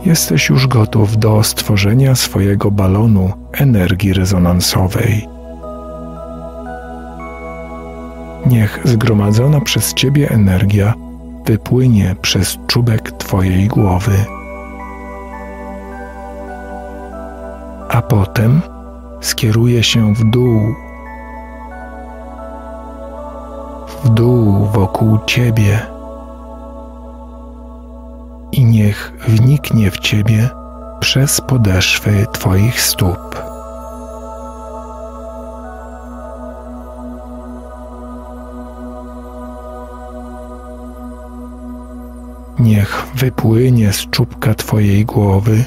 Jesteś już gotów do stworzenia swojego balonu energii rezonansowej. Niech zgromadzona przez Ciebie energia wypłynie przez czubek Twojej głowy. A potem skieruje się w dół, w dół wokół Ciebie niech wniknie w Ciebie przez podeszwy Twoich stóp. Niech wypłynie z czubka Twojej głowy,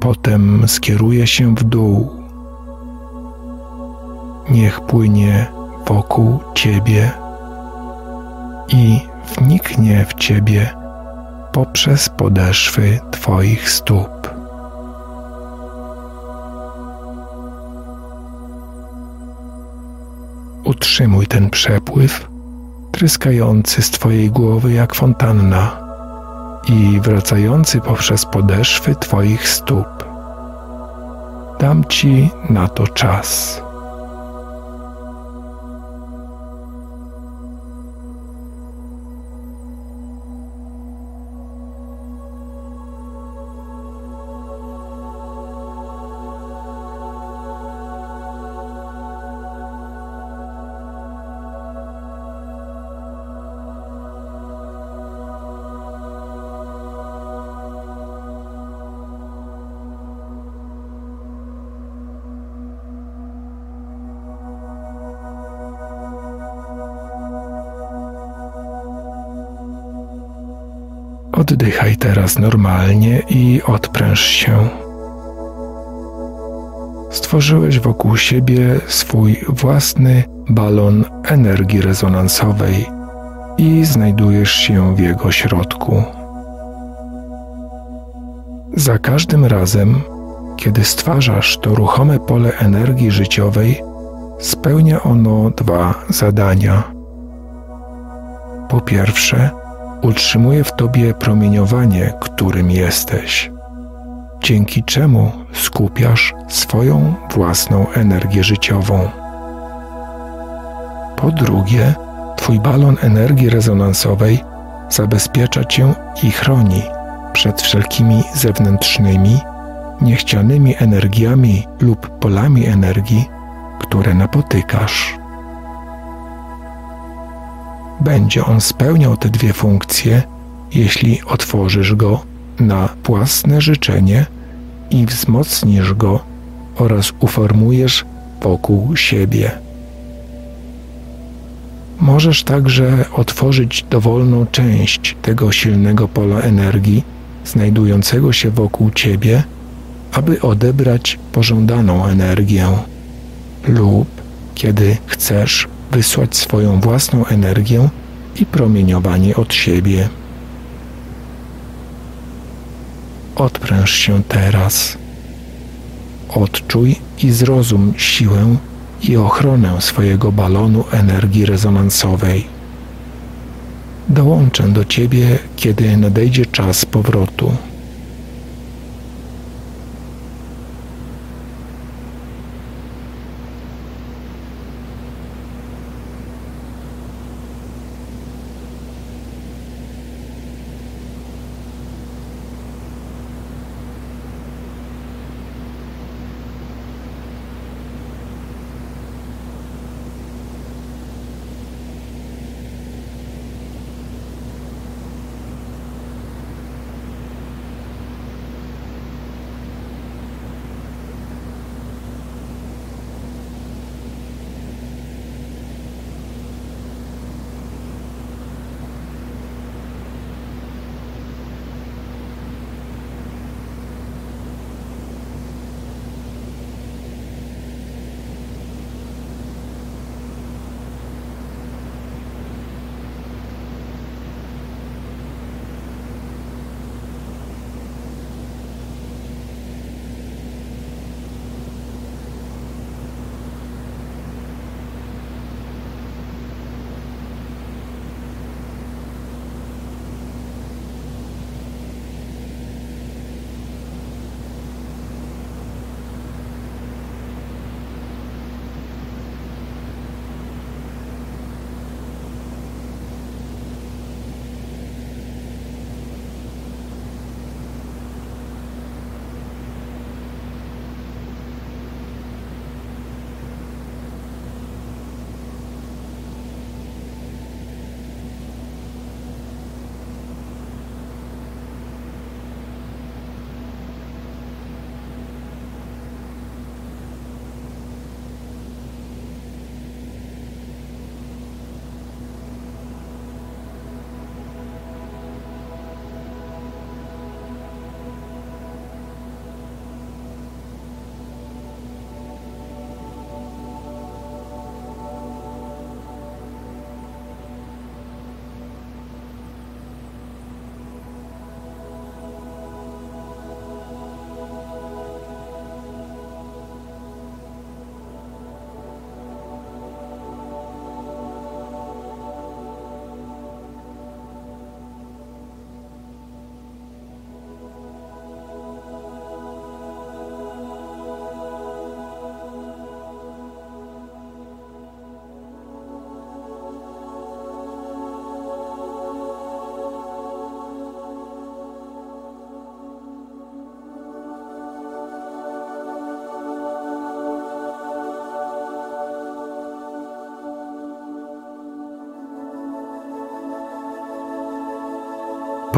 potem skieruje się w dół. Niech płynie wokół Ciebie i wniknie w Ciebie poprzez podeszwy Twoich stóp. Utrzymuj ten przepływ, tryskający z Twojej głowy jak fontanna i wracający poprzez podeszwy Twoich stóp. Dam Ci na to czas. Oddychaj teraz normalnie i odpręż się. Stworzyłeś wokół siebie swój własny balon energii rezonansowej i znajdujesz się w jego środku. Za każdym razem, kiedy stwarzasz to ruchome pole energii życiowej, spełnia ono dwa zadania. Po pierwsze, utrzymuje w tobie promieniowanie, którym jesteś. dzięki czemu skupiasz swoją własną energię życiową. Po drugie, Twój balon energii rezonansowej zabezpiecza Cię i chroni przed wszelkimi zewnętrznymi, niechcianymi energiami lub polami energii, które napotykasz. Będzie on spełniał te dwie funkcje, jeśli otworzysz go na własne życzenie i wzmocnisz go oraz uformujesz wokół siebie. Możesz także otworzyć dowolną część tego silnego pola energii znajdującego się wokół ciebie, aby odebrać pożądaną energię, lub kiedy chcesz wysłać swoją własną energię i promieniowanie od siebie. Odpręż się teraz. Odczuj i zrozum siłę i ochronę swojego balonu energii rezonansowej. Dołączę do Ciebie, kiedy nadejdzie czas powrotu.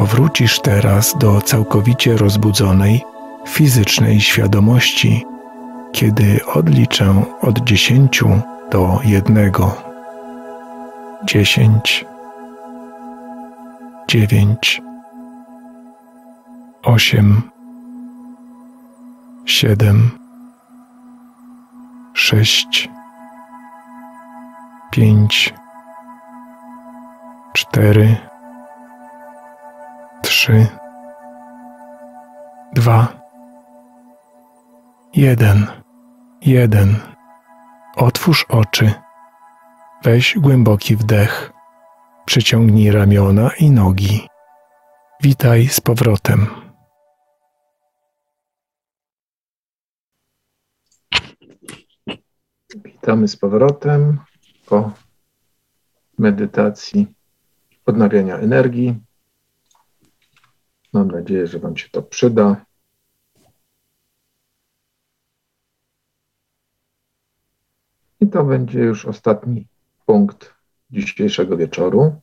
Powrócisz teraz do całkowicie rozbudzonej, fizycznej świadomości, kiedy odliczę od dziesięciu do jednego. Dziesięć, dziewięć, osiem, siedem, sześć, pięć, cztery, Trzy, dwa, jeden, jeden. Otwórz oczy. Weź głęboki wdech. Przyciągnij ramiona i nogi. Witaj z powrotem. Witamy z powrotem po medytacji odnawiania energii. Mam nadzieję, że Wam się to przyda. I to będzie już ostatni punkt dzisiejszego wieczoru.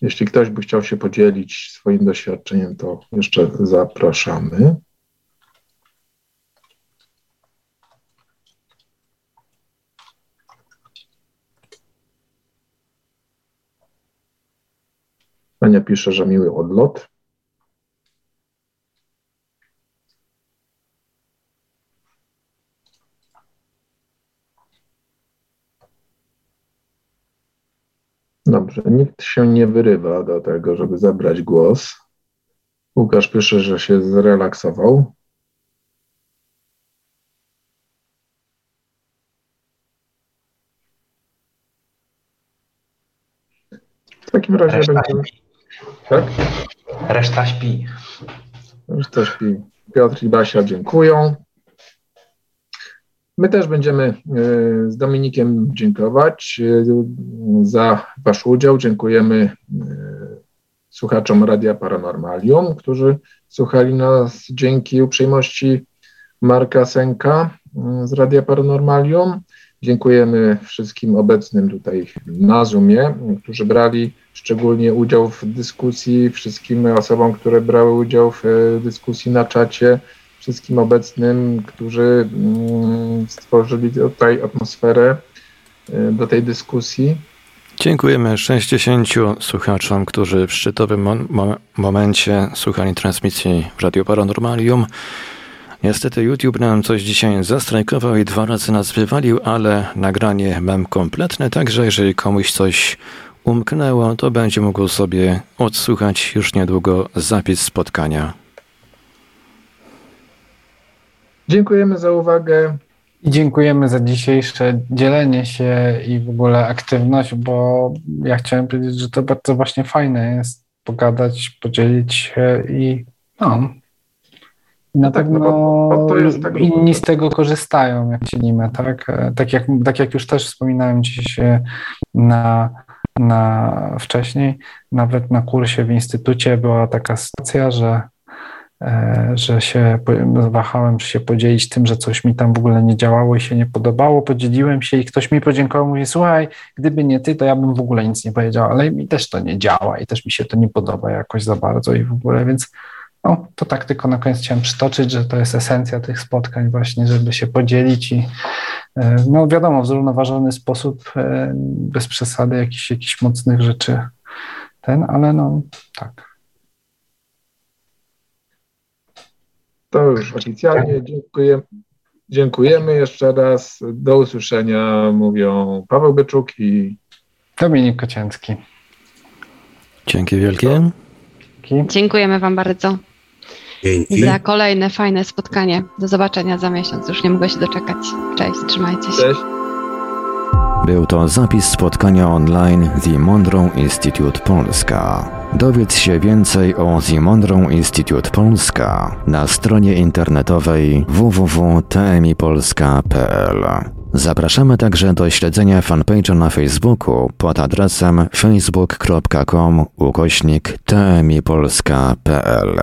Jeśli ktoś by chciał się podzielić swoim doświadczeniem, to jeszcze zapraszamy. Ania pisze, że miły odlot. Dobrze, nikt się nie wyrywa do tego, żeby zabrać głos. Łukasz pisze, że się zrelaksował. W takim razie będziemy. Tak? Reszta śpi. Reszta śpi. Piotr i Basia dziękują. My też będziemy e, z Dominikiem dziękować e, za Wasz udział. Dziękujemy e, słuchaczom Radia Paranormalium, którzy słuchali nas dzięki uprzejmości Marka Senka z Radia Paranormalium. Dziękujemy wszystkim obecnym tutaj na Zoomie, którzy brali szczególnie udział w dyskusji, wszystkim osobom, które brały udział w dyskusji na czacie, wszystkim obecnym, którzy mm, stworzyli tutaj atmosferę y, do tej dyskusji. Dziękujemy 60 słuchaczom, którzy w szczytowym mo- mo- momencie słuchali transmisji w Radio Paranormalium. Niestety YouTube nam coś dzisiaj zastrajkował i dwa razy nas wywalił, ale nagranie mam kompletne, także jeżeli komuś coś umknęło, to będzie mógł sobie odsłuchać już niedługo zapis spotkania. Dziękujemy za uwagę. I dziękujemy za dzisiejsze dzielenie się i w ogóle aktywność, bo ja chciałem powiedzieć, że to bardzo właśnie fajne jest pogadać, podzielić się i no. I na tak, pewno no to jest tak, inni z tego korzystają, jak dzielimy, tak? E, Tak jak, tak jak już też wspominałem dziś e, na, na wcześniej, nawet na kursie w instytucie była taka sytuacja, że e, że się wahałem, się podzielić tym, że coś mi tam w ogóle nie działało i się nie podobało. Podzieliłem się i ktoś mi podziękował, mówi, słuchaj, gdyby nie ty, to ja bym w ogóle nic nie powiedział, ale mi też to nie działa i też mi się to nie podoba jakoś za bardzo i w ogóle, więc no, to tak tylko na koniec chciałem przytoczyć, że to jest esencja tych spotkań właśnie, żeby się podzielić i no wiadomo, w zrównoważony sposób, e, bez przesady jakichś, jakichś mocnych rzeczy ten, ale no tak. To już oficjalnie dziękuję. Dziękujemy jeszcze raz. Do usłyszenia mówią Paweł Byczuk i Dominik Kocięcki. Dzięki wielkie. Dziękujemy Wam bardzo Dzięki. za kolejne fajne spotkanie. Do zobaczenia za miesiąc. Już nie mogę się doczekać. Cześć, trzymajcie się. Cześć. Był to zapis spotkania online The Monroe Institute Polska. Dowiedz się więcej o The Monroe Institute Polska na stronie internetowej www.tmipolska.pl. Zapraszamy także do śledzenia fanpage'a na Facebooku pod adresem facebook.com ukośnik tmipolska.pl.